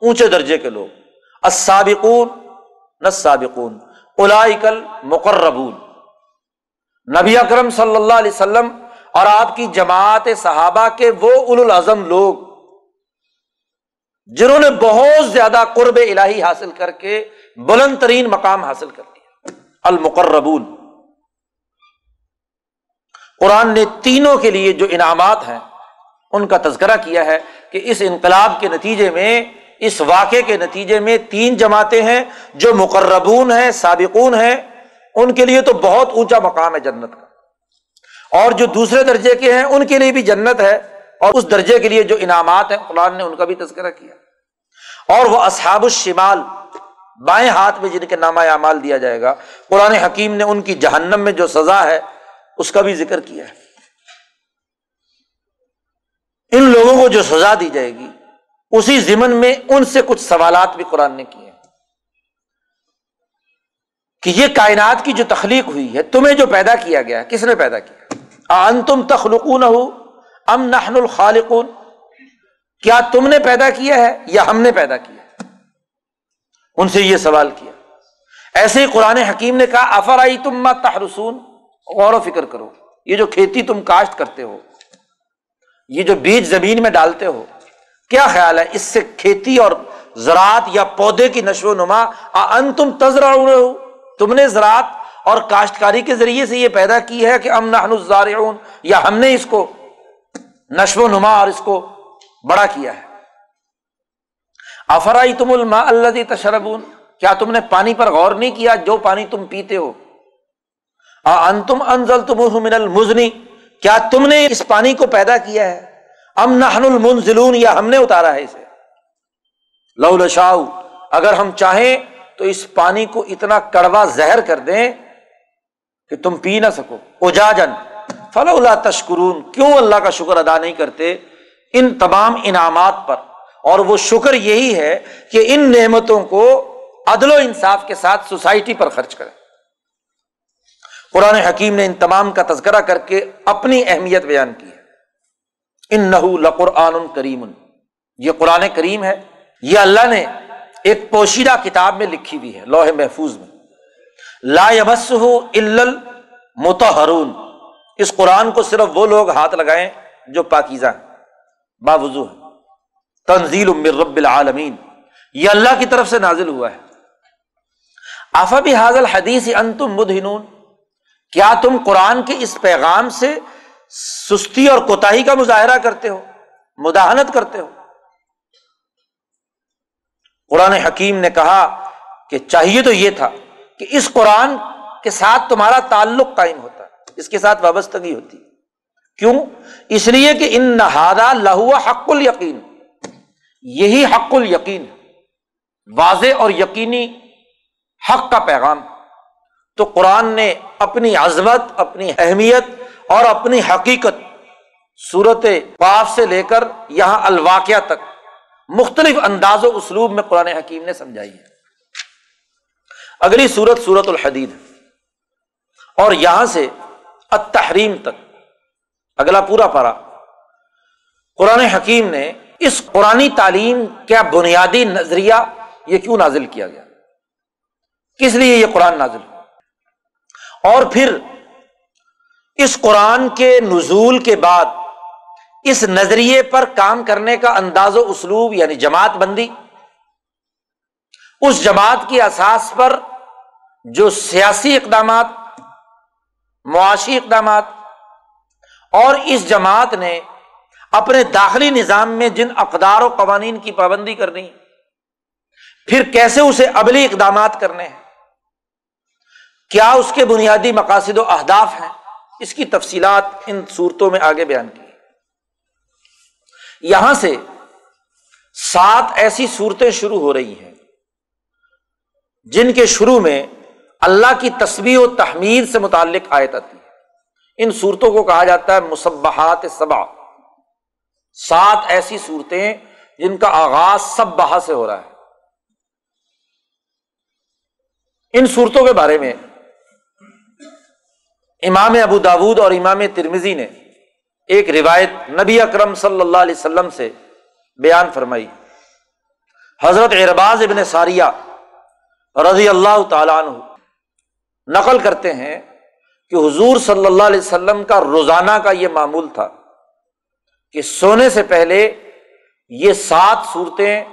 اونچے درجے کے لوگ۔ السابقون نسابقون الائکل مقربون نبی اکرم صلی اللہ علیہ وسلم اور آپ کی جماعت صحابہ کے وہ اول العظم لوگ۔ جنہوں نے بہت زیادہ قرب الہی حاصل کر کے بلند ترین مقام حاصل کر لیا المقربون۔ قرآن نے تینوں کے لیے جو انعامات ہیں، ان کا تذکرہ کیا ہے کہ اس انقلاب کے نتیجے میں، اس واقعے کے نتیجے میں تین جماعتیں ہیں جو مقربون ہیں، سابقون ہیں۔ ان کے لیے تو بہت اونچا مقام ہے جنت کا۔ اور جو دوسرے درجے کے ہیں، ان کے لیے بھی جنت ہے۔ اور اس درجے کے لیے جو انعامات ہیں، قرآن نے ان کا بھی تذکرہ کیا۔ اور وہ اصحاب الشمال، بائیں ہاتھ میں جن کے نامہ اعمال دیا جائے گا، قرآن حکیم نے ان کی جہنم میں جو سزا ہے، اس کا بھی ذکر کیا ہے۔ ان لوگوں کو جو سزا دی جائے گی، اسی زمن میں ان سے کچھ سوالات بھی قرآن نے کیے کہ یہ کائنات کی جو تخلیق ہوئی ہے، تمہیں جو پیدا کیا گیا، کس نے پیدا کیا؟ ان تم تخلقون ہو ام نحن الخالقون؟ کیا تم نے پیدا کیا ہے یا ہم نے پیدا کیا ان سے یہ سوال کیا۔ ایسے ہی قرآن حکیم نے کہا افر آئی تم تحرسون؟ غور و فکر کرو، یہ جو کھیتی تم کاشت کرتے ہو، یہ جو بیج زمین میں ڈالتے ہو، کیا خیال ہے؟ اس سے کھیتی اور زراعت یا پودے کی نشو و نما ان تم تذرا ہو تم نے زراعت اور کاشتکاری کے ذریعے سے یہ پیدا کی ہے کہ ام نہ یا ہم نے اس کو نشو و نما اور اس کو بڑا کیا ہے۔ افرائی تم الما اللہ تشربون، کیا تم نے پانی پر غور نہیں کیا جو پانی تم پیتے ہو؟ ان تم انزل تم من المزنی کیا تم نے اس پانی کو پیدا کیا ہے؟ ام نحن المنزلون، یا ہم نے اتارا ہے اسے۔ لو لشاؤ اگر ہم چاہیں تو اس پانی کو اتنا کڑوا زہر کر دیں کہ تم پی نہ سکو۔ اجاجن فلا تشکرون کیوں اللہ کا شکر ادا نہیں کرتے؟ ان تمام انعامات پر۔ اور وہ شکر یہی ہے کہ ان نعمتوں کو عدل و انصاف کے ساتھ سوسائٹی پر خرچ کریں۔ قرآن حکیم نے ان تمام کا تذکرہ کر کے اپنی اہمیت بیان کی ہے۔ ان نحو لقرآن کریم۔ یہ قرآن کریم ہے۔ یہ اللہ نے ایک پوشیدہ کتاب میں لکھی ہوئی ہے لوہے محفوظ میں۔ لا یمس متحرون اس قرآن کو صرف وہ لوگ ہاتھ لگائیں جو پاکیزہ ہیں۔ باوضو ہے۔ تنزیل من رب العالمین۔ یہ اللہ کی طرف سے نازل ہوا ہے۔ آفا بھی حاضل حدیث انتم مدہنون۔ کیا تم قرآن کے اس پیغام سے سستی اور کوتاہی کا مظاہرہ کرتے ہو؟ مداحنت کرتے ہو؟ قرآن حکیم نے کہا کہ چاہیے تو یہ تھا کہ اس قرآن کے ساتھ تمہارا تعلق قائم ہوتا اس کے ساتھ وابستگی ہوتی۔ کیوں؟ اس لیے کہ ان نہادا لہو حق ال یقین یہی حق ال یقین واضح اور یقینی حق کا پیغام۔ تو قرآن نے اپنی عظمت، اپنی اہمیت اور اپنی حقیقت صورت پاف سے لے کر یہاں الواقعہ تک مختلف انداز و اسلوب میں قرآن حکیم نے سمجھائی ہے۔ اگلی صورت صورت الحدید۔ اور یہاں سے التحریم تک۔ اگلا پورا پارا قرآن حکیم نے اس قرآن تعلیم کیا بنیادی نظریہ یہ کیوں نازل کیا گیا؟ کس لیے یہ قرآن نازل اور پھر اس قرآن کے نزول کے بعد اس نظریے پر کام کرنے کا انداز و اسلوب یعنی جماعت بندی، اس جماعت کی اساس پر جو سیاسی اقدامات معاشی اقدامات اور اس جماعت نے اپنے داخلی نظام میں جن اقدار و قوانین کی پابندی کرنی پھر کیسے اسے ابلی اقدامات کرنے ہیں؟ کیا اس کے بنیادی مقاصد و اہداف ہیں؟ اس کی تفصیلات ان صورتوں میں آگے بیان کی یہاں سے سات ایسی صورتیں شروع ہو رہی ہیں جن کے شروع میں اللہ کی تصویر و تحمید سے متعلق آیت آتی ہے۔ ان صورتوں کو کہا جاتا ہے مصبحات سبا سات ایسی صورتیں جن کا آغاز سب بہا سے ہو رہا ہے۔ ان صورتوں کے بارے میں امام ابو داود اور امام ترمزی نے ایک روایت نبی اکرم صلی اللہ علیہ وسلم سے بیان فرمائی۔ حضرت ارباز ابن ساریہ رضی اللہ تعالیٰ عنہ نقل کرتے ہیں کہ حضور صلی اللہ علیہ وسلم کا روزانہ کا یہ معمول تھا کہ سونے سے پہلے یہ سات صورتیں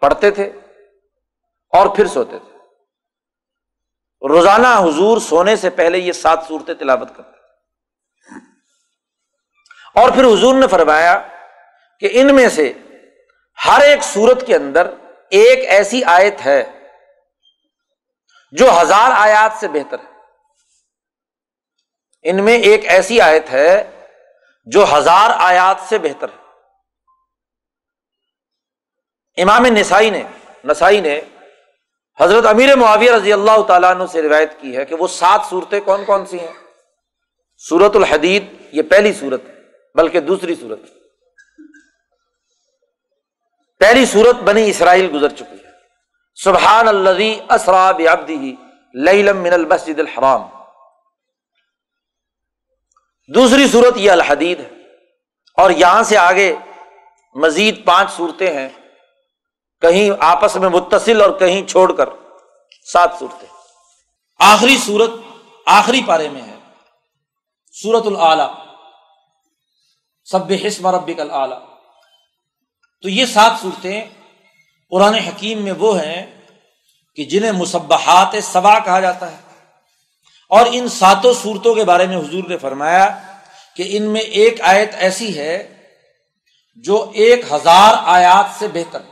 پڑھتے تھے اور پھر سوتے تھے۔ روزانہ حضور سونے سے پہلے یہ سات صورتیں تلاوت کرتے تھے۔ اور پھر حضور نے فرمایا کہ ان میں سے ہر ایک سورت کے اندر ایک ایسی آیت ہے جو ہزار آیات سے بہتر ہے۔ ان میں ایک ایسی آیت ہے جو ہزار آیات سے بہتر ہے۔ امام نسائی نے نسائی نے حضرت امیر معاویہ رضی اللہ تعالیٰ عنہ سے روایت کی ہے کہ وہ سات صورتیں کون کون سی ہیں؟ سورت الحدید یہ پہلی صورت ہے، بلکہ دوسری صورت۔ پہلی صورت بنی اسرائیل گزر چکی ہے۔ سبحان اسراب لم من المسجد الحرام۔ دوسری صورت یہ الحدید ہے اور یہاں سے آگے مزید پانچ صورتیں ہیں۔ کہیں آپس میں متصل اور کہیں چھوڑ کر سات صورتیں۔ آخری صورت آخری پارے میں ہے۔ سورت العلی سب حسم ربک العلیٰ تو یہ سات صورتیں قرآن حکیم میں وہ ہیں کہ جنہیں مصبحات سبا کہا جاتا ہے۔ اور ان ساتوں صورتوں کے بارے میں حضور نے فرمایا کہ ان میں ایک آیت ایسی ہے جو ایک ہزار آیات سے بہتر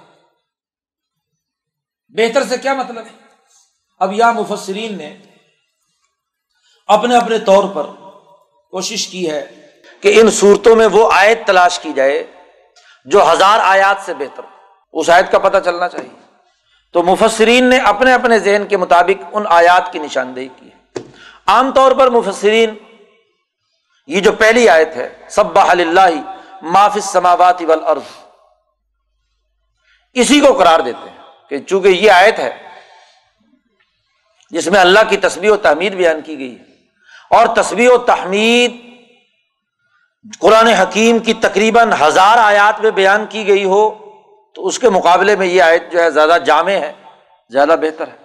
بہتر سے کیا مطلب ہے؟ اب یا مفسرین نے اپنے اپنے طور پر کوشش کی ہے کہ ان صورتوں میں وہ آیت تلاش کی جائے جو ہزار آیات سے بہتر اس آیت کا پتہ چلنا چاہیے۔ تو مفسرین نے اپنے اپنے ذہن کے مطابق ان آیات کی نشاندہی کی عام طور پر مفسرین، یہ جو پہلی آیت ہے سب اللہ معاف سماوات والارض، اسی کو قرار دیتے ہیں کہ چونکہ یہ آیت ہے، جس میں اللہ کی تصویر و تحمید بیان کی گئی ہے۔ اور تصویر و تحمید قرآن حکیم کی تقریباً ہزار آیات میں بیان کی گئی ہو۔ تو اس کے مقابلے میں یہ آیت جو ہے زیادہ جامع ہے، زیادہ بہتر ہے۔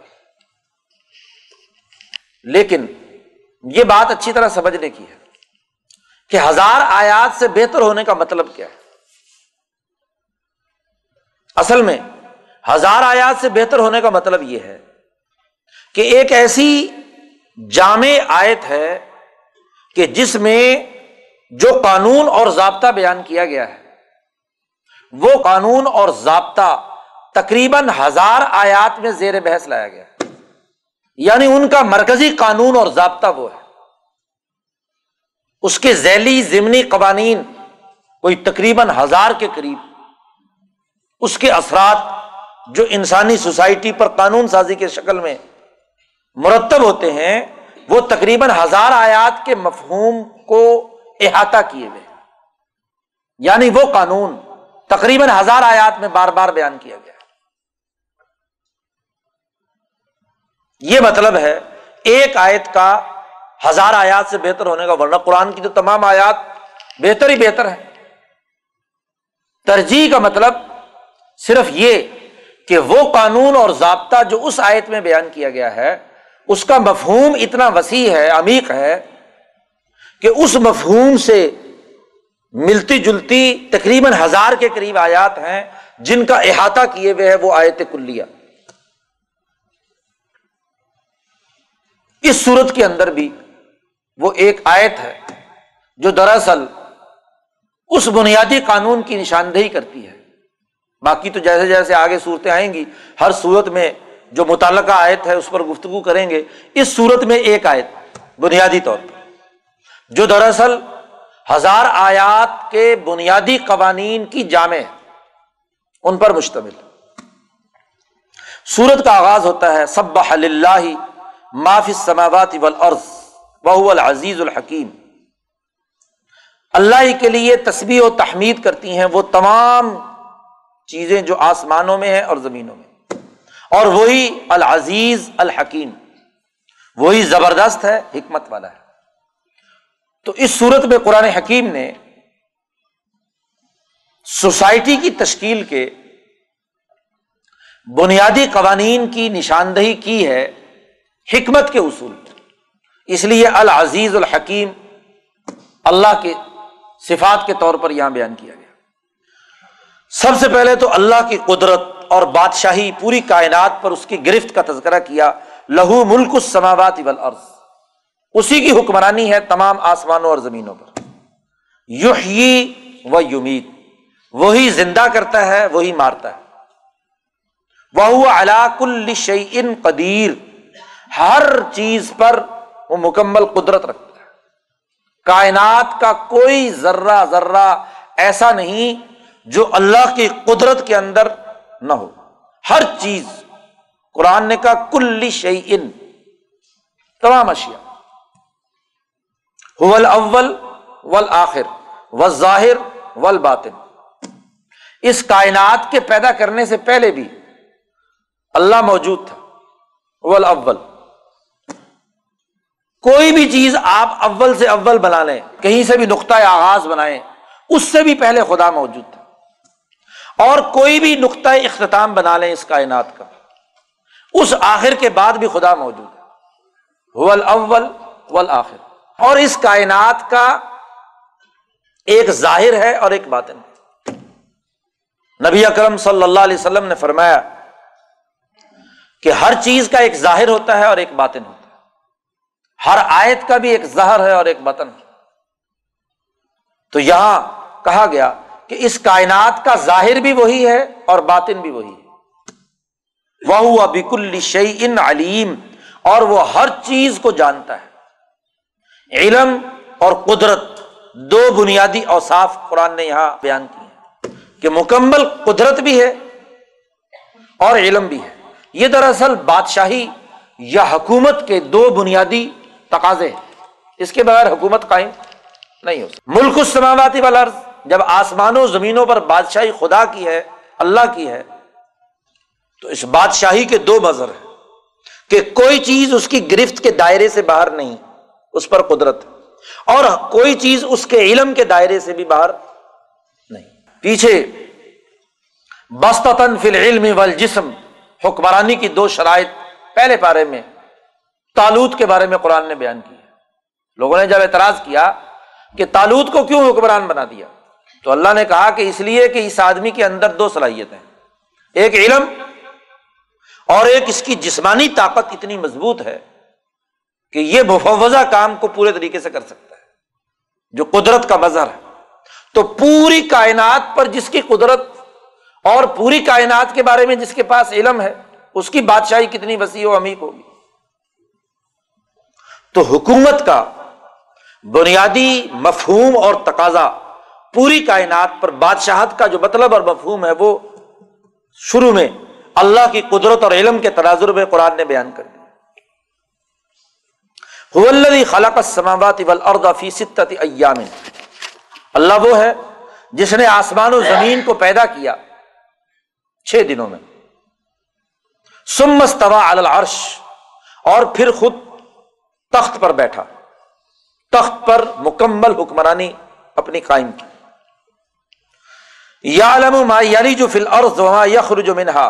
لیکن یہ بات اچھی طرح سمجھنے کی ہے کہ ہزار آیات سے بہتر ہونے کا مطلب کیا ہے۔ اصل میں ہزار آیات سے بہتر ہونے کا مطلب یہ ہے کہ ایک ایسی جامع آیت ہے کہ جس میں جو قانون اور ضابطہ بیان کیا گیا ہے۔ وہ قانون اور ضابطہ تقریباً ہزار آیات میں زیر بحث لایا گیا یعنی ان کا مرکزی قانون اور ضابطہ وہ ہے۔ اس کے ذیلی، ضمنی قوانین کوئی تقریباً ہزار کے قریب۔ اس کے اثرات جو انسانی سوسائٹی پر قانون سازی کے شکل میں مرتب ہوتے ہیں، وہ تقریباً ہزار آیات کے مفہوم کو احاطہ کیے ہوئے یعنی وہ قانون تقریباً ہزار آیات میں بار بار بیان کیا گیا۔ یہ مطلب ہے، ایک آیت کا ہزار آیات سے بہتر ہونے کا، ورنہ قرآن کی تو تمام آیات بہتر ہی بہتر ہے ترجیح کا مطلب صرف یہ کہ وہ قانون اور ضابطہ جو اس آیت میں بیان کیا گیا ہے، اس کا مفہوم اتنا وسیع ہے، عمیق ہے کہ اس مفہوم سے ملتی جلتی تقریباً ہزار کے قریب آیات ہیں، جن کا احاطہ کیے ہوئے ہے وہ آیت کلیہ۔ اس صورت کے اندر بھی وہ ایک آیت ہے جو دراصل اس بنیادی قانون کی نشاندہی کرتی ہے۔ باقی تو جیسے جیسے آگے صورتیں آئیں گی، ہر صورت میں جو متعلقہ آیت ہے اس پر گفتگو کریں گے۔ اس صورت میں ایک آیت، بنیادی طور پر، جو دراصل ہزار آیات کے بنیادی قوانین کی جامع ان پر مشتمل۔ سورت کا آغاز ہوتا ہے سب اللہ معافی سماوات والارض بہ العزیز الحکیم۔ اللہ ہی کے لیے تسبیح و تحمید کرتی ہیں وہ تمام چیزیں جو آسمانوں میں ہیں اور زمینوں میں۔ اور وہی العزیز الحکیم۔ وہی زبردست ہے، حکمت والا ہے۔ تو اس صورت میں قرآن حکیم نے سوسائٹی کی تشکیل کے بنیادی قوانین کی نشاندہی کی ہے حکمت کے اصول اس لیے العزیز الحکیم اللہ کے صفات کے طور پر یہاں بیان کیا گیا۔ سب سے پہلے تو اللہ کی قدرت اور بادشاہی پوری کائنات پر اس کی گرفت کا تذکرہ کیا۔ لہو ملک السماوات والارض۔ اسی کی حکمرانی ہے تمام آسمانوں اور زمینوں پر۔ یحیی و یمید وہی زندہ کرتا ہے، وہی مارتا ہے۔ وہ علاق الشعین قدیر۔ ہر چیز پر وہ مکمل قدرت رکھتا ہے۔ کائنات کا کوئی ذرہ ذرہ ایسا نہیں جو اللہ کی قدرت کے اندر نہ ہو۔ ہر چیز۔ قرآن نے کہا کل شعین تمام اشیا ول اول ول آخر و ظاہر ول باطن اس کائنات کے پیدا کرنے سے پہلے بھی اللہ موجود تھا۔ ول اول کوئی بھی چیز آپ اول سے اول بنا لیں، کہیں سے بھی نقطۂ آغاز بنائیں، اس سے بھی پہلے خدا موجود تھا۔ اور کوئی بھی نقطۂ اختتام بنا لیں اس کائنات کا۔ اس آخر کے بعد بھی خدا موجود ہے۔ ول اول ول آخر اور اس کائنات کا ایک ظاہر ہے اور ایک باطن ہے۔ نبی اکرم صلی اللہ علیہ وسلم نے فرمایا کہ ہر چیز کا ایک ظاہر ہوتا ہے اور ایک باطن ہوتا ہے۔ ہر آیت کا بھی ایک زہر ہے اور ایک بطن تو یہاں کہا گیا کہ اس کائنات کا ظاہر بھی وہی ہے اور باطن بھی وہی ہے۔ وہ ابیک الشعی علیم اور وہ ہر چیز کو جانتا ہے۔ علم اور قدرت دو بنیادی اوصاف قرآن نے یہاں بیان کی ہیں کہ مکمل قدرت بھی ہے اور علم بھی ہے۔ یہ دراصل بادشاہی یا حکومت کے دو بنیادی تقاضے ہیں۔ اس کے بغیر حکومت قائم نہیں ہو سکتی۔ ملک السماواتی والا جب آسمانوں زمینوں پر بادشاہی خدا کی ہے، اللہ کی ہے، تو اس بادشاہی کے دو مظہر ہیں کہ کوئی چیز اس کی گرفت کے دائرے سے باہر نہیں۔ اس پر قدرت اور کوئی چیز اس کے علم کے دائرے سے بھی باہر نہیں۔ پیچھے بستن فل علم و جسم حکمرانی کی دو شرائط پہلے پارے میں تالوت کے بارے میں قرآن نے بیان کی لوگوں نے جب اعتراض کیا کہ تالوت کو کیوں حکمران بنا دیا، تو اللہ نے کہا کہ اس لیے کہ اس آدمی کے اندر دو صلاحیتیں ایک علم اور ایک اس کی جسمانی طاقت اتنی مضبوط ہے کہ یہ مفوضہ کام کو پورے طریقے سے کر سکتا ہے، جو قدرت کا مظہر ہے۔ تو پوری کائنات پر جس کی قدرت اور پوری کائنات کے بارے میں جس کے پاس علم ہے، اس کی بادشاہی کتنی وسیع و عمیق ہوگی۔ تو حکومت کا بنیادی مفہوم اور تقاضا پوری کائنات پر بادشاہت کا جو مطلب اور مفہوم ہے، وہ شروع میں اللہ کی قدرت اور علم کے تناظر میں قرآن نے بیان کر دیا۔ خلق السماوات والارض فی ستت ایام اللہ وہ ہے جس نے آسمان و زمین کو پیدا کیا چھ دنوں میں. سمستوا العرش اور پھر خود تخت پر بیٹھا. تخت پر مکمل حکمرانی اپنی قائم کی. یا علم ما یعنی جو فل اور یخرج منہا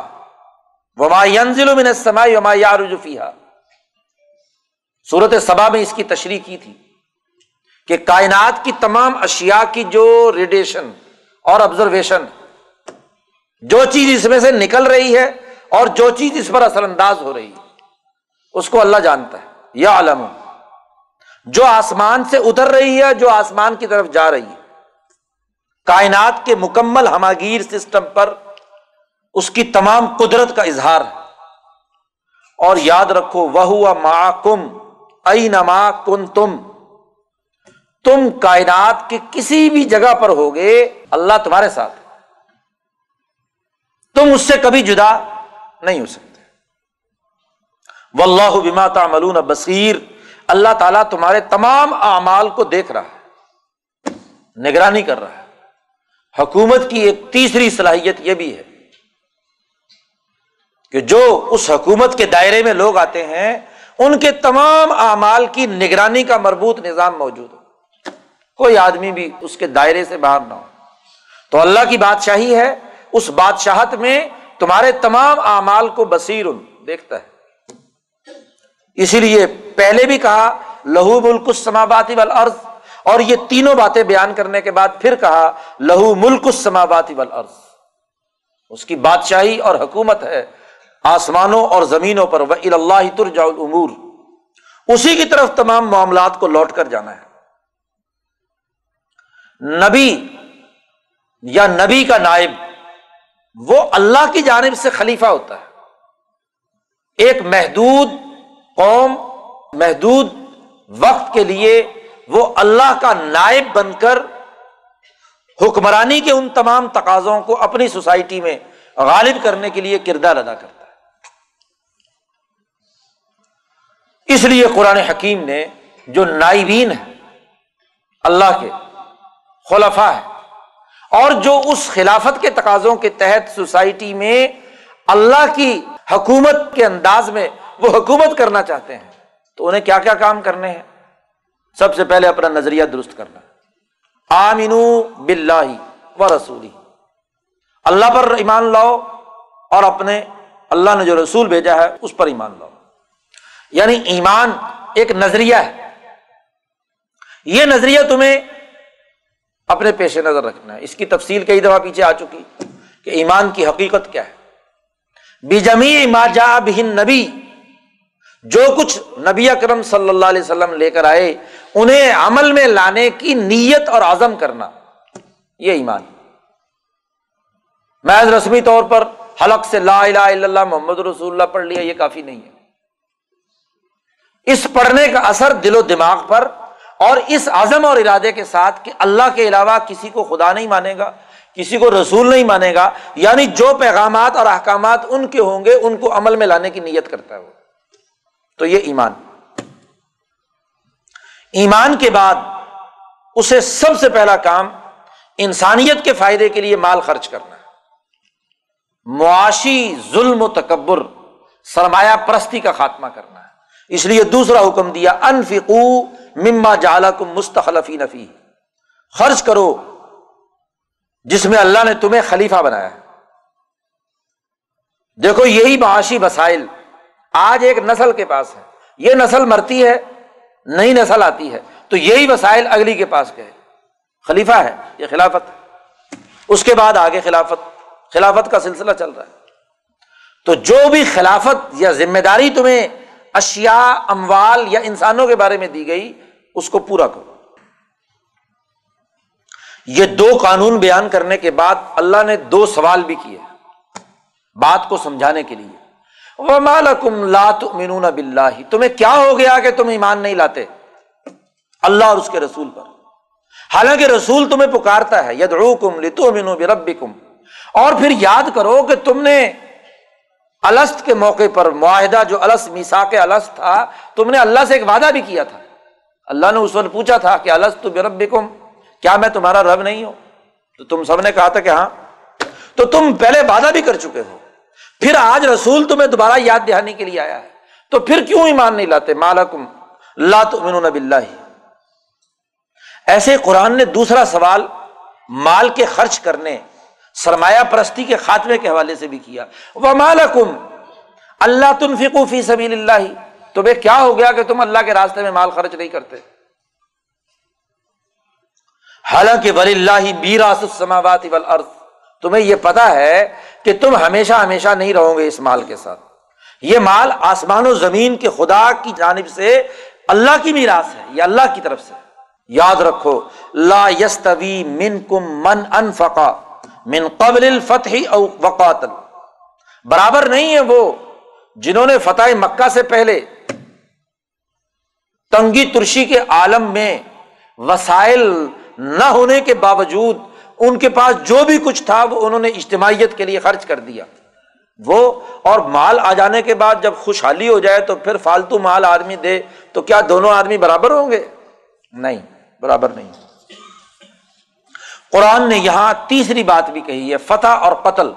وما ینزل من السماء وما یعرج فیہا صورت سبا میں اس کی تشریح کی تھی کہ کائنات کی تمام اشیاء کی جو ریڈیشن اور آبزرویشن جو چیز اس میں سے نکل رہی ہے اور جو چیز اس پر اثر انداز ہو رہی ہے، اس کو اللہ جانتا ہے یا عالم جو آسمان سے اتر رہی ہے، جو آسمان کی طرف جا رہی ہے۔ کائنات کے مکمل ہماگیر سسٹم پر اس کی تمام قدرت کا اظہار ہے۔ اور یاد رکھو وہ ما کم ائی نما کن تم تم کائنات کے کسی بھی جگہ پر ہوگے، اللہ تمہارے ساتھ۔ تم اس سے کبھی جدا نہیں ہو سکتے۔ و اللہ بما تعملون بصیر۔ اللہ تعالیٰ تمہارے تمام اعمال کو دیکھ رہا ہے، نگرانی کر رہا ہے۔ حکومت کی ایک تیسری صلاحیت یہ بھی ہے کہ جو اس حکومت کے دائرے میں لوگ آتے ہیں ان کے تمام اعمال کی نگرانی کا مربوط نظام موجود ہو۔ کوئی آدمی بھی اس کے دائرے سے باہر نہ ہو۔ تو اللہ کی بادشاہی ہے، اس بادشاہت میں تمہارے تمام اعمال کو بصیر دیکھتا ہے۔ اسی لیے پہلے بھی کہا، لہو ملک السماواتی والارض، اور یہ تینوں باتیں بیان کرنے کے بعد پھر کہا، لہو ملک السماواتی والارض۔ اس کی بادشاہی اور حکومت ہے۔ آسمانوں اور زمینوں پر وہ اللہ ترجا الامور اسی کی طرف تمام معاملات کو لوٹ کر جانا ہے۔ نبی یا نبی کا نائب، وہ اللہ کی جانب سے خلیفہ ہوتا ہے۔ ایک محدود قوم، محدود وقت کے لیے وہ اللہ کا نائب بن کر حکمرانی کے ان تمام تقاضوں کو اپنی سوسائٹی میں غالب کرنے کے لیے کردار ادا کرتا اس لیے قرآن حکیم نے جو نائبین ہے اللہ کے خلفا ہے اور جو اس خلافت کے تقاضوں کے تحت سوسائٹی میں اللہ کی حکومت کے انداز میں وہ حکومت کرنا چاہتے ہیں، تو انہیں کیا کیا کام کرنے ہیں؟ سب سے پہلے اپنا نظریہ درست کرنا۔ آمین بلّہ و رسولی۔ اللہ پر ایمان لاؤ اور اپنے اللہ نے جو رسول بھیجا ہے، اس پر ایمان لاؤ۔ یعنی ایمان ایک نظریہ ہے۔ یہ نظریہ تمہیں اپنے پیش نظر رکھنا ہے۔ اس کی تفصیل کئی دفعہ پیچھے آ چکی کہ ایمان کی حقیقت کیا ہے۔ بیجمی ما جا بہن نبی جو کچھ نبی اکرم صلی اللہ علیہ وسلم لے کر آئے، انہیں عمل میں لانے کی نیت اور عزم کرنا۔ یہ ایمان۔ محض رسمی طور پر حلق سے لا الہ الا اللہ، محمد رسول اللہ پڑھ لیا، یہ کافی نہیں ہے۔ اس پڑھنے کا اثر دل و دماغ پر اور اس عزم اور ارادے کے ساتھ کہ اللہ کے علاوہ کسی کو خدا نہیں مانے گا، کسی کو رسول نہیں مانے گا یعنی جو پیغامات اور احکامات ان کے ہوں گے، ان کو عمل میں لانے کی نیت کرتا ہے وہ۔ تو یہ ایمان۔ ایمان کے بعد اسے سب سے پہلا کام انسانیت کے فائدے کے لیے مال خرچ کرنا ہے۔ معاشی ظلم و تکبر، سرمایہ پرستی کا خاتمہ کرنا ہے۔ اس لیے دوسرا حکم دیا، انفقو مما جالا کم مستخلفی نفی خرچ کرو جس میں اللہ نے تمہیں خلیفہ بنایا دیکھو، یہی معاشی وسائل آج ایک نسل کے پاس ہے یہ نسل مرتی ہے، نئی نسل آتی ہے۔ تو یہی وسائل اگلی کے پاس گئے۔ خلیفہ ہے، یہ خلافت اس کے بعد آگے خلافت۔ خلافت کا سلسلہ چل رہا ہے۔ تو جو بھی خلافت یا ذمہ داری تمہیں اشیا اموال یا انسانوں کے بارے میں دی گئی، اس کو پورا کرو۔ یہ دو قانون بیان کرنے کے بعد اللہ نے دو سوال بھی کیے۔ بات کو سمجھانے کے لیے۔ مالکم لات مینون بلّہ تمہیں کیا ہو گیا کہ تم ایمان نہیں لاتے؟ اللہ اور اس کے رسول پر۔ حالانکہ رسول تمہیں پکارتا ہے ید کم لتو مینو کم اور پھر یاد کرو کہ تم نے السط کے موقع پر معاہدہ جو الس میسا کے السط تھا، تم نے اللہ سے ایک وعدہ بھی کیا تھا۔ اللہ نے اس وقت پوچھا تھا کہ الس تو برب کیا میں تمہارا رب نہیں ہوں؟ تو تم سب نے کہا تھا کہ ہاں۔ تو تم پہلے وعدہ بھی کر چکے ہو۔ پھر آج رسول تمہیں دوبارہ یاد دہانی کے لیے آیا ہے۔ تو پھر کیوں ایمان نہیں لاتے؟ مالکم لات نب اللہ ایسے قرآن نے دوسرا سوال، مال کے خرچ کرنے سرمایہ پرستی کے خاتمے کے حوالے سے بھی کیا۔ وہ مالکم اللہ تم فکو فی سبیل اللہ تمہیں کیا ہو گیا کہ تم اللہ کے راستے میں مال خرچ نہیں کرتے؟ حالانکہ ولی اللہ بیراس السماوات والارض تمہیں یہ پتا ہے کہ تم ہمیشہ ہمیشہ نہیں رہو گے اس مال کے ساتھ۔ یہ مال آسمان و زمین کے خدا کی جانب سے اللہ کی میراث ہے، یہ اللہ کی طرف سے۔ یاد رکھو، لا یستوی من کم من انفقا من قبل الفتح او وقاتل۔ برابر نہیں ہے وہ جنہوں نے فتح مکہ سے پہلے تنگی ترشی کے عالم میں وسائل نہ ہونے کے باوجود ان کے پاس جو بھی کچھ تھا وہ انہوں نے اجتماعیت کے لیے خرچ کر دیا۔ وہ اور مال آ جانے کے بعد جب خوشحالی ہو جائے تو پھر فالتو مال آدمی دے تو کیا دونوں آدمی برابر ہوں گے؟ نہیں، برابر نہیں۔ قرآن نے یہاں تیسری بات بھی کہی ہے، فتح اور قتل۔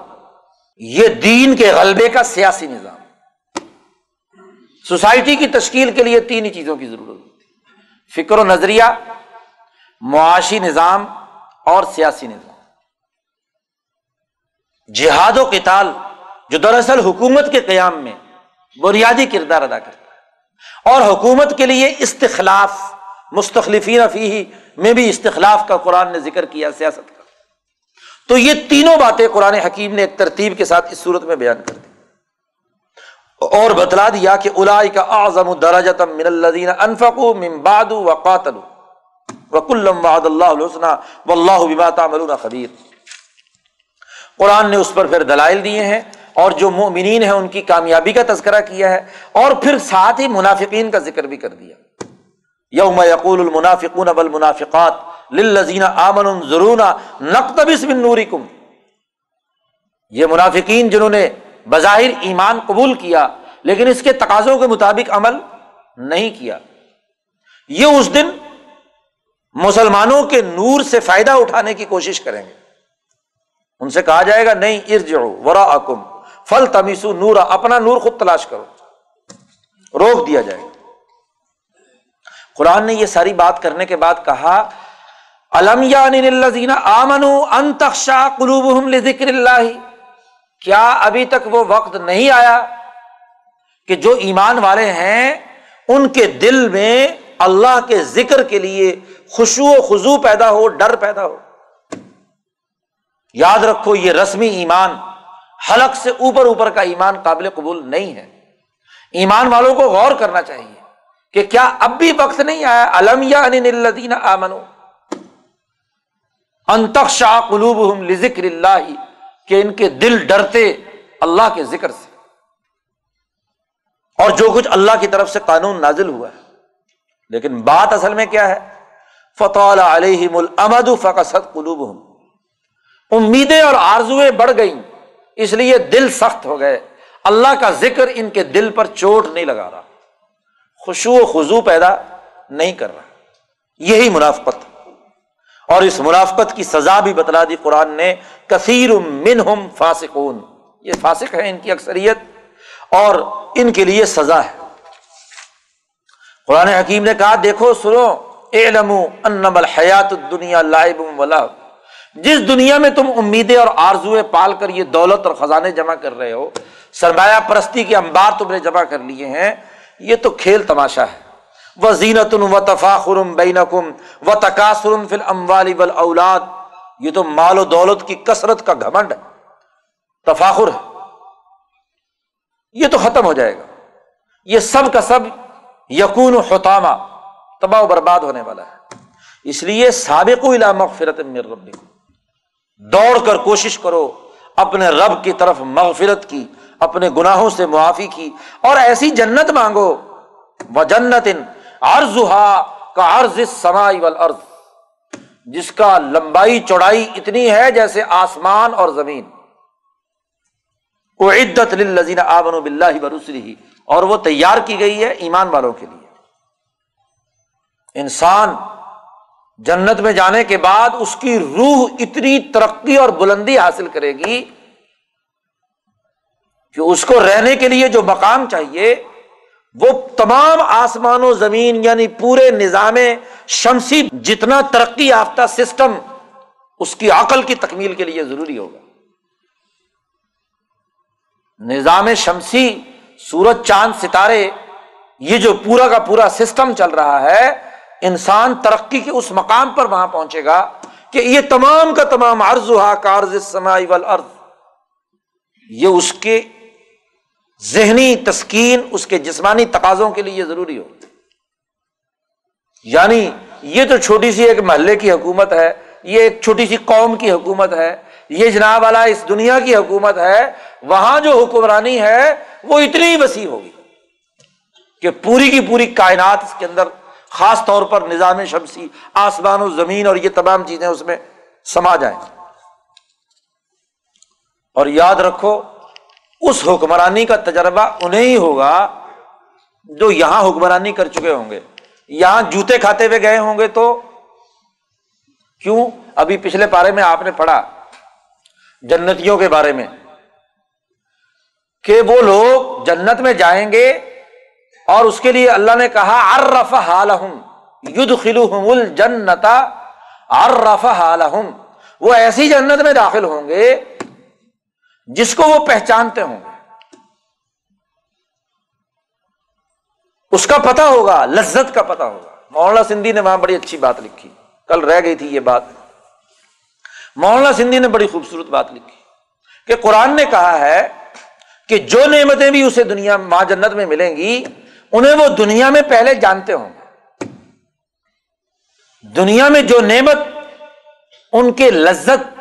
یہ دین کے غلبے کا سیاسی نظام۔ سوسائٹی کی تشکیل کے لیے تین ہی چیزوں کی ضرورت ہوتی ہے۔ فکر و نظریہ، معاشی نظام اور سیاسی نظام۔ جہاد و کتال جو دراصل حکومت کے قیام میں بنیادی کردار ادا کرتا ہے، اور حکومت کے لیے استخلاف، مستخلفین فی میں بھی استخلاف کا قرآن نے ذکر کیا سیاست کا۔ تو یہ تینوں باتیں قرآن حکیم نے ایک ترتیب کے ساتھ اس صورت میں بیان کر دی۔ اور بتلا دیا کہ الائی کا اعظم درجتم من الذین انفقوا من بعد وقاتلوا۔ وکلم وعد اللہ الحسنہ و اللہ بما تعملون خبیر۔ قرآن نے اس پر پھر دلائل دیے ہیں اور جو مومنین ہیں ان کی کامیابی کا تذکرہ کیا ہے اور پھر ساتھ ہی منافقین کا ذکر بھی کر دیا۔ یوم یقول المنافقون والمنافقات للذین آمنوا ضرونا نقتبس من نورکم۔ یہ منافقین جنہوں نے بظاہر ایمان قبول کیا، لیکن اس کے تقاضوں کے مطابق عمل نہیں کیا۔ یہ اس دن مسلمانوں کے نور سے فائدہ اٹھانے کی کوشش کریں گے۔ ان سے کہا جائے گا، نہیں ارجعو ورا اکم فل تمیسو نورا، اپنا نور خود تلاش کرو۔ روک دیا جائے۔ گا قرآن نے یہ ساری بات کرنے کے بعد کہا، الم یعنی آمن انتخشا قلوب ذکر اللہ؟ کیا ابھی تک وہ وقت نہیں آیا کہ جو ایمان والے ہیں، ان کے دل میں اللہ کے ذکر کے لیے خوشو و خزو پیدا ہو، ڈر پیدا ہو؟ یاد رکھو، یہ رسمی ایمان حلق سے اوپر اوپر کا ایمان قابل قبول نہیں ہے۔ ایمان والوں کو غور کرنا چاہیے۔ کہ کیا اب بھی وقت نہیں آیا؟ علم یا یعنی الدین آمنو انتخ شاہ قلوب ذکر اللہ، کہ ان کے دل ڈرتے اللہ کے ذکر سے۔ اور جو کچھ اللہ کی طرف سے قانون نازل ہوا ہے۔ لیکن بات اصل میں کیا ہے؟ فتح علیہ المد فقصت قلوب امیدیں اور آرزویں بڑھ گئیں، اس لیے دل سخت ہو گئے۔ اللہ کا ذکر ان کے دل پر چوٹ نہیں لگا رہا۔ خوشو و خزو پیدا نہیں کر رہا۔ یہی منافقت۔ اور اس منافقت کی سزا بھی بتلا دی قرآن نے، کثیر منہم فاسقون۔ یہ فاسق ہے ان کی اکثریت، اور ان کے لیے سزا ہے۔ قرآن حکیم نے کہا، دیکھو، سنو علم انم الحیات دنیا لائب ولا جس دنیا میں تم امیدیں اور آرزویں پال کر یہ دولت اور خزانے جمع کر رہے ہو، سرمایہ پرستی کے انبار تم نے جمع کر لیے ہیں یہ تو کھیل تماشا ہے۔ وہ زینت و تفاخرم بین و تقاصر فل اموالی بل اولاد یہ تو مال و دولت کی کثرت کا گھمنڈ ہے۔ تفاخر ہے۔ یہ تو ختم ہو جائے گا۔ یہ سب کا سب یقون و حتامہ تباہ و برباد ہونے والا ہے۔ اس لیے سابق و مغفرت میر رب دوڑ کر کوشش کرو اپنے رب کی طرف مغفرت کی۔ اپنے گناہوں سے معافی کی اور ایسی جنت مانگو۔ وہ جنت ارض کا ارض سمائی جس کا لمبائی چوڑائی اتنی ہے جیسے آسمان اور زمین۔ وہ عدت لذین آبن و بلّہ اور وہ تیار کی گئی ہے ایمان والوں کے لیے۔ انسان جنت میں جانے کے بعد اس کی روح اتنی ترقی اور بلندی حاصل کرے گی کہ اس کو رہنے کے لیے جو مقام چاہیے، وہ تمام آسمان و زمین یعنی پورے نظام شمسی جتنا ترقی یافتہ سسٹم، اس کی عقل کی تکمیل کے لیے ضروری ہوگا۔ نظام شمسی، سورج، چاند، ستارے، یہ جو پورا کا پورا سسٹم چل رہا ہے، انسان ترقی کے اس مقام پر وہاں پہنچے گا کہ یہ تمام کا تمام عرض ہوا کارز سمائی یہ اس کے ذہنی تسکین اس کے جسمانی تقاضوں کے لیے ضروری ہو۔ یعنی یہ تو چھوٹی سی ایک محلے کی حکومت ہے، یہ ایک چھوٹی سی قوم کی حکومت ہے، یہ جناب والا اس دنیا کی حکومت ہے، وہاں جو حکمرانی ہے، وہ اتنی وسیع ہوگی کہ پوری کی پوری کائنات اس کے اندر خاص طور پر نظام شمسی، آسمان و زمین اور یہ تمام چیزیں اس میں سما جائیں۔ اور یاد رکھو اس حکمرانی کا تجربہ انہیں ہی ہوگا جو یہاں حکمرانی کر چکے ہوں گے۔ یہاں جوتے کھاتے ہوئے گئے ہوں گے تو کیوں؟ ابھی پچھلے پارے میں آپ نے پڑھا جنتیوں کے بارے میں کہ وہ لوگ جنت میں جائیں گے اور اس کے لیے اللہ نے کہا ارف حالحم ید خلو الجنتا ارف حالحم وہ ایسی جنت میں داخل ہوں گے جس کو وہ پہچانتے ہوں گے۔ اس کا پتا ہوگا، لذت کا پتا ہوگا۔ مولانا سندھی نے وہاں بڑی اچھی بات لکھی۔ کل رہ گئی تھی یہ بات۔ مولانا سندھی نے بڑی خوبصورت بات لکھی کہ قرآن نے کہا ہے کہ جو نعمتیں بھی اسے دنیا، ماں جنت میں ملیں گی، انہیں وہ دنیا میں پہلے جانتے ہوں گے۔ دنیا میں جو نعمت، ان کے لذت،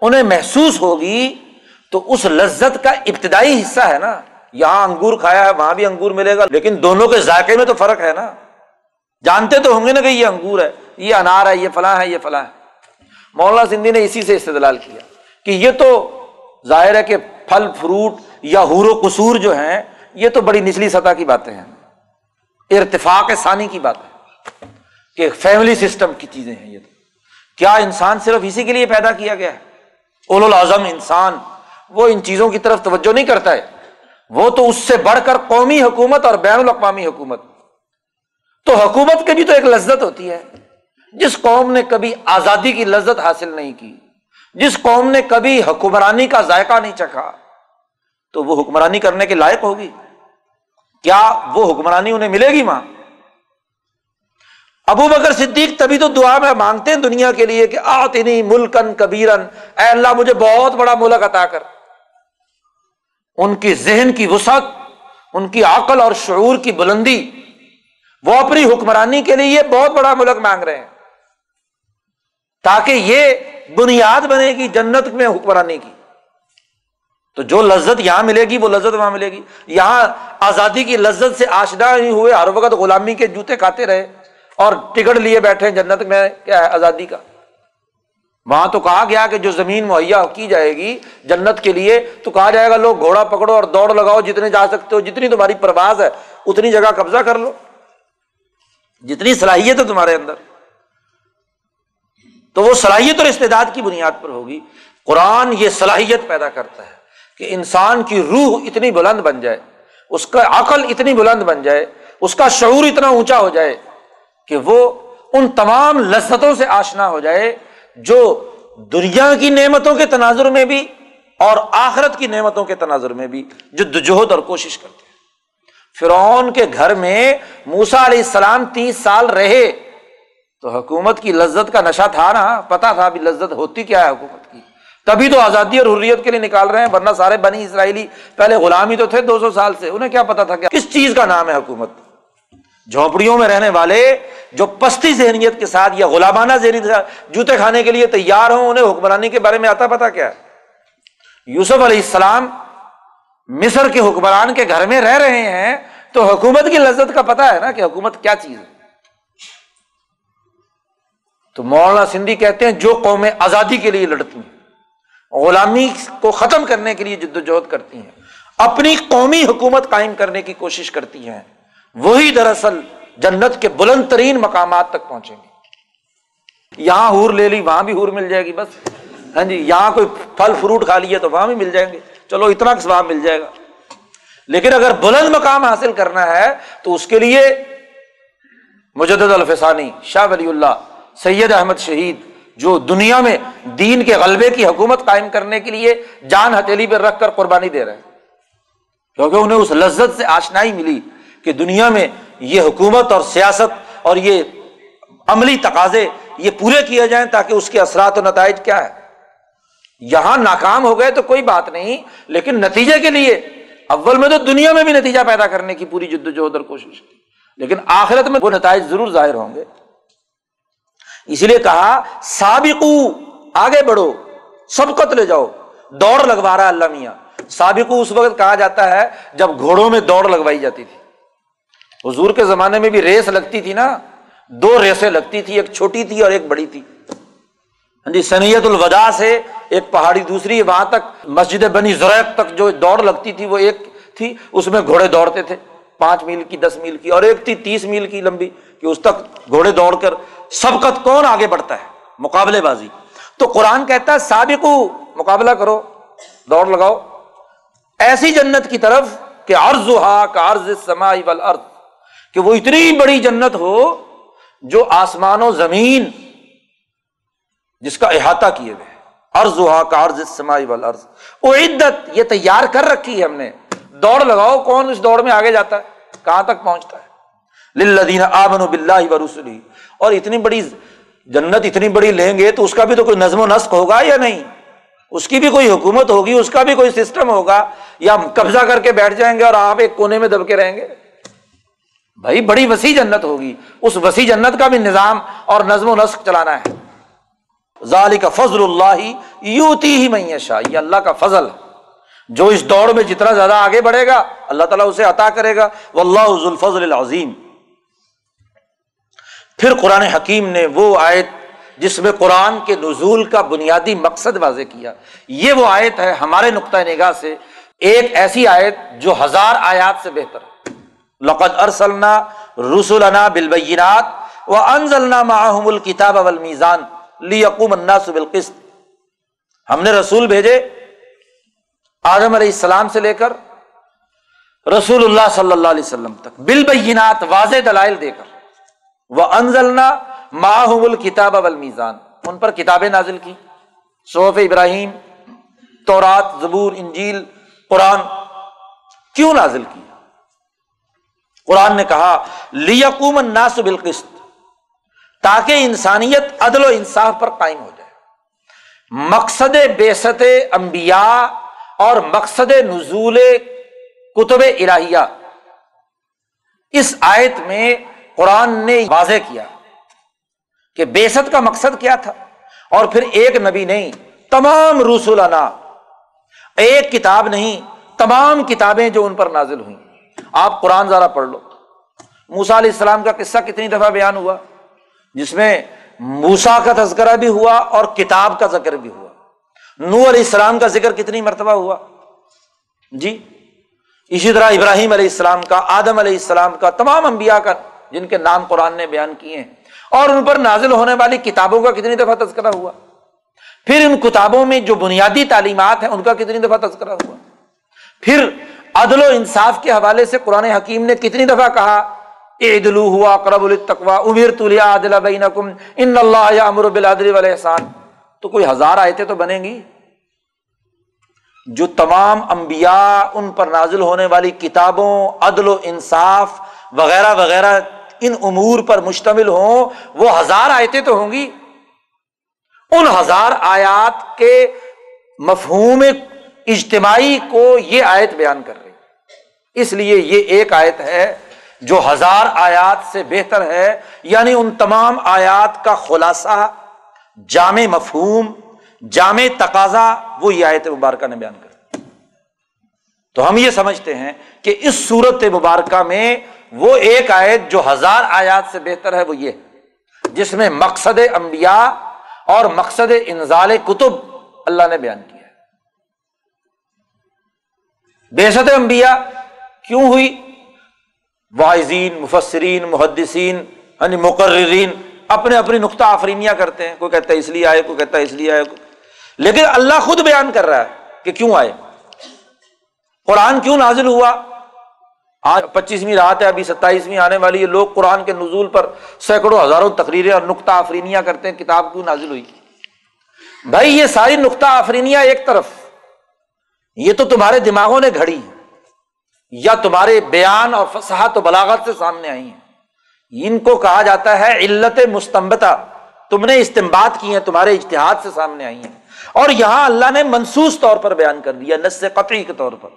انہیں محسوس ہوگی تو اس لذت کا ابتدائی حصہ ہے نا۔ یہاں انگور کھایا ہے، وہاں بھی انگور ملے گا، لیکن دونوں کے ذائقے میں تو فرق ہے نا۔ جانتے تو ہوں گے نا کہ یہ انگور ہے، یہ انار ہے، یہ فلاں ہے، یہ فلاں ہے۔ مولانا سندھی نے اسی سے استدلال کیا کہ یہ تو ظاہر ہے کہ پھل، فروٹ یا حور و قصور جو ہیں، یہ تو بڑی نچلی سطح کی باتیں ہیں۔ ارتفاق ثانی کی بات ہے کہ فیملی سسٹم کی چیزیں ہیں یہ تو۔ کیا انسان صرف اسی کے لیے پیدا کیا گیا ہے؟ اول الاظم انسان وہ ان چیزوں کی طرف توجہ نہیں کرتا ہے۔ وہ تو اس سے بڑھ کر قومی حکومت اور بین الاقوامی حکومت۔ تو حکومت کی بھی تو ایک لذت ہوتی ہے۔ جس قوم نے کبھی آزادی کی لذت حاصل نہیں کی، جس قوم نے کبھی حکمرانی کا ذائقہ نہیں چکھا، تو وہ حکمرانی کرنے کے لائق ہوگی۔ کیا وہ حکمرانی انہیں ملے گی ماں؟ ابو بکر صدیق تبھی تو دعا میں مانگتے ہیں دنیا کے لیے کہ آتنی ملکن کبیرن۔ اے اللہ، مجھے بہت بڑا ملک عطا کر۔ ان کی ذہن کی وسعت، ان کی عقل اور شعور کی بلندی، وہ اپنی حکمرانی کے لیے بہت بڑا ملک مانگ رہے ہیں۔ تاکہ یہ بنیاد بنے گی جنت میں حکمرانی کی۔ تو جو لذت یہاں ملے گی، وہ لذت وہاں ملے گی۔ یہاں آزادی کی لذت سے آشنا نہیں ہوئے، ہر وقت غلامی کے جوتے کھاتے رہے اور ٹکٹ لیے بیٹھے جنت میں کیا ہے؟ آزادی کا۔ وہاں تو کہا گیا کہ جو زمین مہیا کی جائے گی جنت کے لیے، تو کہا جائے گا، لوگ گھوڑا پکڑو اور دوڑ لگاؤ جتنے جا سکتے ہو، جتنی تمہاری پرواز ہے، اتنی جگہ قبضہ کر لو۔ جتنی صلاحیت ہے تمہارے اندر۔ تو وہ صلاحیت اور استعداد کی بنیاد پر ہوگی۔ قرآن یہ صلاحیت پیدا کرتا ہے کہ انسان کی روح اتنی بلند بن جائے، اس کا عقل اتنی بلند بن جائے، اس کا شعور اتنا اونچا ہو جائے کہ وہ ان تمام لذتوں سے آشنا ہو جائے۔ جو دنیا کی نعمتوں کے تناظر میں بھی اور آخرت کی نعمتوں کے تناظر میں بھی جد اور کوشش کرتے ہیں۔ فرعون کے گھر میں موسا علیہ السلام تیس سال رہے۔ تو حکومت کی لذت کا نشہ تھا نا پتا تھا ابھی لذت ہوتی کیا ہے حکومت کی۔ تبھی تو آزادی اور حریت کے لیے نکال رہے ہیں، ورنہ سارے بنی اسرائیلی پہلے غلام ہی تو تھے دو سو سال سے، انہیں کیا پتا تھا کہ کس چیز کا نام ہے حکومت؟ جھونپڑیوں میں رہنے والے جو پستی ذہنیت کے ساتھ یا غلامانہ ذہنیت جوتے کھانے کے لیے تیار ہوں، انہیں حکمرانی کے بارے میں آتا پتا کیا ہے؟ یوسف علیہ السلام مصر کے حکمران کے گھر میں رہ رہے ہیں، تو حکومت کی لذت کا پتا ہے نا کہ حکومت کیا چیز ہے۔ تو مولانا سندھی کہتے ہیں، جو قومیں آزادی کے لیے لڑتی ہیں، غلامی کو ختم کرنے کے لیے جد وجہد کرتی ہیں، اپنی قومی حکومت قائم کرنے کی کوشش کرتی ہیں وہی دراصل جنت کے بلند ترین مقامات تک پہنچیں گے۔ یہاں ہور لے لی، وہاں بھی ہور مل جائے گی بس۔ ہاں جی یہاں کوئی پھل فروٹ کھا لیے تو وہاں بھی مل جائیں گے۔ چلو، اتنا سواب مل جائے گا۔ لیکن اگر بلند مقام حاصل کرنا ہے تو اس کے لیے مجدد الفسانی شاہ ولی اللہ، سید احمد شہید، جو دنیا میں دین کے غلبے کی حکومت قائم کرنے کے لیے جان ہتھیلی پہ رکھ کر قربانی دے رہے ہیں۔ کیونکہ انہیں اس لذت سے آشنائی ملی۔ کہ دنیا میں یہ حکومت اور سیاست اور یہ عملی تقاضے یہ پورے کیے جائیں تاکہ اس کے اثرات و نتائج کیا ہے یہاں ناکام ہو گئے تو کوئی بات نہیں، لیکن نتیجے کے لیے اول میں تو دنیا میں بھی نتیجہ پیدا کرنے کی پوری جد و اور کوشش کی لیکن آخرت میں وہ نتائج ضرور ظاہر ہوں گے۔ اس لیے کہا، سابقو، آگے بڑھو سبقت لے جاؤ، دوڑ لگوا رہا اللہ میاں۔ سابقو اس وقت کہا جاتا ہے جب گھوڑوں میں دوڑ لگوائی جاتی تھی۔ حضور کے زمانے میں بھی ریس لگتی تھی نا، دو ریسیں لگتی تھی، ایک چھوٹی تھی اور ایک بڑی تھی۔ ہاں جی سنیت الوداع سے ایک پہاڑی دوسری، وہاں تک مسجد بنی زریب تک جو دوڑ لگتی تھی، وہ ایک تھی، اس میں گھوڑے دوڑتے تھے۔ پانچ میل کی، دس میل کی اور ایک تھی، تیس میل کی لمبی کہ اس تک گھوڑے دوڑ کر سبقت کون آگے بڑھتا ہے؟ مقابلے بازی۔ تو قرآن کہتا ہے، سابقو، مقابلہ کرو، دوڑ لگاؤ۔ ایسی جنت کی طرف کہ ارض ہا کا ارض سمائی ارض کہ وہ اتنی بڑی جنت ہو جو آسمان و زمین جس کا احاطہ کیے ہوئے ارض ہا کا ارض سمائی وال ارض وہ عدت یہ تیار کر رکھی ہے ہم نے۔ دوڑ لگاؤ، کون اس دوڑ میں آگے جاتا ہے؟ کہاں تک پہنچتا ہے؟ للذین آمنوا باللہ ورسلی اور اتنی بڑی جنت اتنی بڑی لیں گے تو اس کا بھی تو کوئی نظم و نسق ہوگا یا نہیں؟ اس کی بھی کوئی حکومت ہوگی، اس کا بھی کوئی سسٹم ہوگا؟ یا ہم قبضہ کر کے بیٹھ جائیں گے اور آپ ایک کونے میں دب کے رہیں گے؟ بھائی بڑی وسیع جنت ہوگی۔ اس وسیع جنت کا بھی نظام اور نظم و نسق چلانا ہے۔ ظالی کا فضل اللہ یوتی ہی معیشہ یہ اللہ کا فضل جو اس دوڑ میں جتنا زیادہ آگے بڑھے گا، اللہ تعالیٰ اسے عطا کرے گا۔ وہ اللہ الفضل العظیم۔ پھر قرآن حکیم نے وہ آیت جس میں قرآن کے نزول کا بنیادی مقصد واضح کیا۔ یہ وہ آیت ہے ہمارے نقطۂ نگاہ سے۔ ایک ایسی آیت جو ہزار آیات سے بہتر ہے۔ لقد ارسلنا رسولنا بالبینات و انزلنا معهم الکتاب والمیزان لیقوم الناس بالقسط۔ ہم نے رسول بھیجے آدم علیہ السلام سے لے کر رسول اللہ صلی اللہ علیہ وسلم تک۔ بالبینات واضح دلائل دے کر۔ وہ انزلنا ماہم الکتاب ان پر کتابیں نازل کی۔ صوف ابراہیم، تورات، زبور، انجیل، قرآن کیوں نازل کی قرآن نے کہا لیقوم الناس بالقسط، تاکہ انسانیت عدل و انصاف پر قائم ہو جائے۔ مقصد بیست انبیاء اور مقصد نزول کتب الہیہ۔ اس آیت میں قرآن نے واضح کیا کہ بےسط کا مقصد کیا تھا، اور پھر ایک نبی نہیں، تمام رسول ایک کتاب نہیں، تمام کتابیں جو ان پر نازل ہوئی آپ قرآن ذرا پڑھ لو۔ موسا علیہ السلام کا قصہ کتنی دفعہ بیان ہوا، جس میں موسا کا تذکرہ بھی ہوا اور کتاب کا ذکر بھی ہوا۔ نو علیہ السلام کا ذکر کتنی مرتبہ ہوا۔ جی اسی طرح ابراہیم علیہ السلام کا، آدم علیہ السلام کا، تمام انبیاء کا جن کے نام قرآن نے بیان کیے ہیں۔ اور ان پر نازل ہونے والی کتابوں کا کتنی دفعہ تذکرہ ہوا۔ پھر ان کتابوں میں جو بنیادی تعلیمات ہیں، ان کا کتنی دفعہ تذکرہ ہوا۔ پھر عدل و انصاف کے حوالے سے قرآن حکیم نے کتنی دفعہ کہا عدلو ہوا قرب التقوا امیر تلیا عدل بینکم، ان اللہ امر بالعدل والاحسان۔ تو کوئی ہزار آیتیں تو بنیں گی؟ جو تمام انبیاء ان پر نازل ہونے والی کتابوں، عدل و انصاف وغیرہ وغیرہ ان امور پر مشتمل ہوں، وہ ہزار آیتیں تو ہوں گی۔ ان ہزار آیات کے مفہوم اجتماعی کو یہ آیت بیان کر رہی اس لیے یہ ایک آیت ہے جو ہزار آیات سے بہتر ہے یعنی ان تمام آیات کا خلاصہ، جامع مفہوم، جامع تقاضا، وہ یہ آیت مبارکہ نے بیان کر تو ہم یہ سمجھتے ہیں کہ اس صورت مبارکہ میں وہ ایک آیت جو ہزار آیات سے بہتر ہے، وہ یہ جس میں مقصد انبیاء اور مقصد انزال کتب اللہ نے بیان کیا بےسط انبیاء کیوں ہوئی؟ واحظین مفسرین، محدثین یعنی مقررین اپنے اپنی نقطہ آفرینیاں کرتے ہیں، کوئی کہتا ہے اس لیے آئے، کوئی کہتا ہے اس لیے آئے۔ لیکن اللہ خود بیان کر رہا ہے کہ کیوں آئے؟ قرآن کیوں نازل ہوا؟ آج پچیسویں رات ہے، ابھی ستائیسویں آنے والی ہے۔ لوگ قرآن کے نزول پر سینکڑوں ہزاروں تقریریں اور نقطہ آفرینیاں کرتے ہیں، کتاب کیوں نازل ہوئی؟ بھائی، یہ ساری نقطہ آفرینیاں ایک طرف، یہ تو تمہارے دماغوں نے گھڑی۔ یا تمہارے بیان اور فصاحت و بلاغت سے سامنے آئی ہیں۔ ان کو کہا جاتا ہے علت مستمبتا تم نے استمباد کی ہیں، تمہارے اشتہاد سے سامنے آئی ہیں۔ اور یہاں اللہ نے منسوس طور پر بیان کر دیا نس قطعی کے طور پر۔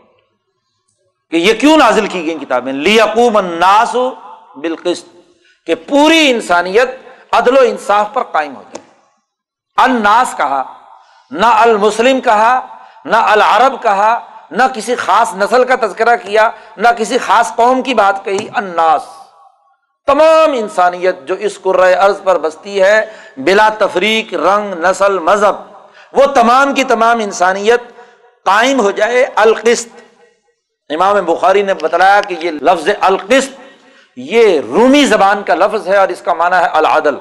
کہ یہ کیوں نازل کی گئی کتابیں؟ لیقوم الناس بالقسط۔ کہ پوری انسانیت عدل و انصاف پر قائم ہو جائے الناس کہا، نہ المسلم کہا، نہ العرب کہا نہ کسی خاص نسل کا تذکرہ کیا، نہ کسی خاص قوم کی بات کہی اناس تمام انسانیت جو اس ارض پر بستی ہے، بلا تفریق، رنگ، نسل، مذہب، وہ تمام کی تمام انسانیت قائم ہو جائے القست امام بخاری نے بتلایا کہ یہ لفظ القست یہ رومی زبان کا لفظ ہے اور اس کا معنی ہے العدل۔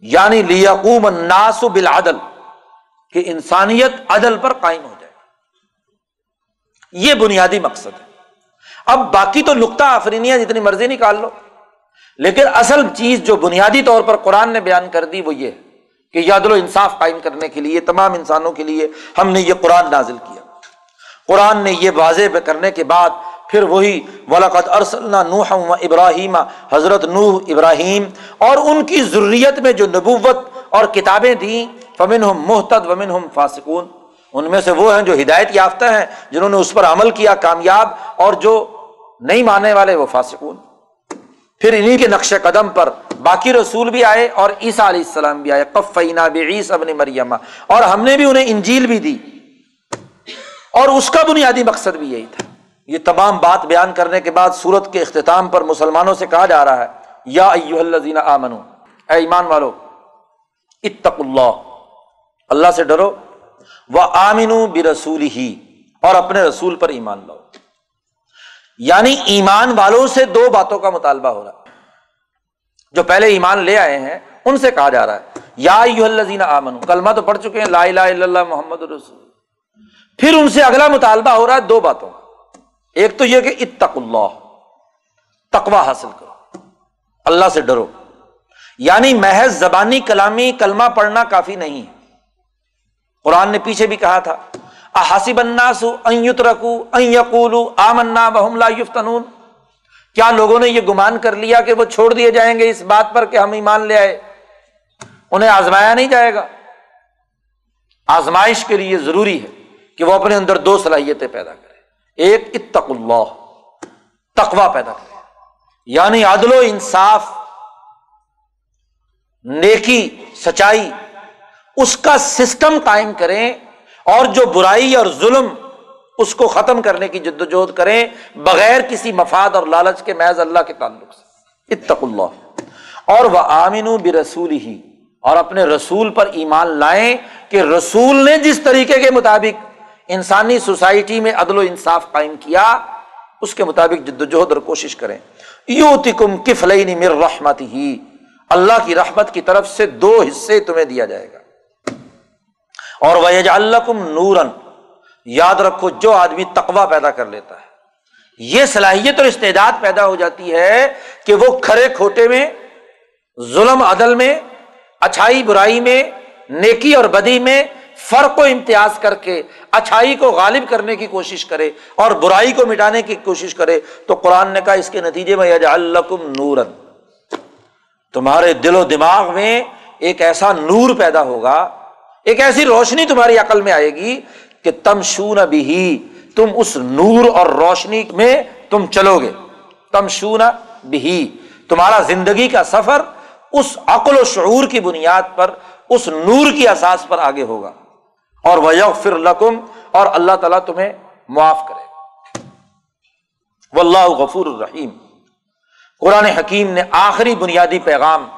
یعنی لیقوم الناس بالعدل۔ کہ انسانیت عدل پر قائم ہو جائے یہ بنیادی مقصد ہے۔ اب باقی تو نقطہ آفرینیاں جتنی مرضی نکال لو۔ لیکن اصل چیز جو بنیادی طور پر قرآن نے بیان کر دی وہ یہ کہ عدل و انصاف قائم کرنے کے لیے، تمام انسانوں کے لیے ہم نے یہ قرآن نازل کیا۔ قرآن نے یہ واضح کرنے کے بعد پھر وہی ولاقت ارسل نوح ابراہیم حضرت نوح، ابراہیم اور ان کی ضروریت میں جو نبوت اور کتابیں دیں فمن ہم محتد ومن ہم فاسکون ان میں سے وہ ہیں جو ہدایت یافتہ ہیں، جنہوں نے اس پر عمل کیا کامیاب اور جو نہیں ماننے والے وہ فاسکون پھر انہیں کے نقش قدم پر باقی رسول بھی آئے اور عیسیٰ علیہ السلام بھی آئے۔ قفینا بعیس ابن مریم۔ اور ہم نے بھی انہیں انجیل بھی دی۔ اور اس کا بنیادی مقصد بھی یہی تھا۔ یہ تمام بات بیان کرنے کے بعد سورت کے اختتام پر مسلمانوں سے کہا جا رہا ہے، یا ایوہ الذین آمنو اے ایمان والو اتق اللہ۔ اللہ سے ڈرو۔ وہ آمین بھی رسول ہی اور اپنے رسول پر ایمان لاؤ۔ یعنی ایمان والوں سے دو باتوں کا مطالبہ ہو رہا ہے۔ جو پہلے ایمان لے آئے ہیں، ان سے کہا جا رہا ہے۔ یا آمن کلمہ تو پڑھ چکے ہیں، لا الہ الا اللہ محمد رسول۔ پھر ان سے اگلا مطالبہ ہو رہا ہے دو باتوں ایک تو یہ کہ اتق اللہ تقوا حاصل کرو۔ اللہ سے ڈرو۔ یعنی محض زبانی کلامی کلمہ پڑھنا کافی نہیں ہے۔ قرآن نے پیچھے بھی کہا تھا، احاسب الناس ان یترکو، ان یقولو، آمنا وهم لا یفتنون۔ کیا لوگوں نے یہ گمان کر لیا کہ وہ چھوڑ دیے جائیں گے اس بات پر کہ ہم ایمان لے آئے؟ انہیں آزمایا نہیں جائے گا۔ آزمائش کے لیے ضروری ہے کہ وہ اپنے اندر دو صلاحیتیں پیدا کرے ایک اتق اللہ تقوا پیدا کرے یعنی عدل و انصاف، نیکی، سچائی اس کا سسٹم قائم کریں اور جو برائی اور ظلم اس کو ختم کرنے کی جد وجہد کریں، بغیر کسی مفاد اور لالچ کے محض اللہ کے تعلق سے۔ اتق اللہ۔ اور وہ آمین بھی رسول ہی اور اپنے رسول پر ایمان لائیں کہ رسول نے جس طریقے کے مطابق انسانی سوسائٹی میں عدل و انصاف قائم کیا، اس کے مطابق جد وجہد اور کوشش کریں۔ یو تکم کفلئی مر رحمت ہی اللہ کی رحمت کی طرف سے دو حصے تمہیں دیا جائے گا۔ اور وہ اللہ نورن یاد رکھو، جو آدمی تقوا پیدا کر لیتا ہے، یہ صلاحیت اور استعداد پیدا ہو جاتی ہے کہ وہ کھڑے کھوٹے میں، ظلم عدل میں، اچھائی برائی میں، نیکی اور بدی میں فرق و امتیاز کر کے اچھائی کو غالب کرنے کی کوشش کرے اور برائی کو مٹانے کی کوشش کرے، تو قرآن نے کہا اس کے نتیجے میں یجعلکم نورن۔ تمہارے دل و دماغ میں ایک ایسا نور پیدا ہوگا ایک ایسی روشنی تمہاری عقل میں آئے گی کہ تم شون بھی تم اس نور اور روشنی میں تم چلو گے۔ تم شون بھی تمہارا زندگی کا سفر اس عقل و شعور کی بنیاد پر، اس نور کی احساس پر آگے ہوگا۔ اور وہ فر لکم، اور اللہ تعالیٰ تمہیں معاف کرے۔ و اللہ غفور الرحیم۔ قرآن حکیم نے آخری بنیادی پیغام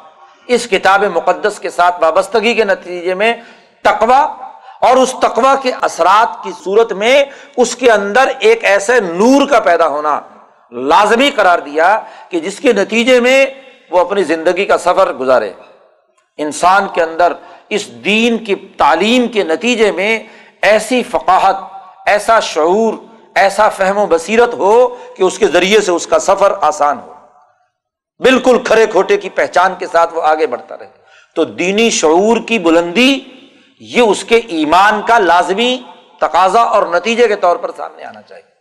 اس کتاب مقدس کے ساتھ وابستگی کے نتیجے میں تقوا اور اس تقوا کے اثرات کی صورت میں اس کے اندر ایک ایسے نور کا پیدا ہونا لازمی قرار دیا کہ جس کے نتیجے میں وہ اپنی زندگی کا سفر گزارے۔ انسان کے اندر اس دین کی تعلیم کے نتیجے میں ایسی فقاہت، ایسا شعور، ایسا فہم و بصیرت ہو کہ اس کے ذریعے سے اس کا سفر آسان ہو۔ بالکل کھڑے کھوٹے کی پہچان کے ساتھ وہ آگے بڑھتا رہے۔ تو دینی شعور کی بلندی یہ اس کے ایمان کا لازمی تقاضا اور نتیجے کے طور پر سامنے آنا چاہیے۔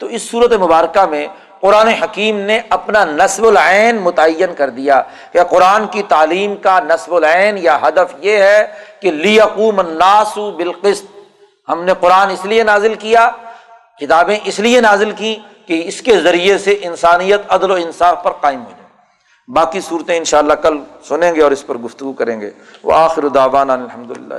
تو اس صورت مبارکہ میں قرآن حکیم نے اپنا نصب العین متعین کر دیا کہ قرآن کی تعلیم کا نصب العین یا ہدف یہ ہے کہ لیقوم الناس بالقسط۔ ہم نے قرآن اس لیے نازل کیا، کتابیں اس لیے نازل کی کہ اس کے ذریعے سے انسانیت عدل و انصاف پر قائم ہو جائے۔ باقی صورتیں انشاءاللہ اللہ کل سنیں گے اور اس پر گفتگو کریں گے۔ وہ آخر داوانہ الحمد للہ